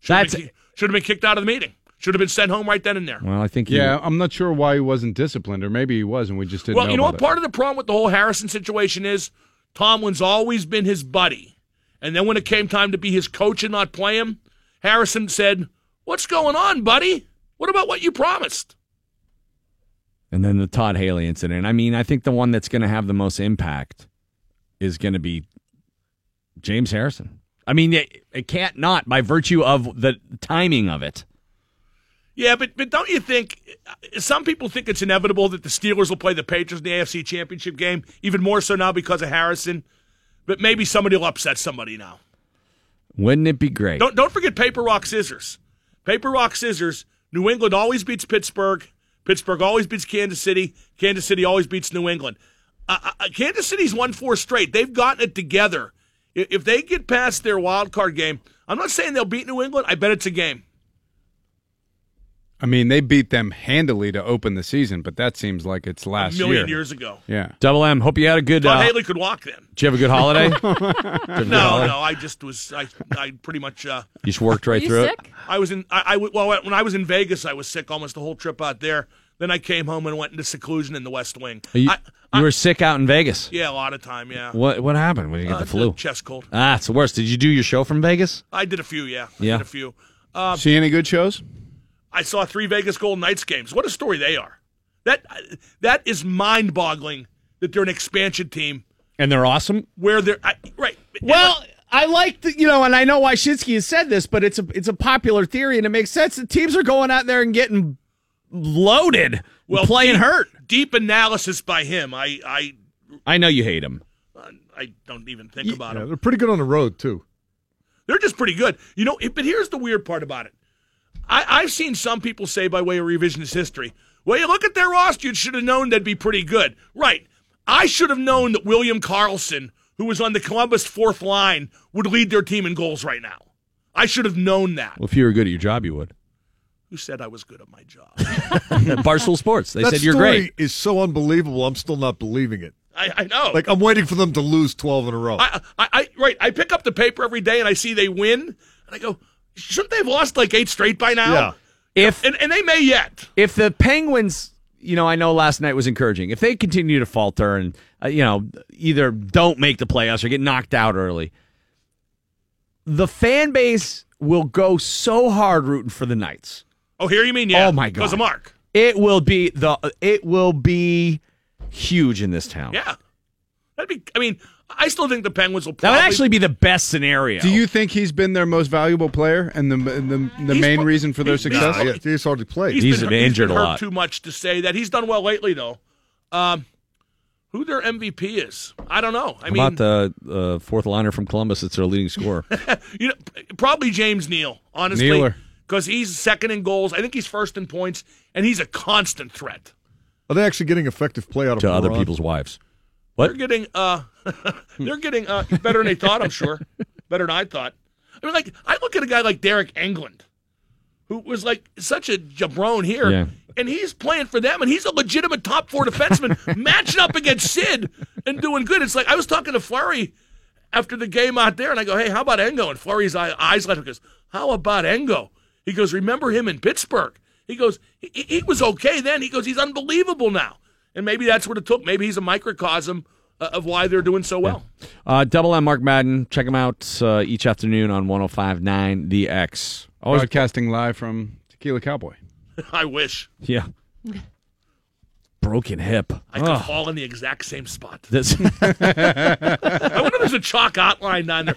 should have, That's been, should have been kicked out of the meeting. Should have been sent home right then and there. well, I think. he- Yeah, I'm not sure why he wasn't disciplined, or maybe he was, and we just didn't Well, know you know about what it. part of the problem with the whole Harrison situation is? Tomlin's always been his buddy. And then when it came time to be his coach and not play him, Harrison said, What's going on, buddy? What about what you promised? And then the Todd Haley incident. I mean, I think the one that's going to have the most impact is going to be James Harrison. I mean, it, it can't not by virtue of the timing of it. Yeah, but but don't you think some people think it's inevitable that the Steelers will play the Patriots in the AFC Championship game, even more so now because of Harrison? but maybe somebody will upset somebody now. Wouldn't it be great? Don't don't forget paper rock scissors. Paper rock scissors. New England always beats Pittsburgh. Pittsburgh always beats Kansas City. Kansas City always beats New England. Uh, uh, Kansas City's won four straight. They've gotten it together. If they get past their wild card game, I'm not saying they'll beat New England. I bet it's a game. I mean, they beat them handily to open the season, but that seems like it's last a million year. years ago. Yeah. Double M. Hope you had a good. Todd Uh, Haley could walk then. did you have a good holiday? Did you have a good No, holiday? no. I just was. I I pretty much. Uh, You just worked right through it. I was in. I, I well when I was in Vegas, I was sick almost the whole trip out there. Then I came home and went into seclusion in the West Wing. You, I, you were sick out in Vegas. yeah, a lot of time. Yeah. What what happened when you got Uh, the flu? chest cold. Ah, it's the worst. Did you do your show from Vegas? I did a few. Yeah. I Yeah. did a few. Uh, See any good shows? I saw three Vegas Golden Knights games. What a story they are. That that is mind boggling that they're an expansion team And they're awesome. where they're I, right. Well, I like the, you know, and I know Wyshynski has said this, but it's a it's a popular theory, and it makes sense. The teams are going out there and getting loaded, well playing deep, hurt. Deep analysis by him. I I I know you hate him. I don't even think about Yeah, him. they're pretty good on the road too. They're just pretty good. You know, but here's the weird part about it. I, I've seen some people say by way of revisionist history, well, you look at their roster, you should have known they'd be pretty good. Right. I should have known that William Karlsson, who was on the Columbus fourth line, would lead their team in goals right now. I should have known that. Well, if you were good at your job, you would. Who said I was good at my job? Barstool Sports. They that said you're story great. is so unbelievable. I'm still not believing it. I, I know. Like I'm waiting for them to lose 12 in a row. I, I, I, right. I pick up the paper every day and I see they win, and I go, shouldn't they have lost like eight straight by now? Yeah. If and, and they may yet. if the Penguins, you know, I know last night was encouraging. If they continue to falter and uh, you know either don't make the playoffs or get knocked out early, the fan base will go so hard rooting for the Knights. Oh, here you mean yeah? Oh my god! Because of Mark. It will be the it will be huge in this town. Yeah. That'd be. I mean, I still think the Penguins will. That would actually be the best scenario. Do you think he's been their most valuable player and the the, the main reason for their he's- success? yeah, he's hardly played. He's, been, he's been hurt too much to say that. He's done well lately, though. Um, who their MVP is, I don't know. I How mean, about the uh, fourth liner from Columbus? It's their leading scorer. you know, probably James Neal, honestly, Nealer. because he's second in goals. I think he's first in points, and he's a constant threat. Are they actually getting effective play out of to other people's wives. They're getting uh, they're getting uh better than they thought. I'm sure, better than I thought. I mean, like I look at a guy like Deryk Engelland, who was like such a jabron here, Yeah. and he's playing for them, and he's a legitimate top four defenseman matching up against Sid and doing good. It's like I was talking to Fleury after the game out there, and I go, "Hey, how about Engo?" And Fleury's eye- eyes lit up. Goes, "How about Engo?" He goes, "Remember him in Pittsburgh?" He goes, he, he was okay then. He goes, he's unbelievable now. And maybe that's what it took. Maybe he's a microcosm uh, of why they're doing so well. Uh, Double M Mark Madden. Check him out uh, each afternoon on 105.9 The X. Always Broadcasting live from Tequila Cowboy. I wish Yeah. Broken hip. I could Ugh. fall in the exact same spot. This- I wonder if there's a chalk outline down there.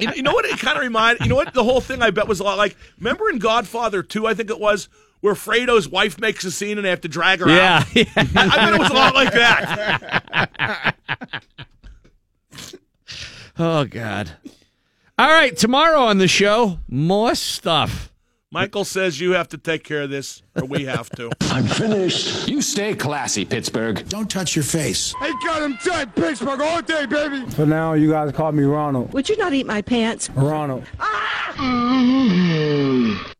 You, you know what it kind of reminded? You know what the whole thing I bet was a lot like. Remember in Godfather 2, I think it was, where Fredo's wife makes a scene and they have to drag her Yeah, out. I, I bet it was a lot like that. oh, God. All right, tomorrow on the show, more stuff. Michael says you have to take care of this, or we have to. I'm finished. You stay classy, Pittsburgh. Don't touch your face. I got him tight, Pittsburgh all day, baby. For now, you guys call me Ronald. Would you not eat my pants? Ronald. Ah! Mm-hmm.